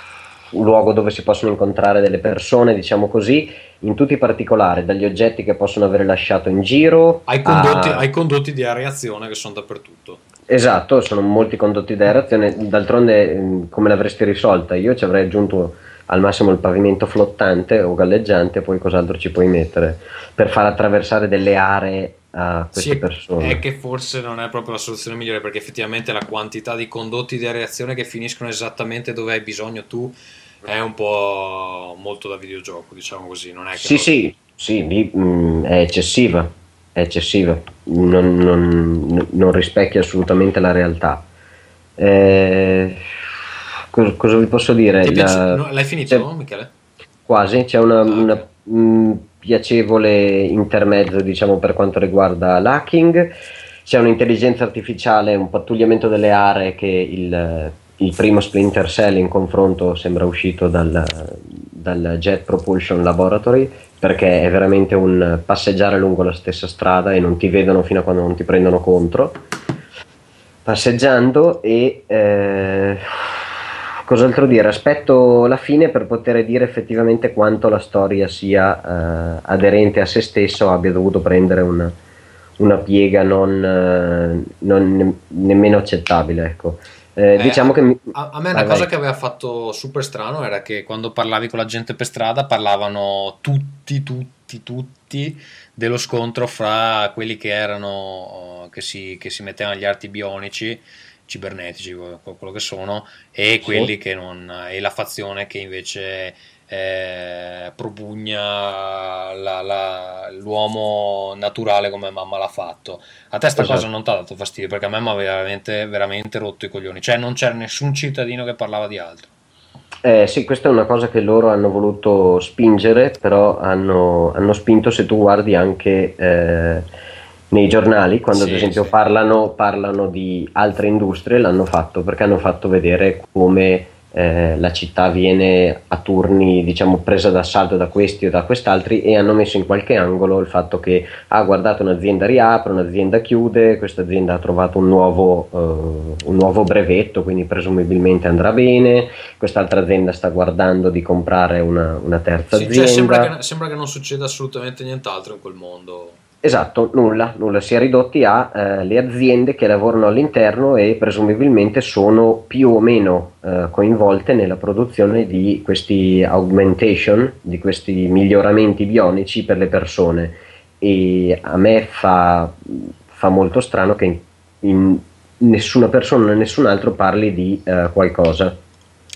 un luogo dove si possono incontrare delle persone, diciamo così, in tutti i particolari, dagli oggetti che possono aver lasciato in giro. Ai condotti, a... ai condotti di areazione che sono dappertutto. Esatto, sono molti condotti di areazione, d'altronde mm, come l'avresti risolta? Io ci avrei aggiunto al massimo il pavimento flottante o galleggiante, poi cos'altro ci puoi mettere per far attraversare delle aree a queste sì, persone. È che forse non è proprio la soluzione migliore perché effettivamente la quantità di condotti di areazione che finiscono esattamente dove hai bisogno tu è un po' molto da videogioco, diciamo così. Non è che sì, sì, sì, lì, mh, mm, è eccessiva, è eccessiva, non, non, non rispecchia assolutamente la realtà. Eh, cosa, cosa, vi posso dire? La, no, l'hai finito, no, Michele? Quasi, c'è una, ah, una mh, mm, piacevole intermezzo, diciamo, per quanto riguarda l'hacking. C'è un'intelligenza artificiale, un pattugliamento delle aree che il il primo Splinter Cell in confronto sembra uscito dal, dal, Jet Propulsion Laboratory perché è veramente un passeggiare lungo la stessa strada e non ti vedono fino a quando non ti prendono contro. Passeggiando e eh, cos'altro dire? Aspetto la fine per poter dire effettivamente quanto la storia sia eh, aderente a se stesso abbia dovuto prendere una, una piega non, eh, non ne, nemmeno accettabile ecco eh, eh, diciamo che mi... a, a, me una vai, cosa vai. che aveva fatto super strano era che quando parlavi con la gente per strada parlavano tutti, tutti, tutti dello scontro fra quelli che erano che si, che si mettevano gli arti bionici cibernetici, quello che sono, e quelli sì. che non e la fazione che invece eh, propugna la, la, l'uomo naturale come mamma l'ha fatto. A te sta esatto. cosa non ti ha dato fastidio perché a me mi ha veramente, veramente rotto i coglioni, cioè non c'era nessun cittadino che parlava di altro. Eh, sì, questa è una cosa che loro hanno voluto spingere, però hanno, hanno spinto se tu guardi anche eh, nei giornali, quando sì, ad esempio sì. parlano, parlano di altre industrie, l'hanno fatto perché hanno fatto vedere come eh, la città viene a turni diciamo presa d'assalto da questi o da quest'altri e hanno messo in qualche angolo il fatto che ah guardate un'azienda riapre, un'azienda chiude, questa azienda ha trovato un nuovo, uh, un nuovo brevetto quindi presumibilmente andrà bene, quest'altra azienda sta guardando di comprare una, una terza sì, azienda. Cioè sembra, che, sembra che non succeda assolutamente nient'altro in quel mondo. Esatto, nulla, nulla, si è ridotti a eh, le aziende che lavorano all'interno e presumibilmente sono più o meno eh, coinvolte nella produzione di questi augmentation, di questi miglioramenti bionici per le persone. E a me fa, fa molto strano che in, in nessuna persona nessun altro parli di eh, qualcosa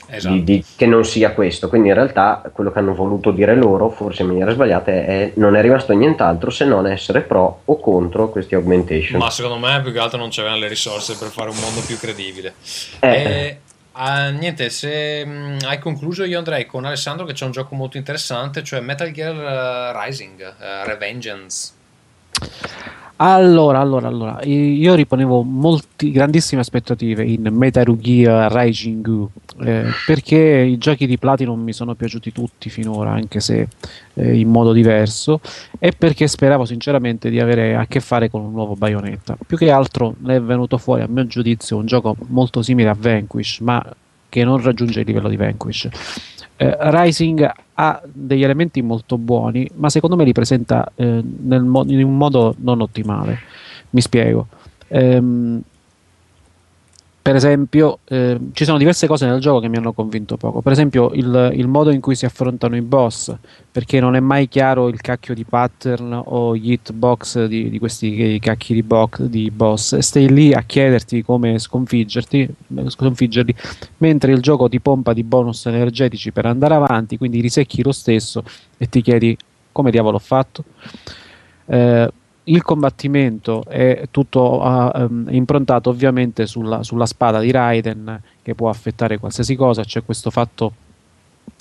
esatto. di, di, che non sia questo. Quindi in realtà quello che hanno voluto dire loro, forse in maniera sbagliata, è non è rimasto nient'altro se non essere pro o contro questi augmentation. Ma secondo me più che altro non c'erano le risorse per fare un mondo più credibile. Eh. E, uh, niente, se um, hai concluso io andrei con Alessandro che c'è un gioco molto interessante, cioè Metal Gear uh, Rising, uh, Revengeance. Allora, allora, allora, io riponevo molti, grandissime aspettative in Metal Gear Rising Eh, perché i giochi di Platinum mi sono piaciuti tutti finora, anche se eh, in modo diverso, e perché speravo sinceramente di avere a che fare con un nuovo Bayonetta. Più che altro ne è venuto fuori, a mio giudizio, un gioco molto simile a Vanquish, ma che non raggiunge il livello di Vanquish. Eh, Rising ha degli elementi molto buoni, ma secondo me li presenta eh, mo- in un modo non ottimale. Mi spiego. Ehm, per esempio, eh, ci sono diverse cose nel gioco che mi hanno convinto poco. Per esempio, il, il, modo in cui si affrontano i boss, perché non è mai chiaro il cacchio di pattern o gli hitbox di, di questi cacchi di, box, di boss. Stai lì a chiederti come sconfiggerti, sconfiggerli, mentre il gioco ti pompa di bonus energetici per andare avanti, quindi risecchi lo stesso e ti chiedi come diavolo ho fatto. Eh, il combattimento è tutto uh, improntato ovviamente sulla, sulla, spada di Raiden che può affettare qualsiasi cosa, c'è questo fatto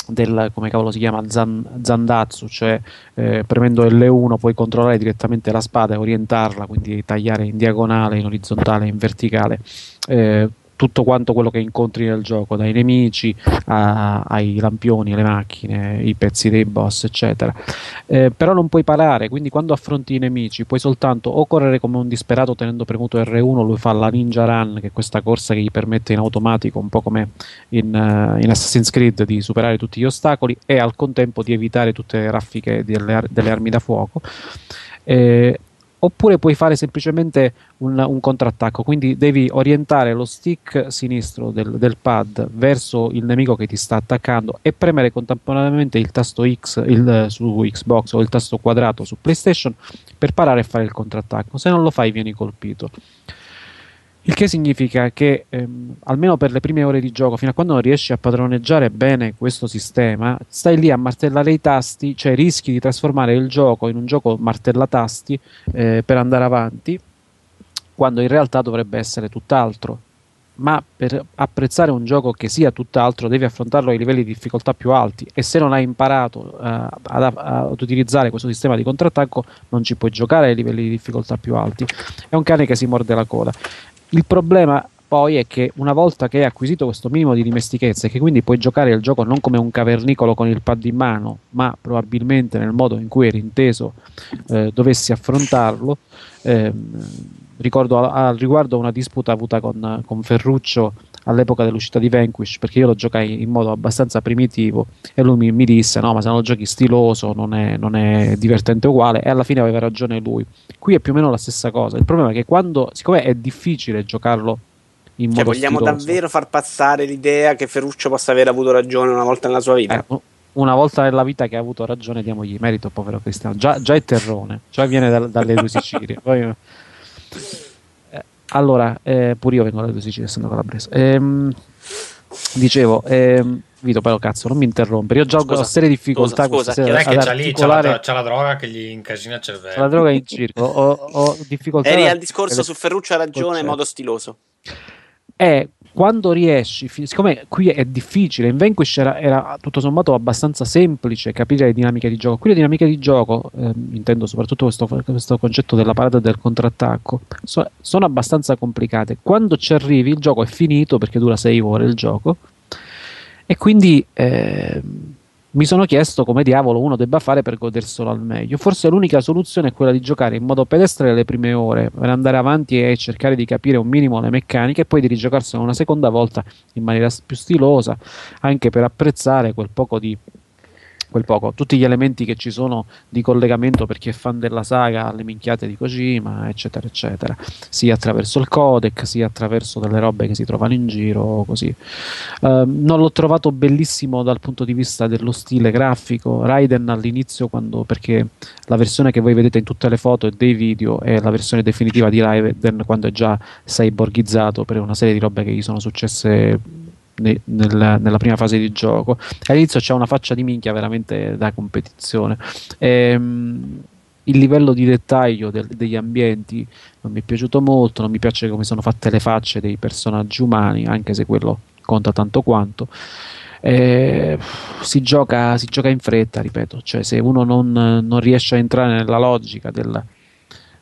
del come cavolo si chiama Zan, Zandatsu, cioè eh, premendo L1 puoi controllare direttamente la spada e orientarla, quindi tagliare in diagonale, in orizzontale, in verticale. Eh, tutto quanto quello che incontri nel gioco, dai nemici a, ai lampioni, alle macchine, i pezzi dei boss, eccetera. Eh, però non puoi parare, quindi quando affronti i nemici puoi soltanto o correre come un disperato tenendo premuto R1, lui fa la Ninja Run, che è questa corsa che gli permette in automatico, un po' come in, uh, in Assassin's Creed, di superare tutti gli ostacoli e al contempo di evitare tutte le raffiche delle, delle armi da fuoco. Eh, oppure puoi fare semplicemente un, un, contrattacco, quindi devi orientare lo stick sinistro del, del, pad verso il nemico che ti sta attaccando e premere contemporaneamente il tasto X il, su Xbox o il tasto quadrato su PlayStation per parare e fare il contrattacco. Se non lo fai vieni colpito. Il che significa che ehm, almeno per le prime ore di gioco, fino a quando non riesci a padroneggiare bene questo sistema, stai lì a martellare i tasti, cioè rischi di trasformare il gioco in un gioco martellatasti eh, per andare avanti, quando in realtà dovrebbe essere tutt'altro. Ma per apprezzare un gioco che sia tutt'altro devi affrontarlo ai livelli di difficoltà più alti e se non hai imparato uh, ad, ad, utilizzare questo sistema di contrattacco non ci puoi giocare ai livelli di difficoltà più alti. È un cane che si morde la coda. Il problema poi è che una volta che hai acquisito questo minimo di dimestichezza e che quindi puoi giocare il gioco non come un cavernicolo con il pad in mano, ma probabilmente nel modo in cui eri inteso eh, dovessi affrontarlo, eh, ricordo al riguardo una disputa avuta con, con Ferruccio all'epoca dell'uscita di Vanquish perché io lo giocai in modo abbastanza primitivo e lui mi, mi disse no ma se non lo giochi stiloso non è, non è, divertente uguale e alla fine aveva ragione lui. Qui è più o meno la stessa cosa il problema è che quando siccome è difficile giocarlo in cioè, modo vogliamo stiloso, davvero far passare l'idea che Ferruccio possa aver avuto ragione una volta nella sua vita? Eh, una volta nella vita che ha avuto ragione diamogli merito povero Cristiano. Già, già è terrone cioè viene da, dalle due Sicilie. *laughs* Poi allora, eh, pure io vengo dalle due Sicilie, essendo calabrese. Ehm, dicevo, ehm, Vito, però cazzo, non mi interrompere. Io gioco a serie difficoltà. Scusa, scusa non è che c'ha lì, c'ha la, c'ha la, droga che gli incasina il cervello. La droga in circo. Ho, ho difficoltà. Eri al discorso su Ferruccio ha ragione in modo stiloso. È quando riesci, siccome qui è difficile, in Vanquish era, era, tutto sommato abbastanza semplice capire le dinamiche di gioco. Qui le dinamiche di gioco, eh, intendo soprattutto questo, questo, concetto della parata del contrattacco, so, sono abbastanza complicate. Quando ci arrivi, il gioco è finito perché dura 6 ore il gioco, e quindi. Eh, mi sono chiesto come diavolo uno debba fare per goderselo al meglio. Forse l'unica soluzione è quella di giocare in modo pedestre le prime ore, per andare avanti e cercare di capire un minimo le meccaniche e poi di rigiocarselo una seconda volta in maniera più stilosa, anche per apprezzare quel poco di quel poco, tutti gli elementi che ci sono di collegamento per chi è fan della saga alle minchiate di Kojima, eccetera, eccetera, sia attraverso il codec, sia attraverso delle robe che si trovano in giro, così. Uh, non l'ho trovato bellissimo dal punto di vista dello stile grafico. Raiden all'inizio, quando, perché la versione che voi vedete in tutte le foto e dei video è la versione definitiva di Raiden quando è già cyborgizzato per una serie di robe che gli sono successe ne, nella, nella, prima fase di gioco. All'inizio c'è una faccia di minchia veramente da competizione. Ehm, il livello di dettaglio del, degli ambienti non mi è piaciuto molto, non mi piace come sono fatte le facce dei personaggi umani, anche se quello conta tanto quanto. Eh, si, gioca, si, gioca, in fretta, ripeto, cioè se uno non, non riesce a entrare nella logica del,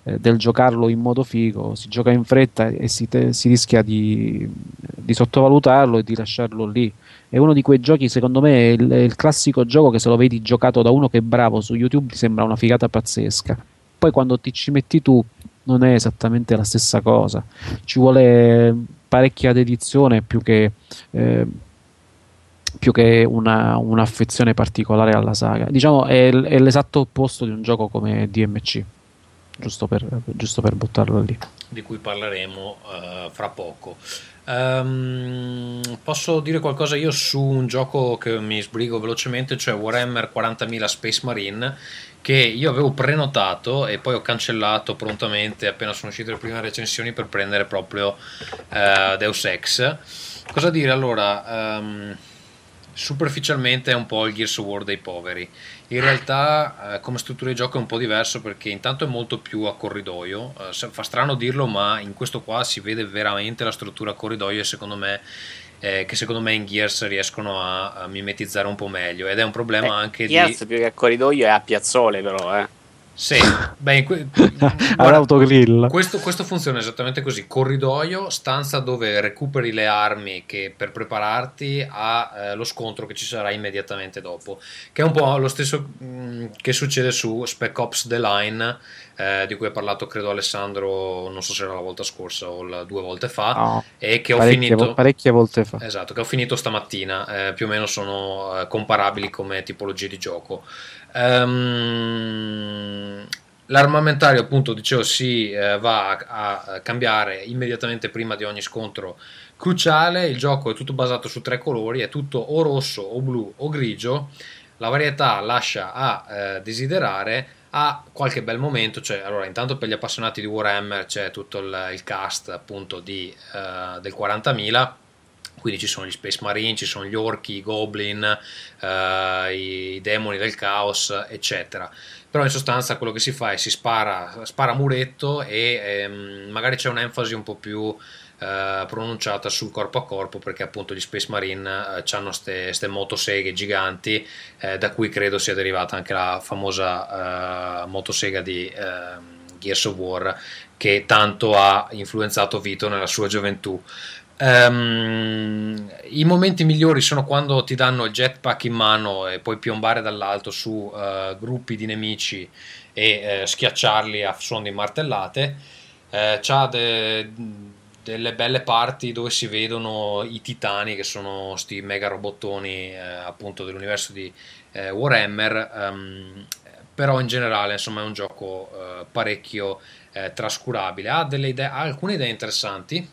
eh, del giocarlo in modo figo, si gioca in fretta e si, te, si rischia di, di, sottovalutarlo e di lasciarlo lì. È uno di quei giochi, secondo me, è il, è il, classico gioco che se lo vedi giocato da uno che è bravo su YouTube ti sembra una figata pazzesca. Poi quando ti ci metti tu non è esattamente la stessa cosa. Ci vuole parecchia dedizione più che... Eh, più che una, un'affezione particolare alla saga. Diciamo è, è l'esatto opposto di un gioco come DMC giusto per, giusto per buttarlo lì. Di cui parleremo uh, fra poco. Um, posso dire qualcosa io su un gioco che mi sbrigo velocemente, cioè Warhammer 40.000 Space Marine, che io avevo prenotato e poi ho cancellato prontamente appena sono uscite le prime recensioni per prendere proprio uh, Deus Ex. Cosa dire allora? Um, superficialmente è un po' il Gears of War dei poveri in realtà, eh, come struttura di gioco è un po' diverso perché intanto è molto più a corridoio. Eh, fa strano dirlo, ma in questo qua si vede veramente la struttura a corridoio e secondo me eh, che secondo me in Gears riescono a, a, mimetizzare un po' meglio ed è un problema eh, anche Gears di Gears più che a corridoio è a piazzole però eh sì, beh, que- *laughs* all'autogrill. Questo, questo, funziona esattamente così: corridoio, stanza dove recuperi le armi che per prepararti allo eh, scontro che ci sarà immediatamente dopo. Che è un po' lo stesso mh, mm, che succede su Spec Ops The Line, eh, di cui ha parlato credo Alessandro, non so se era la volta scorsa o la, due volte fa, no, e che ho finito parecchie volte fa. Esatto, che ho finito stamattina. Eh, più o meno sono eh, comparabili come tipologie di gioco. Um, l'armamentario, appunto, dicevo, si eh, va a, a, cambiare immediatamente prima di ogni scontro cruciale. Il gioco è tutto basato su tre colori: è tutto o rosso, o blu, o grigio. La varietà lascia a eh, desiderare. Ha qualche bel momento, cioè, allora, intanto per gli appassionati di Warhammer c'è tutto il, il cast appunto di, uh, del 40.000 quindi ci sono gli Space Marine, ci sono gli orchi, i goblin, eh, i demoni del caos, eccetera. Però in sostanza quello che si fa è si spara, spara muretto e ehm, magari c'è un'enfasi un po' più eh, pronunciata sul corpo a corpo perché appunto gli Space Marine eh, hanno queste motoseghe giganti eh, da cui credo sia derivata anche la famosa eh, motosega di ehm, Gears of War che tanto ha influenzato Vito nella sua gioventù. Um, I momenti migliori sono quando ti danno il jetpack in mano e puoi piombare dall'alto su uh, gruppi di nemici e uh, schiacciarli a suon di martellate. Uh, c'ha de- delle belle parti dove si vedono i titani, che sono questi mega robottoni appunto dell'universo di Warhammer. Um, però in generale insomma è un gioco parecchio trascurabile. Ha, idee, ha alcune idee interessanti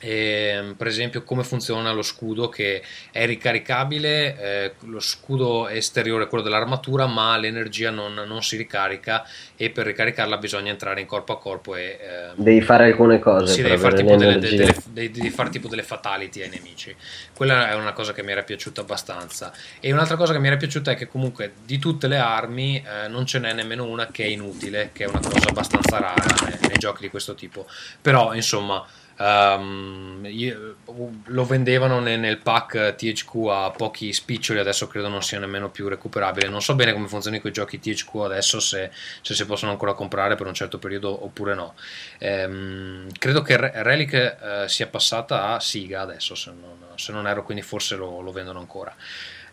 e, ehm, per esempio come funziona lo scudo che è ricaricabile eh, lo scudo esteriore è quello dell'armatura ma l'energia non, non, si ricarica e per ricaricarla bisogna entrare in corpo a corpo e eh, devi fare alcune cose sì, devi fare, tipo delle, delle, delle, devi fare tipo delle fatality ai nemici. Quella è una cosa che mi era piaciuta abbastanza. E un'altra cosa che mi era piaciuta è che comunque di tutte le armi eh, non ce n'è nemmeno una che è inutile che è una cosa abbastanza rara nei, nei giochi di questo tipo. Però insomma Um, lo vendevano nel, pack THQ a pochi spiccioli, adesso credo non sia nemmeno più recuperabile. Non so bene come funzionano quei giochi THQ adesso, se, se, si possono ancora comprare per un certo periodo oppure no. Um, credo che Relic uh, sia passata a Siga adesso, se non, se non ero, quindi forse lo, lo vendono ancora.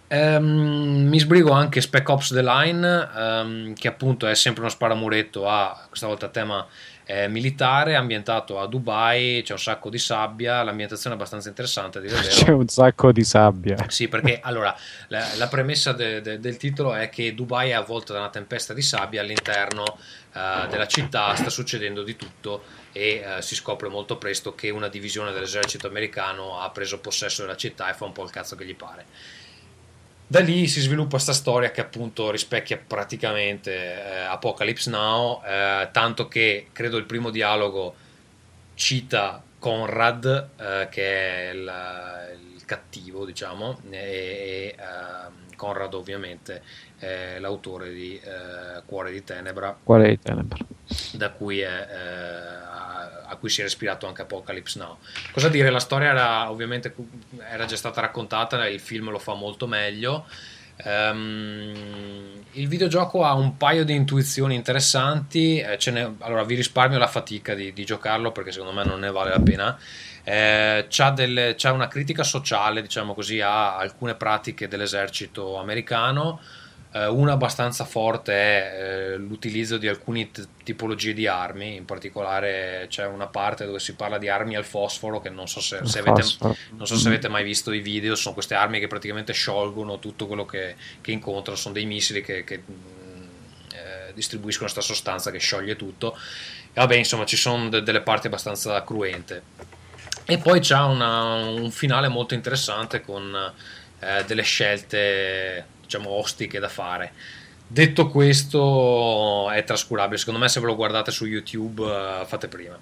Um, mi sbrigo anche Spec Ops The Line, che appunto è sempre uno sparamuretto a questa volta tema è militare, ambientato a Dubai, c'è un sacco di sabbia, l'ambientazione è abbastanza interessante. *laughs* C'è un sacco di sabbia. Sì, perché allora la, la premessa de, de, del titolo è che Dubai è avvolta da una tempesta di sabbia all'interno uh, della città, sta succedendo di tutto e uh, si scopre molto presto che una divisione dell'esercito americano ha preso possesso della città e fa un po' il cazzo che gli pare da lì si sviluppa questa storia che appunto rispecchia praticamente eh, Apocalypse Now, eh, tanto che credo il primo dialogo cita Conrad, eh, che è il, il, cattivo, diciamo, e, e ehm, Conrad ovviamente è l'autore di eh, Cuore di Tenebra. Cuore di Tenebra. Da cui è eh, a cui si è ispirato anche Apocalypse Now. Cosa dire? La storia era ovviamente era già stata raccontata, il film lo fa molto meglio. Um, il videogioco ha un paio di intuizioni interessanti. Eh, ne, allora, vi risparmio la fatica di, di, giocarlo perché secondo me non ne vale la pena. Eh, c'ha, delle, c'ha, una critica sociale, diciamo così, a alcune pratiche dell'esercito americano. Eh, una abbastanza forte è eh, l'utilizzo di alcune t- tipologie di armi, in particolare c'è una parte dove si parla di armi al fosforo che non so se, se, avete, non so se avete, mai visto i video, sono queste armi che praticamente sciolgono tutto quello che, che incontrano, sono dei missili che, che eh, distribuiscono questa sostanza che scioglie tutto. E vabbè, insomma, ci sono de- delle parti abbastanza cruente. E poi c'è una, un finale molto interessante con eh, delle scelte diciamo, ostiche da fare. Detto questo, è trascurabile. Secondo me, se ve lo guardate su YouTube, uh, fate prima.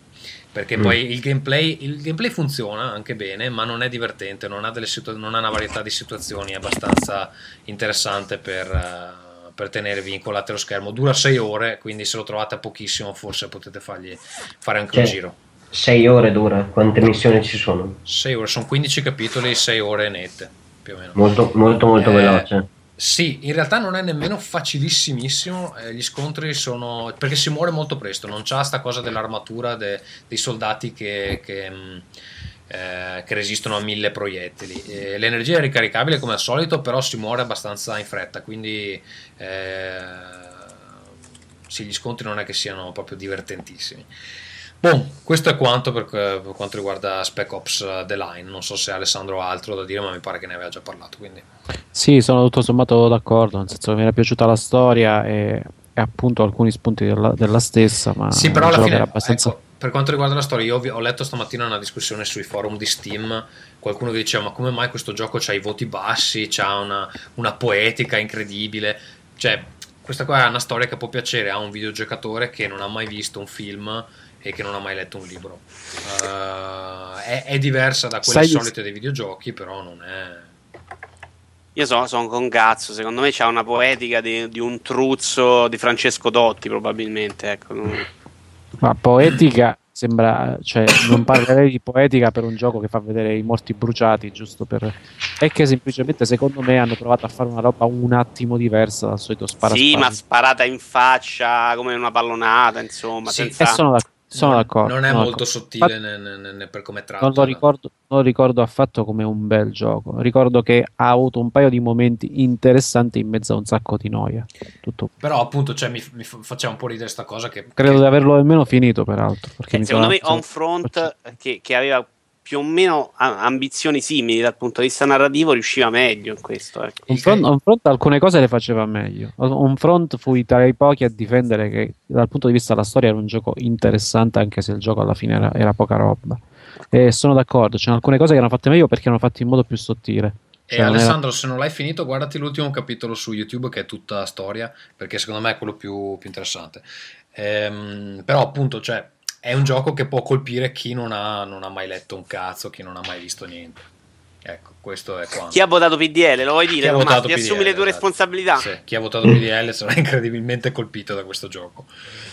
Perché mm. poi il gameplay, il gameplay, funziona anche bene, ma non è divertente, non ha, situ- non ha una varietà di situazioni abbastanza interessante per, uh, per tenervi incollati allo schermo. Dura 6 ore, quindi se lo trovate a pochissimo, forse potete fargli fare anche un giro. 6 ore dura? Quante missioni ci sono? 6 ore, sono 15 capitoli, 6 ore nette, più o meno. Molto, molto, molto eh, veloce sì, in realtà non è nemmeno facilissimissimo, eh, gli scontri sono... perché si muore molto presto, non c'ha sta cosa dell'armatura de, dei soldati che, che, mm, eh, che, resistono a mille proiettili. Eh, l'energia è ricaricabile come al solito, però si muore abbastanza in fretta, quindi eh, sì, gli scontri non è che siano proprio divertentissimi. Boh, questo è quanto per, per, quanto riguarda Spec Ops uh, The Line. Non so se Alessandro ha altro da dire, ma mi pare che ne aveva già parlato. Quindi. Sì, sono tutto sommato d'accordo. Nel senso che mi era piaciuta la storia e, e appunto alcuni spunti della, della stessa. Ma sì, però alla fine, abbastanza... ecco, per quanto riguarda la storia, io ho letto stamattina una discussione sui forum di Steam. Qualcuno che diceva: Ma come mai questo gioco ha i voti bassi? Ha una, una poetica incredibile. Cioè, questa qua è una storia che può piacere a un videogiocatore che non ha mai visto un film e che non ha mai letto un libro. Uh, è, è, diversa da quelle Sai solite dei videogiochi, però non è. Io sono, sono con cazzo, secondo me c'è una poetica di, di, un truzzo di Francesco Dotti, probabilmente. Ecco. Ma poetica sembra, cioè, non parlerei di poetica per un gioco che fa vedere i morti bruciati, giusto per. È che semplicemente, secondo me, hanno provato a fare una roba un attimo diversa dal solito spara. Sì, ma sparata in faccia come una pallonata, insomma. Sì, senza... e sono d'accordo sono d'accordo. Non è molto d'accordo. sottile ne, ne, ne, per come tratta. Non lo, ricordo, non lo, ricordo, affatto come un bel gioco. Ricordo che ha avuto un paio di momenti interessanti in mezzo a un sacco di noia. Tutto. Però, appunto, cioè, mi, mi faceva un po' ridere questa cosa. Che, Credo che... di averlo almeno finito, peraltro. Eh, secondo me, On Front, che, che aveva più o meno ambizioni simili dal punto di vista narrativo riusciva meglio in questo. Ecco. Un, front, un front alcune cose le faceva meglio. Un front fui tra i pochi a difendere che dal punto di vista della storia era un gioco interessante anche se il gioco alla fine era, era poca roba. E sono d'accordo, c'erano alcune cose che erano fatte meglio perché erano fatte in modo più sottile. E cioè, Alessandro, era... se non l'hai finito, guardati l'ultimo capitolo su YouTube che è tutta storia, perché secondo me è quello più, più interessante. Ehm, però appunto, cioè, è un gioco che può colpire chi non ha, non ha mai letto un cazzo, chi non ha mai visto niente. Ecco, questo è quanto. Chi ha votato PDL, lo vuoi dire? Chi ha ti assumi le tue esatto. responsabilità? Sì, chi ha votato PDL sarà *laughs* incredibilmente colpito da questo gioco.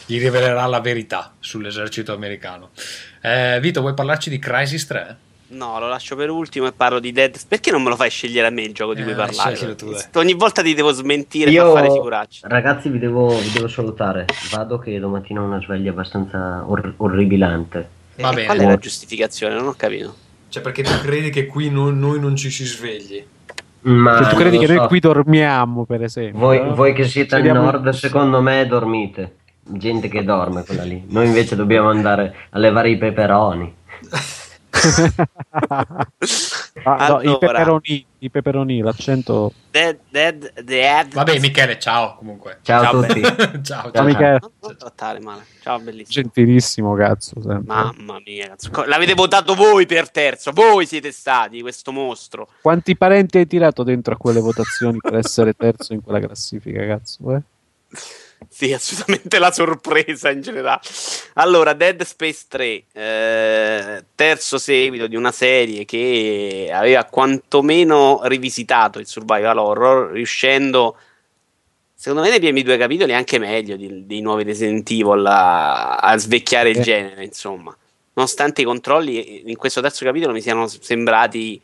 Gli rivelerà la verità sull'esercito americano. Eh, Vito, vuoi parlarci di Crisis 3? No, lo lascio per ultimo e parlo di Dead. Perché non me lo fai scegliere a me il gioco di cui eh, parlare? Tu, Ogni volta ti devo smentire Io, per fare figuracce. Ragazzi, vi devo, vi devo, salutare. Vado che domattina ho una sveglia abbastanza or- orribilante. Va bene. Qual è la giustificazione? Non ho capito. Cioè, perché tu credi che qui non, noi non ci si svegli? Ma cioè, tu credi che so. noi qui dormiamo, per esempio? Voi, no? voi che siete al nord, secondo me, dormite. Gente che dorme quella lì. Noi invece dobbiamo andare a levare i peperoni. *laughs* ah, allora, no, i peperoni, i peperoni, l'accento. Dead, dead, dead. Vabbè, Michele, ciao comunque. Ciao, ciao a tutti. *laughs* ciao, ciao, ciao, Michele. Non trattare male. Ciao, bellissimo. Gentilissimo, cazzo. Sempre. Mamma mia, cazzo. L'avete votato voi per terzo. Voi siete stati questo mostro. Quanti parenti hai tirato dentro a quelle votazioni per essere terzo in quella classifica, cazzo? Eh? Sì, assolutamente la sorpresa in generale. Allora, Dead Space 3, eh, terzo seguito di una serie che aveva quantomeno rivisitato il survival horror, riuscendo, secondo me, nei primi due capitoli anche meglio di, dei nuovi Resident Evil a, a svecchiare il genere, insomma. Nonostante i controlli in questo terzo capitolo mi siano sembrati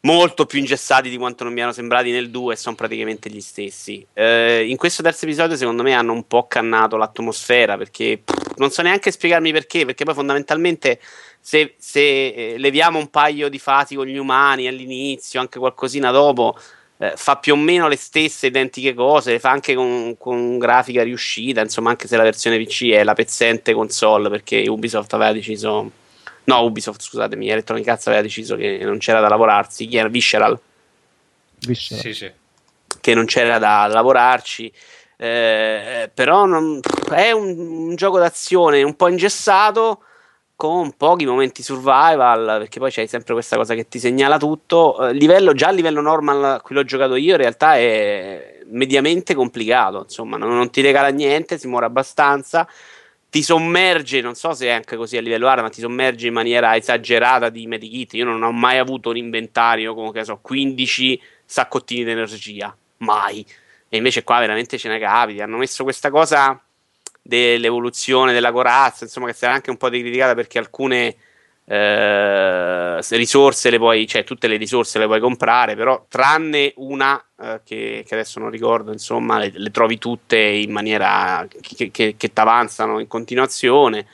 molto più ingessati di quanto non mi erano sembrati nel 2 e sono praticamente gli stessi. Eh, in questo terzo episodio, secondo me, hanno un po' cannato l'atmosfera perché pff, non so neanche spiegarmi perché. Perché poi fondamentalmente, se, se eh, leviamo un paio di fasi con gli umani all'inizio, anche qualcosina dopo. Eh, fa più o meno le stesse identiche cose, le fa anche con, con grafica riuscita, insomma, anche se la versione PC è la pezzente console perché Ubisoft aveva deciso No, Ubisoft, scusatemi, Electronic Arts aveva deciso che non c'era da lavorarsi. Chi era? Visceral. Visceral. Sì, sì. Che non c'era da lavorarci. Eh, però non, è un, un, gioco d'azione un po' ingessato con pochi momenti survival perché poi c'hai sempre questa cosa che ti segnala tutto eh, livello, già a livello normal qui l'ho giocato io in realtà è mediamente complicato insomma non, non ti regala niente si muore abbastanza ti sommerge, non so se è anche così a livello hard, ma ti sommerge in maniera esagerata di medikit. Io non ho mai avuto un inventario con, che so, 15 saccottini di energia, mai. E invece qua veramente ce ne capiti. Hanno messo questa cosa dell'evoluzione della corazza, insomma, che sarà anche un po' criticata perché alcune eh, risorse le puoi, cioè tutte le risorse le puoi comprare, però tranne una eh, che, che, adesso non ricordo, insomma, le, le trovi tutte in maniera che, che, che ti avanzano in continuazione.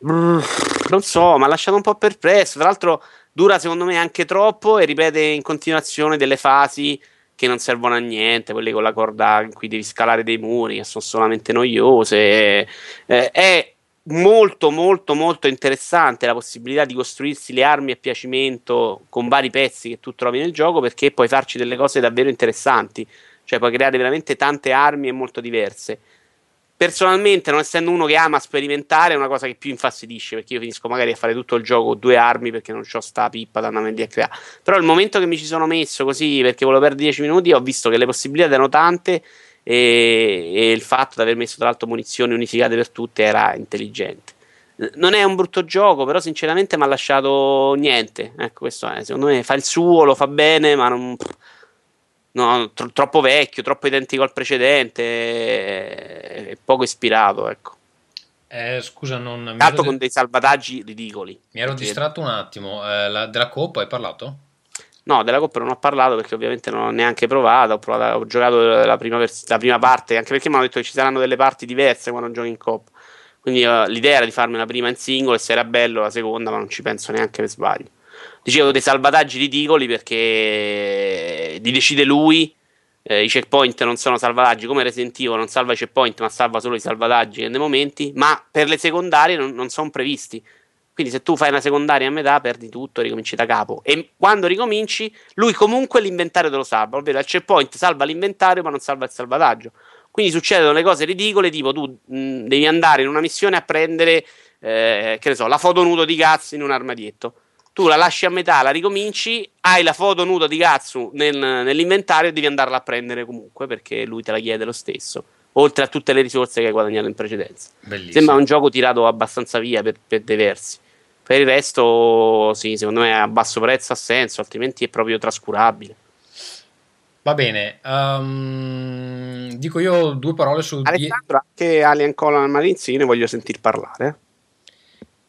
non so, mi ha lasciato un po' perplesso. Tra l'altro, dura secondo me anche troppo e ripete in continuazione delle fasi che non servono a niente, quelle con la corda in cui devi scalare dei muri, che sono solamente noiose. Eh, è molto molto molto interessante la possibilità di costruirsi le armi a piacimento con vari pezzi che tu trovi nel gioco perché puoi farci delle cose davvero interessanti. Cioè puoi creare veramente tante armi e molto diverse. Personalmente non essendo uno che ama sperimentare è una cosa che più infastidisce perché io finisco magari a fare tutto il gioco due armi perché non ho sta pippa da andarmi a creare. Però il momento che mi ci sono messo così perché volevo perdere 10 minuti ho visto che le possibilità erano tante e, e il fatto di aver messo tra l'altro munizioni unificate per tutte era intelligente. Non è un brutto gioco, però sinceramente mi ha lasciato niente. Ecco, questo è, secondo me fa il suo, lo fa bene, ma non, no, tro- troppo vecchio, troppo identico al precedente, è poco ispirato, ecco. Eh, scusa, non. Tanto con dei salvataggi ridicoli. Mi ero distratto un attimo. Eh, la, della Coppa hai parlato? No, della Coppa non ho parlato perché ovviamente non ho neanche provato. Ho, provato, ho giocato la prima, vers- la prima, parte, anche perché mi hanno detto che ci saranno delle parti diverse quando giochi in Coppa. Quindi uh, l'idea era di farmi la prima in singolo e se era bello la seconda, ma non ci penso neanche per sbaglio. Dicevo dei salvataggi ridicoli perché li decide lui. Eh, I checkpoint non sono salvataggi come Resident Evil, non salva i checkpoint, ma salva solo i salvataggi nei momenti. Ma per le secondarie non, non sono previsti. Quindi se tu fai una secondaria a metà perdi tutto, ricominci da capo. E quando ricominci, lui comunque l'inventario te lo salva, ovvero al checkpoint salva l'inventario ma non salva il salvataggio. Quindi succedono le cose ridicole, tipo tu mh, devi andare in una missione a prendere, eh, che ne so, la foto nudo di Gatsu in un armadietto. Tu la lasci a metà, la ricominci, hai la foto nudo di Gatsu nel, nell'inventario e devi andarla a prendere comunque perché lui te la chiede lo stesso oltre a tutte le risorse che hai guadagnato in precedenza. Bellissimo. Sembra un gioco tirato abbastanza via per, per dei versi. Per il resto, sì, secondo me a basso prezzo ha senso, altrimenti è proprio trascurabile. Va bene, um, dico io due parole su... Alessandro, die- anche Alien Colon Marines ne voglio sentir parlare.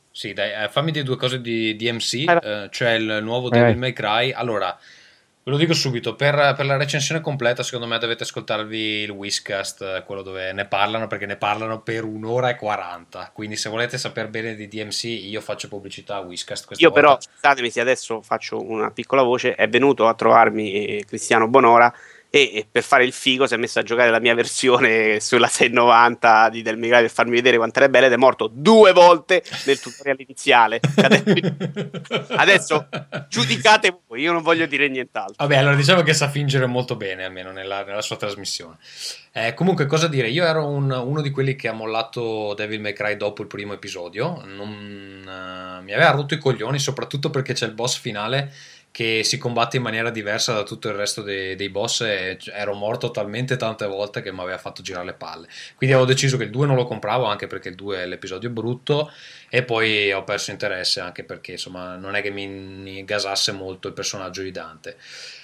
Sì, dai, eh, fammi dire due cose di DMC, eh, cioè il nuovo Devil May Cry. Allora, Ve lo dico subito, per, per, la recensione completa secondo me dovete ascoltarvi il Whiskcast, quello dove ne parlano, perché ne parlano per un'ora e 40, quindi se volete sapere bene di DMC io faccio pubblicità a Whiskcast. Io volta. però, scusatemi se adesso faccio una piccola voce, è venuto a trovarmi Cristiano Bonora e, per fare il figo si è messo a giocare la mia versione sulla 690 di Del Migrare per farmi vedere quanto era bella ed è morto due volte nel tutorial iniziale. *laughs* Adesso giudicate voi io non voglio dire nient'altro. Vabbè allora diciamo che sa fingere molto bene almeno nella, nella sua trasmissione. Eh, comunque cosa dire? Io ero un, uno di quelli che ha mollato Devil May Cry dopo il primo episodio. Non, uh, mi aveva rotto i coglioni soprattutto perché c'è il boss finale che si combatte in maniera diversa da tutto il resto dei, dei boss e ero morto talmente tante volte che mi aveva fatto girare le palle. Quindi avevo deciso che il 2 non lo compravo anche perché il 2 è l'episodio brutto e poi ho perso interesse anche perché insomma non è che mi gasasse molto il personaggio di Dante.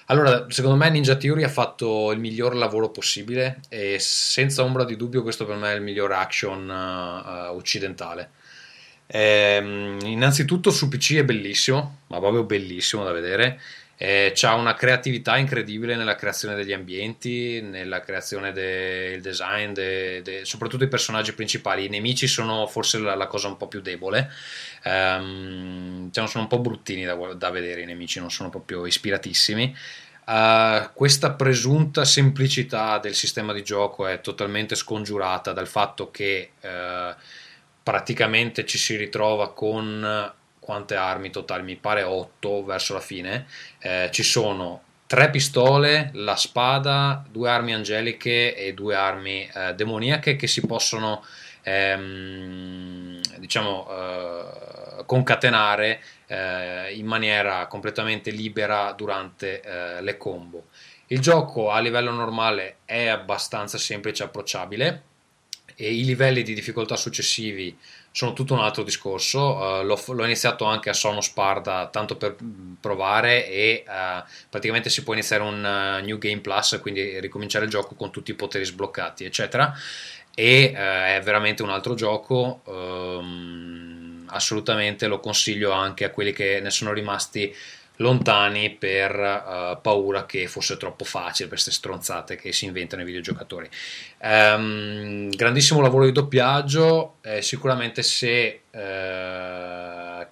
Allora, secondo me Ninja Theory ha fatto il miglior lavoro possibile e senza ombra di dubbio questo per me è il miglior action uh, occidentale Eh, innanzitutto su PC è bellissimo, ma proprio bellissimo da vedere. Eh, c'ha una creatività incredibile nella creazione degli ambienti, nella creazione del design, de, de, soprattutto i personaggi principali. I nemici sono forse la, la cosa un po' più debole. Um, cioè sono un po' bruttini da, da, vedere i nemici, non sono proprio ispiratissimi. Uh, questa presunta semplicità del sistema di gioco è totalmente scongiurata dal fatto che uh, praticamente ci si ritrova con quante armi totali, mi pare 8 verso la fine, eh, ci sono tre pistole, la spada, due armi angeliche e due armi eh, demoniache che si possono ehm, diciamo eh, concatenare eh, in maniera completamente libera durante eh, le combo. Il gioco a livello normale è abbastanza semplice e approcciabile e i livelli di difficoltà successivi sono tutto un altro discorso. Uh, l'ho, l'ho, iniziato anche a Sono Sparda tanto per provare e uh, praticamente si può iniziare un uh, New Game Plus, quindi ricominciare il gioco con tutti i poteri sbloccati, eccetera. E è veramente un altro gioco. Um, assolutamente lo consiglio anche a quelli che ne sono rimasti lontani per uh, paura che fosse troppo facile queste stronzate che si inventano i videogiocatori. Um, grandissimo lavoro di doppiaggio, eh, sicuramente se uh,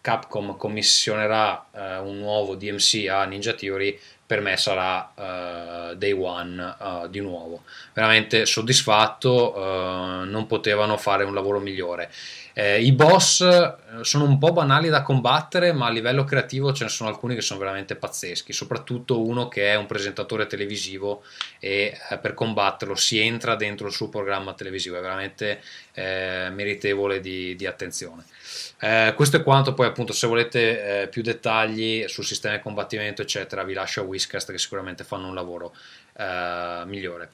Capcom commissionerà uh, un nuovo DMC a Ninja Theory per me sarà uh, day one uh, di nuovo. Veramente soddisfatto, non potevano fare un lavoro migliore. Eh, I boss eh, sono un po' banali da combattere, ma a livello creativo ce ne sono alcuni che sono veramente pazzeschi, soprattutto uno che è un presentatore televisivo e eh, per combatterlo si entra dentro il suo programma televisivo, è veramente eh, meritevole di, di attenzione. Eh, questo è quanto, poi appunto se volete eh, più dettagli sul sistema di combattimento eccetera vi lascio a Whiskast che sicuramente fanno un lavoro migliore.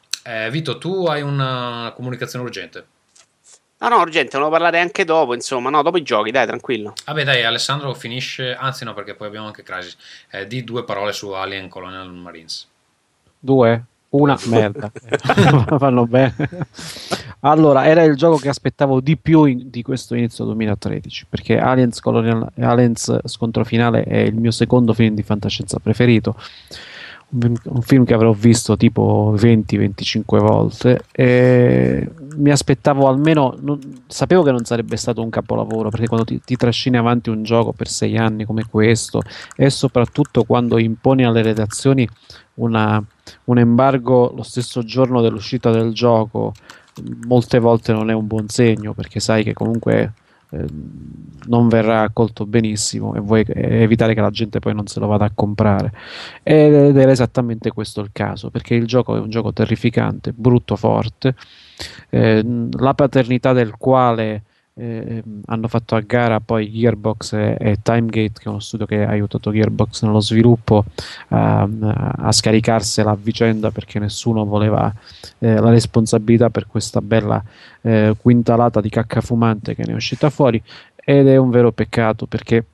Vito, tu hai una comunicazione urgente? No, no, urgente, non lo parlate anche dopo, insomma, no, dopo i giochi, dai, tranquillo. Vabbè, dai, Alessandro finisce, anzi no, perché poi abbiamo anche Crisis, eh, di due parole su Alien Colonial Marines. Due? Una merda, *laughs* *laughs* fanno bene. Allora, era il gioco che aspettavo di più in, di questo inizio 2013, perché Aliens, Colonial, Aliens Scontro Finale è il mio secondo film di fantascienza preferito, un, film che avrò visto tipo 20-25 volte e mi aspettavo almeno, non, sapevo che non sarebbe stato un capolavoro, perché quando ti, ti trascini avanti un gioco per sei anni come questo e soprattutto quando imponi alle redazioni una un embargo lo stesso giorno dell'uscita del gioco molte volte non è un buon segno perché sai che comunque eh, non verrà accolto benissimo e vuoi evitare che la gente poi non se lo vada a comprare. Ed è esattamente questo il caso perché il gioco è un gioco terrificante brutto forte. Eh, la paternità del quale eh, hanno fatto a gara poi Gearbox e, e, Timegate, che è uno studio che ha aiutato Gearbox nello sviluppo, a, a scaricarsela a vicenda perché nessuno voleva eh, la responsabilità per questa bella eh, quintalata di cacca fumante che ne è uscita fuori. Ed è un vero peccato perché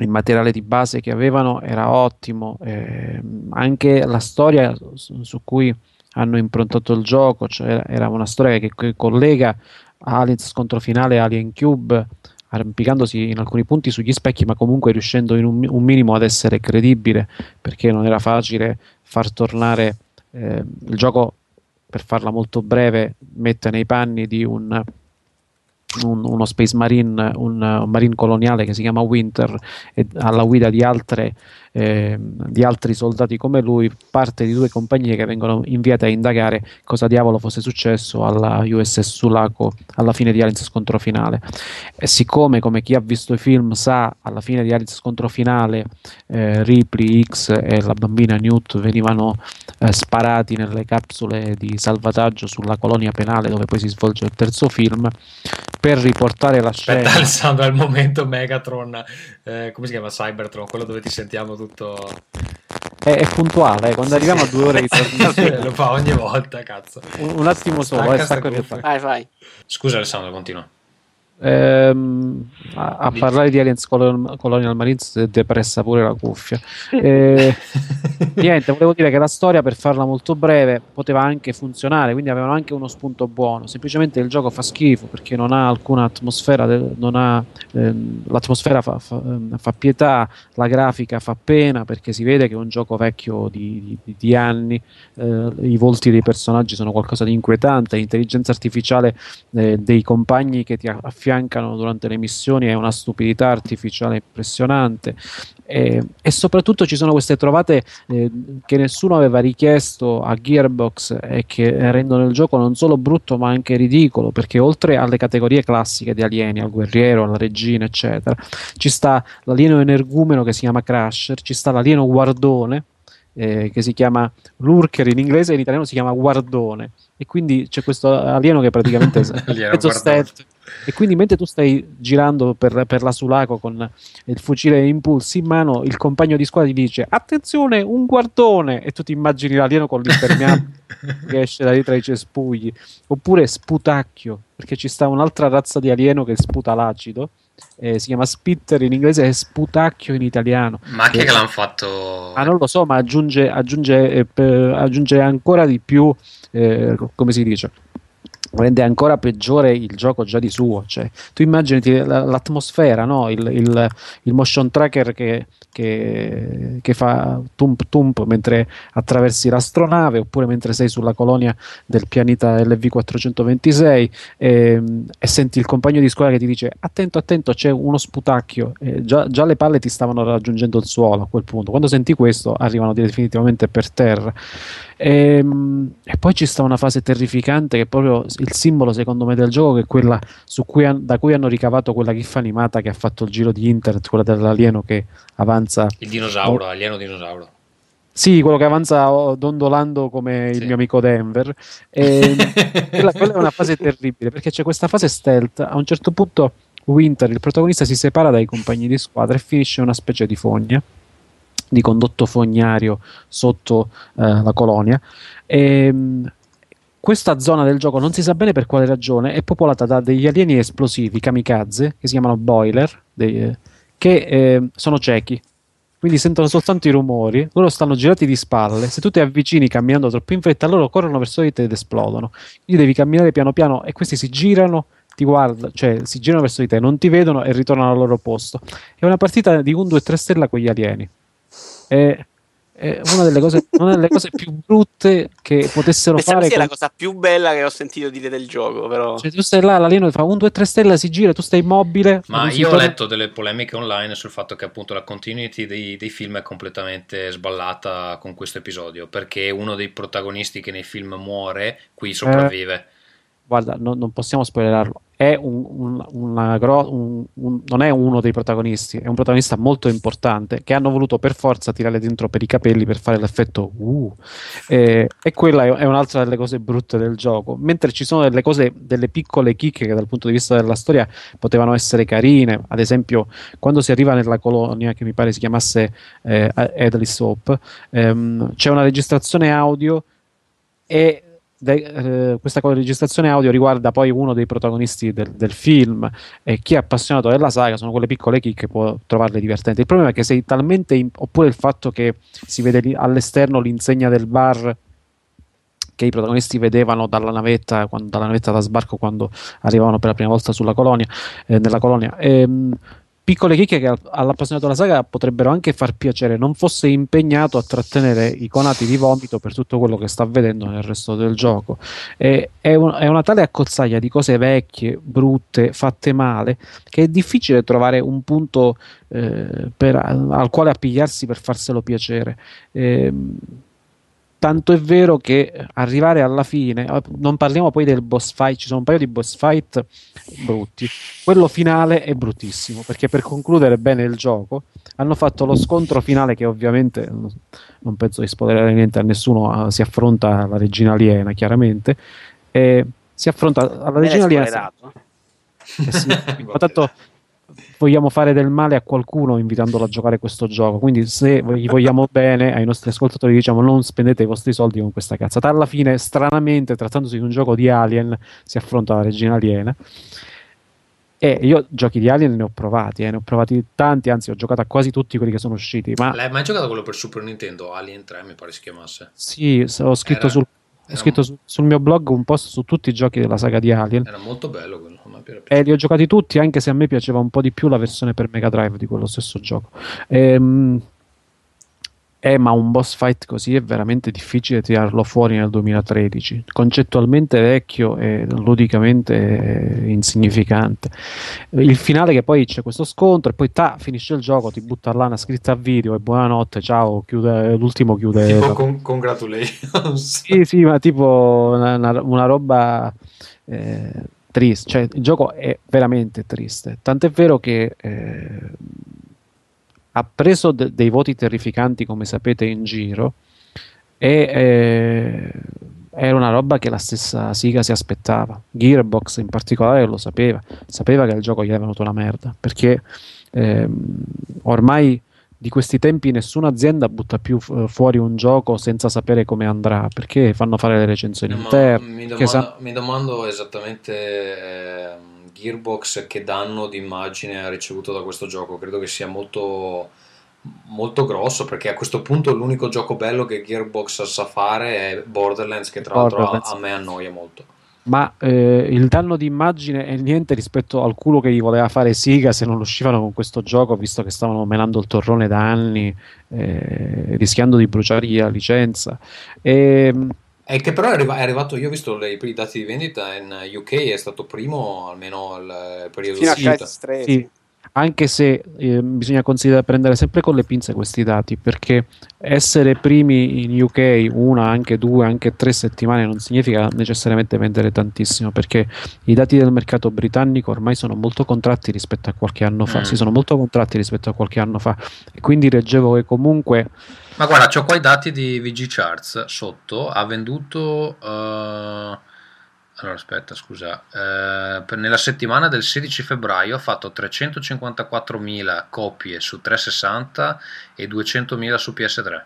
il materiale di base che avevano era ottimo, eh, anche la storia su, su cui hanno improntato il gioco, cioè era una storia che, che collega Aliens scontro finale Alien Cube arrampicandosi in alcuni punti sugli specchi ma comunque riuscendo in un, un minimo ad essere credibile perché non era facile far tornare eh, il gioco per farla molto breve mette nei panni di un un, uno Space Marine, un, marine coloniale che si chiama Winter e alla guida di, altre, eh, di altri soldati come lui, parte di due compagnie che vengono inviate a indagare cosa diavolo fosse successo alla USS Sulaco alla fine di Aliens Scontro Finale. E siccome, come chi ha visto i film sa, alla fine di Aliens Scontro Finale eh, Ripley, X e la bambina Newt venivano eh, sparati nelle capsule di salvataggio sulla colonia penale dove poi si svolge il terzo film per riportare la scena. Aspetta, Alessandro, al momento Megatron, eh, come si chiama Cybertron, quello dove ti sentiamo tutto. È, è puntuale, eh, quando arriviamo a due ore di trasmissione. *laughs* Lo fa ogni volta, cazzo. Un, un attimo solo, eh, stacco vai, vai. Scusa, Alessandro, continua. Ehm, a, a parlare di Aliens Colonial, Colonial Marines è depressa pure la cuffia. Eh, *laughs* niente, volevo dire che la storia, per farla molto breve, poteva anche funzionare, quindi avevano anche uno spunto buono. Semplicemente il gioco fa schifo perché non ha alcuna atmosfera, non ha, ehm, l'atmosfera fa, fa, ehm, fa, pietà, la grafica fa pena perché si vede che è un gioco vecchio di, di, di anni, eh, i volti dei personaggi sono qualcosa di inquietante, l'intelligenza artificiale eh, dei compagni che ti affiancano affiancano durante le missioni è una stupidità artificiale impressionante. E, e soprattutto ci sono queste trovate eh, che nessuno aveva richiesto a Gearbox e che rendono il gioco non solo brutto ma anche ridicolo perché oltre alle categorie classiche di alieni, al guerriero, alla regina eccetera ci sta l'alieno energumeno che si chiama Crusher, ci sta l'alieno guardone eh, che si chiama Lurker in inglese e in italiano si chiama Guardone. E quindi c'è questo alieno che praticamente *laughs* è mezzo stealth e quindi mentre tu stai girando per, per, la Sulaco con il fucile impulsi in mano il compagno di squadra ti dice attenzione un guardone! E tu ti immagini l'alieno con l'impermeabile *laughs* che esce da dietro i cespugli. Oppure sputacchio perché ci sta un'altra razza di alieno che sputa l'acido eh, si chiama Spitter in inglese e Sputacchio in italiano. Ma che, che l'hanno fatto? Ah, non lo so, ma aggiunge, aggiunge, eh, aggiunge ancora di più, eh, come si dice, rende ancora peggiore il gioco già di suo. Cioè, tu immaginati l'atmosfera, no? il, il, il, motion tracker che, che, che, fa tump tump mentre attraversi l'astronave oppure mentre sei sulla colonia del pianeta LV426 e, e senti il compagno di scuola che ti dice attento, attento, c'è uno sputacchio. Già, già, le palle ti stavano raggiungendo il suolo a quel punto. Quando senti questo arrivano definitivamente per terra. E, ehm, e, poi ci sta una fase terrificante che è proprio il simbolo secondo me del gioco che è quella cui han, da cui hanno ricavato quella gif animata che ha fatto il giro di internet quella dell'alieno che avanza il dinosauro, oh, alieno dinosauro sì, quello che avanza dondolando come sì. il mio amico Denver. E, *laughs* quella, quella, è una fase terribile perché c'è questa fase stealth. A un certo punto, Winter, il protagonista, si separa dai compagni di squadra e finisce una specie di fogna di condotto fognario sotto eh, la colonia. E, ehm, questa zona del gioco non si sa bene per quale ragione è popolata da degli alieni esplosivi kamikaze che si chiamano boiler dei, che eh, sono ciechi. Quindi sentono soltanto i rumori loro stanno girati di spalle se tu ti avvicini camminando troppo in fretta loro corrono verso di te ed esplodono. Quindi devi camminare piano piano e questi si girano ti guardano, cioè si girano verso di te non ti vedono e ritornano al loro posto. È una partita di 1 2 3 stella con gli alieni è, è una delle cose, una delle cose più brutte che potessero Questa fare. Questa è la cosa più bella che ho sentito dire del gioco, però. Cioè, tu stai là, l'alieno fa un 2-3 stelle, si gira, tu stai immobile. Ma io ho letto delle polemiche online sul fatto che appunto la continuity dei, dei, film è completamente sballata con questo episodio, perché uno dei protagonisti che nei film muore, qui sopravvive. Eh, guarda, no, non possiamo spoilerarlo è un, un, una, un, non è uno dei protagonisti, è un protagonista molto importante che hanno voluto per forza tirare dentro per i capelli per fare l'effetto uh. E, e quella è, è, un'altra delle cose brutte del gioco. Mentre ci sono delle cose, delle piccole chicche che dal punto di vista della storia potevano essere carine, ad esempio quando si arriva nella colonia che mi pare si chiamasse eh, Edley Soap, ehm, c'è una registrazione audio e de, eh, questa registrazione audio riguarda poi uno dei protagonisti del, del, film e chi è appassionato della saga sono quelle piccole chicche può trovarle divertenti. Il problema è che sei talmente in, oppure il fatto che si vede lì, all'esterno l'insegna del bar che i protagonisti vedevano dalla navetta, quando, dalla navetta da sbarco quando arrivavano per la prima volta sulla colonia, eh, nella colonia. Ehm, piccole chicche che all'appassionato della saga potrebbero anche far piacere, non fosse impegnato a trattenere i conati di vomito per tutto quello che sta vedendo nel resto del gioco. E, è, un, è, una tale accozzaglia di cose vecchie, brutte, fatte male, che è difficile trovare un punto eh, per, al quale appigliarsi per farselo piacere. Eh, Tanto è vero che arrivare alla fine, eh, non parliamo poi del boss fight, ci sono un paio di boss fight brutti. Quello finale è bruttissimo perché per concludere bene il gioco hanno fatto lo scontro finale che ovviamente non penso di spoilerare niente a nessuno, eh, si affronta la regina aliena chiaramente. E si affronta alla regina aliena. Eh sì, ma tanto vogliamo fare del male a qualcuno invitandolo a giocare questo gioco. Quindi, se gli vogliamo bene ai nostri ascoltatori, diciamo non spendete i vostri soldi con questa cazzata. Alla fine, stranamente, trattandosi di un gioco di Alien, si affronta la regina aliena. E io giochi di Alien ne ho provati, eh, ne ho provati tanti, anzi ho giocato a quasi tutti quelli che sono usciti. Ma... L'hai mai giocato quello per Super Nintendo? Alien 3 mi pare si chiamasse. Sì, ho scritto, era, sul, ho scritto su, sul, mio blog un post su tutti i giochi della saga di Alien. Era molto bello quello. E li ho giocati tutti, anche se a me piaceva un po' di più la versione per Mega Drive di quello stesso gioco. Ehm, eh, ma un boss fight così è veramente difficile tirarlo fuori nel 2013. Concettualmente vecchio e ludicamente insignificante. Il finale che poi c'è questo scontro e poi ta, finisce il gioco, ti butta là una scritta a video e buonanotte, ciao, chiude, l'ultimo chiude. Tipo con, congratulations. sì, sì, ma tipo una, una, una roba... Eh, triste, cioè il gioco è veramente triste. Tant'è vero che eh, ha preso de- dei voti terrificanti, come sapete, in giro. E eh, era una roba che la stessa Siga si aspettava. Gearbox in particolare lo sapeva, sapeva che il gioco gli era venuto una merda perché ehm, ormai di questi tempi nessuna azienda butta più fuori un gioco senza sapere come andrà perché fanno fare le recensioni no, interne. Mi domando, sa- mi domando esattamente. Eh Gearbox che danno di immagine ha ricevuto da questo gioco. Credo che sia molto, molto grosso perché a questo punto l'unico gioco bello che Gearbox sa fare è Borderlands che tra l'altro a, a me annoia molto. Ma eh, il danno di immagine è niente rispetto al culo che gli voleva fare Siga se non uscivano con questo gioco, visto che stavano menando il torrone da anni, eh, rischiando di bruciare la licenza. E, ehm, è che però è, arrivato, io ho visto le, i dati di vendita in UK, è stato primo almeno il periodo Fino di uscita. Sì, sì. Anche se eh, bisogna considerare prendere sempre con le pinze questi dati, perché essere primi in UK una, anche due, anche tre settimane non significa necessariamente vendere tantissimo, perché i dati del mercato britannico ormai sono molto contratti rispetto a qualche anno fa, mm. si sono molto contratti rispetto a qualche anno fa, e quindi leggevo che comunque ma guarda, ho qua i dati di VG Charts sotto. Ha venduto. Uh, allora, aspetta, scusa. Uh, nella settimana del 16 febbraio ha fatto 354.000 copie su 360 e 200.000 su PS3.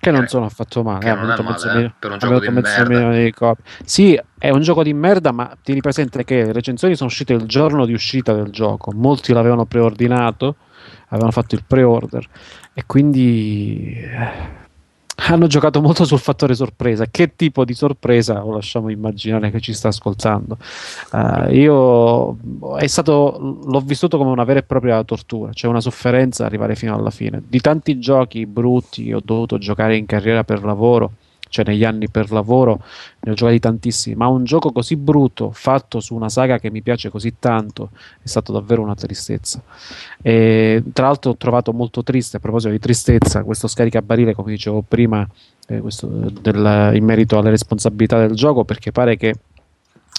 Che non sono affatto male, che eh, non è male eh, per un gioco di merda. Di sì, è un gioco di merda, ma tieni presente che le recensioni sono uscite il giorno di uscita del gioco. Molti l'avevano preordinato, avevano fatto il pre-order e quindi eh, hanno giocato molto sul fattore sorpresa. Che tipo di sorpresa lo lasciamo immaginare che ci sta ascoltando? Uh, io stato, l'ho vissuto come una vera e propria tortura, cioè una sofferenza arrivare fino alla fine. Di tanti giochi brutti che ho dovuto giocare in carriera per lavoro cioè negli anni per lavoro ne ho giocati tantissimi, ma un gioco così brutto fatto su una saga che mi piace così tanto è stato davvero una tristezza. E, tra l'altro ho trovato molto triste, a proposito di tristezza, questo scaricabarile, come dicevo prima, eh, del, in merito alle responsabilità del gioco, perché pare che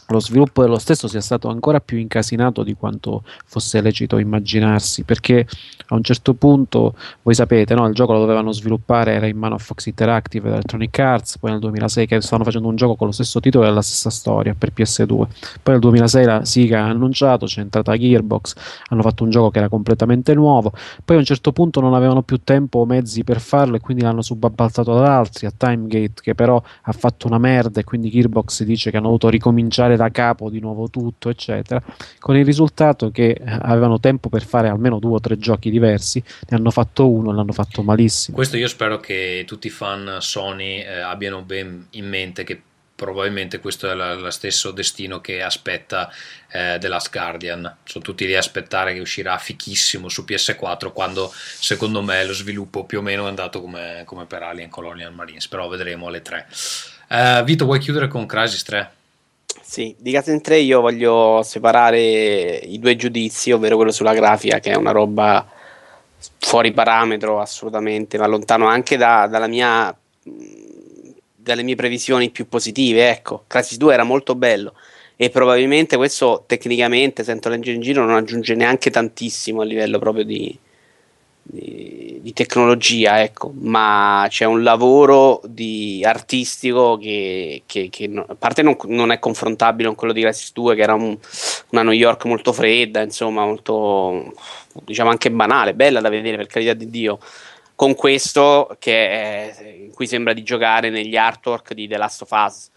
lo sviluppo dello stesso sia stato ancora più incasinato di quanto fosse lecito immaginarsi, perché a un certo punto, voi sapete, no, il gioco lo dovevano sviluppare, era in mano a Fox Interactive e Electronic Arts, poi nel 2006 che stavano facendo un gioco con lo stesso titolo e la stessa storia per PS2, poi nel 2006 la Sega ha annunciato, c'è entrata Gearbox, hanno fatto un gioco che era completamente nuovo, poi a un certo punto non avevano più tempo o mezzi per farlo e quindi l'hanno subappaltato ad altri, a Timegate che però ha fatto una merda e quindi Gearbox dice che hanno dovuto ricominciare da capo di nuovo tutto, eccetera, con il risultato che eh, avevano tempo per fare almeno due o tre giochi diversi, ne hanno fatto uno e l'hanno fatto malissimo. Questo io spero che tutti i fan Sony eh, abbiano ben in mente che probabilmente questo è lo stesso destino che aspetta eh, The Last Guardian. Sono tutti lì a aspettare che uscirà fichissimo su PS4 quando secondo me lo sviluppo più o meno è andato come, come per Alien Colonial Marines, però vedremo alle 3. Uh, Vito, vuoi chiudere con Crisis 3? Sì, di Gaten 3 io voglio separare i due giudizi, ovvero quello sulla grafica, che è una roba fuori parametro assolutamente, ma lontano anche da, dalla mia, dalle mie previsioni più positive. Ecco, Crisis 2 era molto bello e probabilmente questo tecnicamente, sento leggere in giro, non aggiunge neanche tantissimo a livello proprio di, di, tecnologia, ecco, ma c'è un lavoro di artistico che, che, che no, a parte non, non, è confrontabile con quello di Crisis 2, che era un, una New York molto fredda, insomma, molto diciamo anche banale, bella da vedere per carità di Dio. Con questo che è, in cui sembra di giocare negli artwork di The Last of Us,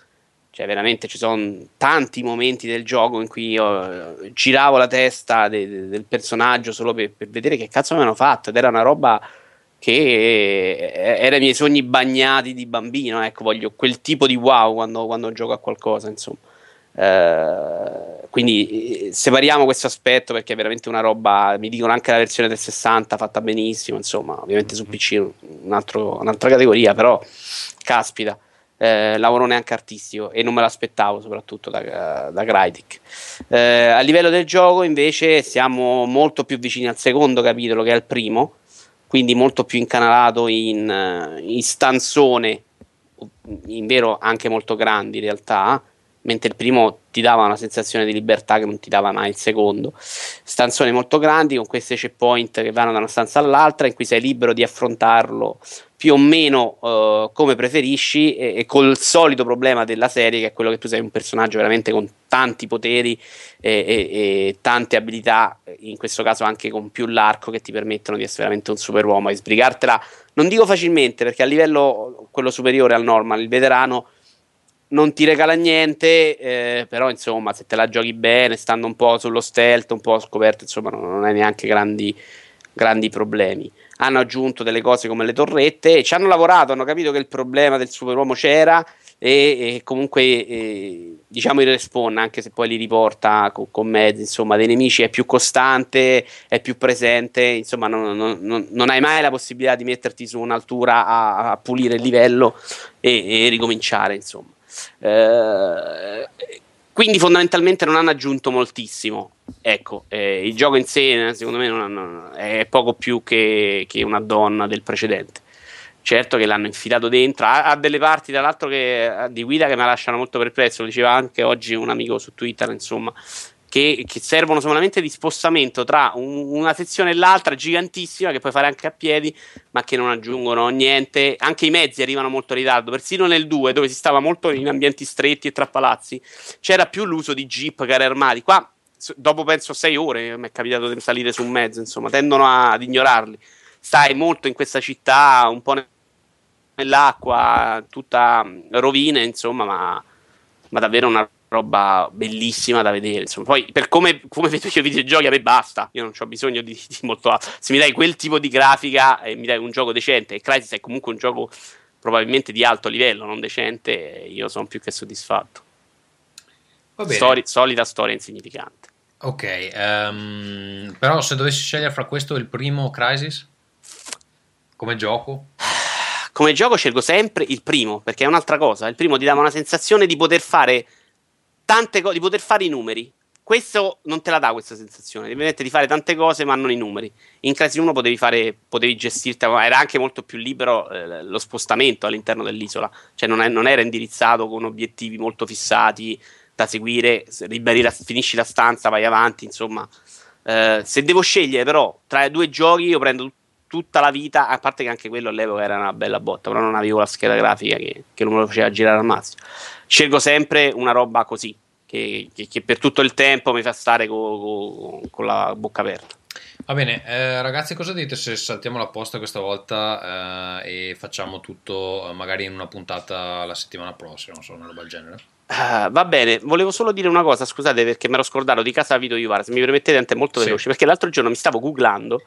Cioè, veramente ci sono tanti momenti del gioco in cui io eh, giravo la testa de- de- del personaggio solo per-, per vedere che cazzo avevano fatto. Ed era una roba che era i miei sogni bagnati di bambino. Ecco, voglio quel tipo di wow quando, quando gioco a qualcosa, insomma. Eh, quindi eh, separiamo questo aspetto perché è veramente una roba. Mi dicono anche la versione del 60 fatta benissimo. Insomma, ovviamente su PC un altro, un'altra categoria, però caspita. Eh, lavoro neanche artistico e non me l'aspettavo soprattutto da, da Crytek. Eh, a livello del gioco invece siamo molto più vicini al secondo capitolo che al primo quindi molto più incanalato in, eh, in stanzone, in vero anche molto grandi in realtà, mentre il primo ti dava una sensazione di libertà che non ti dava mai il secondo. Stanzoni molto grandi con queste checkpoint che vanno da una stanza all'altra in cui sei libero di affrontarlo più o meno uh, come preferisci e, e, col solito problema della serie che è quello che tu sei un personaggio veramente con tanti poteri e, e, e, tante abilità, in questo caso anche con più l'arco che ti permettono di essere veramente un superuomo e sbrigartela, non dico facilmente perché a livello quello superiore al normal, il veterano non ti regala niente, eh, però insomma se te la giochi bene, stando un po' sullo stealth, un po' scoperto, insomma non, hai neanche grandi, grandi problemi hanno aggiunto delle cose come le torrette e ci hanno lavorato, hanno capito che il problema del superuomo c'era e, e comunque e, diciamo il respawn anche se poi li riporta con, con, mezzi insomma dei nemici è più costante è più presente insomma non, non, non, non hai mai la possibilità di metterti su un'altura a, a pulire il livello e, e ricominciare insomma eh, quindi fondamentalmente non hanno aggiunto moltissimo. Ecco, eh, il gioco in sé secondo me non, non, è poco più che, che, una donna del precedente. Certo che l'hanno infilato dentro, ha, ha delle parti tra l'altro che, di guida che mi lasciano molto perplesso, lo diceva anche oggi un amico su Twitter, insomma, che, che, servono solamente di spostamento tra un, una sezione e l'altra, gigantissima, che puoi fare anche a piedi, ma che non aggiungono niente. Anche i mezzi arrivano molto in ritardo, persino nel 2, dove si stava molto in ambienti stretti e tra palazzi, c'era più l'uso di jeep, carri armati. Qua, dopo penso 6 ore, mi è capitato di salire su un mezzo, insomma, tendono a, ad ignorarli. Stai molto in questa città, un po' nell'acqua, tutta rovine, insomma, ma, ma davvero una roba bellissima da vedere. Insomma. Poi, per come, come *laughs* vedo io i videogiochi, a me basta. Io non ho bisogno di, di, molto altro. Se mi dai quel tipo di grafica e mi dai un gioco decente, e Crysis è comunque un gioco probabilmente di alto livello, non decente, io sono più che soddisfatto. Story, solida storia insignificante. Ok, um, però se dovessi scegliere fra questo e il primo Crisis come gioco? Come gioco scelgo sempre il primo, perché è un'altra cosa. Il primo ti dava una sensazione di poter fare tante cose, di poter fare i numeri. Questo non te la dà questa sensazione, devi permette di fare tante cose ma non i numeri. In Crazy 1 potevi fare, potevi gestirti, era anche molto più libero eh, lo spostamento all'interno dell'isola, cioè non, è, non, era indirizzato con obiettivi molto fissati da seguire, liberi la, finisci la stanza, vai avanti, insomma. Eh, se devo scegliere però tra i due giochi io prendo tutta la vita, a parte che anche quello all'epoca era una bella botta, però non avevo la scheda grafica che, che non me lo faceva girare al massimo. Scelgo sempre una roba così, che, che, che per tutto il tempo mi fa stare con co, co la bocca aperta. Va bene, eh, ragazzi, cosa dite se saltiamo la posta questa volta eh, e facciamo tutto eh, magari in una puntata la settimana prossima, non so, una roba del genere? Uh, va bene, volevo solo dire una cosa, scusate perché mi ero scordato di casa Vito Iuvara, se mi permettete è molto veloce, sì. perché l'altro giorno mi stavo googlando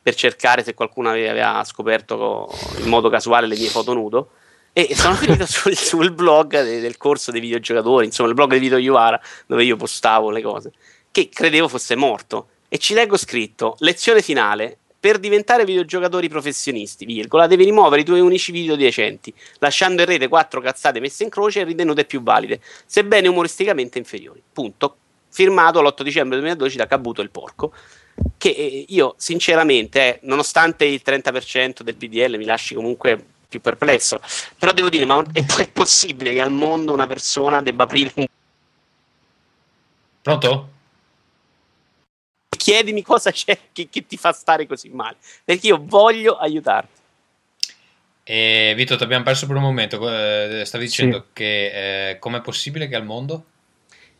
per cercare se qualcuno aveva scoperto in modo casuale le mie foto nudo e sono *laughs* finito sul, sul blog de, del corso dei videogiocatori, insomma il blog di Vito Iuvara dove io postavo le cose, che credevo fosse morto e ci leggo scritto lezione finale per diventare videogiocatori professionisti, virgola, devi rimuovere i tuoi unici video decenti, lasciando in rete quattro cazzate messe in croce e ritenute più valide, sebbene umoristicamente inferiori. Punto. Firmato l'8 dicembre 2012 da Cabuto il Porco che eh, io sinceramente, eh, nonostante il 30% del PDL mi lasci comunque più perplesso, però devo dire, ma è, è possibile che al mondo una persona debba aprire un... Pronto? Chiedimi cosa c'è che, che ti fa stare così male, perché io voglio aiutarti. E Vito, ti abbiamo perso per un momento. Eh, stavi dicendo sì. che eh, com'è possibile che al mondo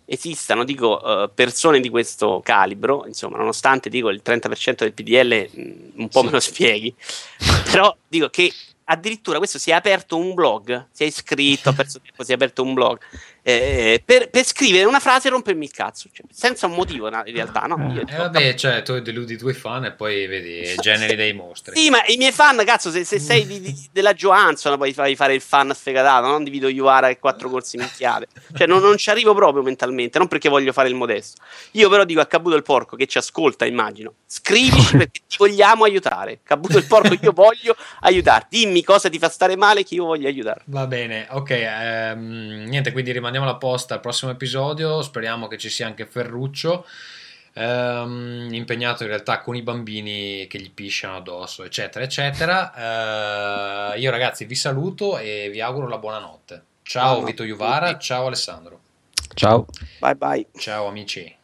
esistano, dico, uh, persone di questo calibro, insomma, nonostante dico il 30% del PDL mm, un po' sì. me lo spieghi, *laughs* però dico che addirittura questo si è aperto un blog, si è iscritto, ha perso tempo, si è aperto un blog, eh, per, per, scrivere una frase e rompermi il cazzo, cioè, senza un motivo in realtà. No? Io, eh, vabbè, cioè, tu deludi i tuoi fan e poi vedi *laughs* generi dei mostri. Sì, ma i miei fan, cazzo, se, se *laughs* sei di, di, della Johansson puoi fare il fan sfegatato, non divido Iuara e quattro corsi minchiate. Cioè, non, non, ci arrivo proprio mentalmente, non perché voglio fare il modesto. Io però dico a Cabuto il Porco, che ci ascolta, immagino, scrivici *laughs* perché ti vogliamo aiutare. Cabuto il Porco, io voglio aiutarti. Dimmi cosa ti fa stare male che io voglio aiutare. Va bene, ok. Ehm, niente, quindi rimaniamo rimaniamo alla posta al prossimo episodio. Speriamo che ci sia anche Ferruccio. Ehm, impegnato in realtà con i bambini che gli pisciano addosso, eccetera, eccetera. Ehm, io, ragazzi, vi saluto e vi auguro la buonanotte. Ciao, Vito Juvara. Ciao, Alessandro. Ciao. Bye bye. Ciao, amici.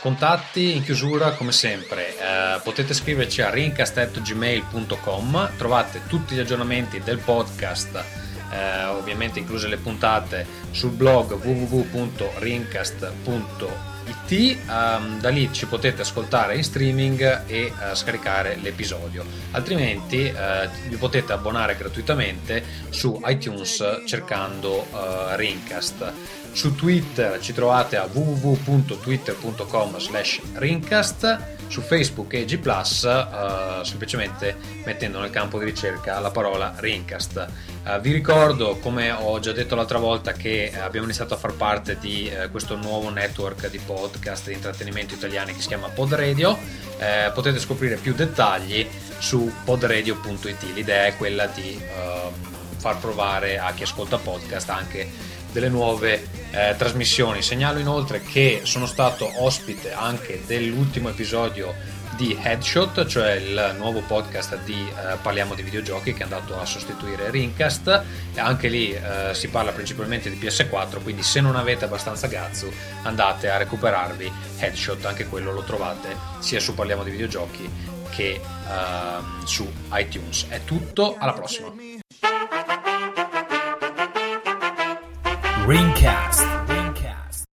Contatti in chiusura come sempre, eh, potete scriverci a rincast.gmail.com, trovate tutti gli aggiornamenti del podcast, eh, ovviamente incluse le puntate, sul blog www.rincast.it, um, da lì ci potete ascoltare in streaming e uh, scaricare l'episodio, altrimenti uh, vi potete abbonare gratuitamente su iTunes cercando uh, Rincast. Su Twitter ci trovate a www.twitter.com slash rincast, su Facebook e G+, uh, semplicemente mettendo nel campo di ricerca la parola rincast. Uh, vi ricordo, come ho già detto l'altra volta, che abbiamo iniziato a far parte di uh, questo nuovo network di podcast di intrattenimento italiani che si chiama Podradio. Uh, potete scoprire più dettagli su podradio.it. L'idea è quella di far provare a chi ascolta podcast anche delle nuove eh, trasmissioni. Segnalo inoltre che sono stato ospite anche dell'ultimo episodio di Headshot, cioè il nuovo podcast di eh, Parliamo di videogiochi che è andato a sostituire Rincast. Anche lì eh, si parla principalmente di PS4, quindi se non avete abbastanza gazzo andate a recuperarvi Headshot, anche quello lo trovate sia su Parliamo di videogiochi che uh, su iTunes. È tutto, alla prossima. Greencast.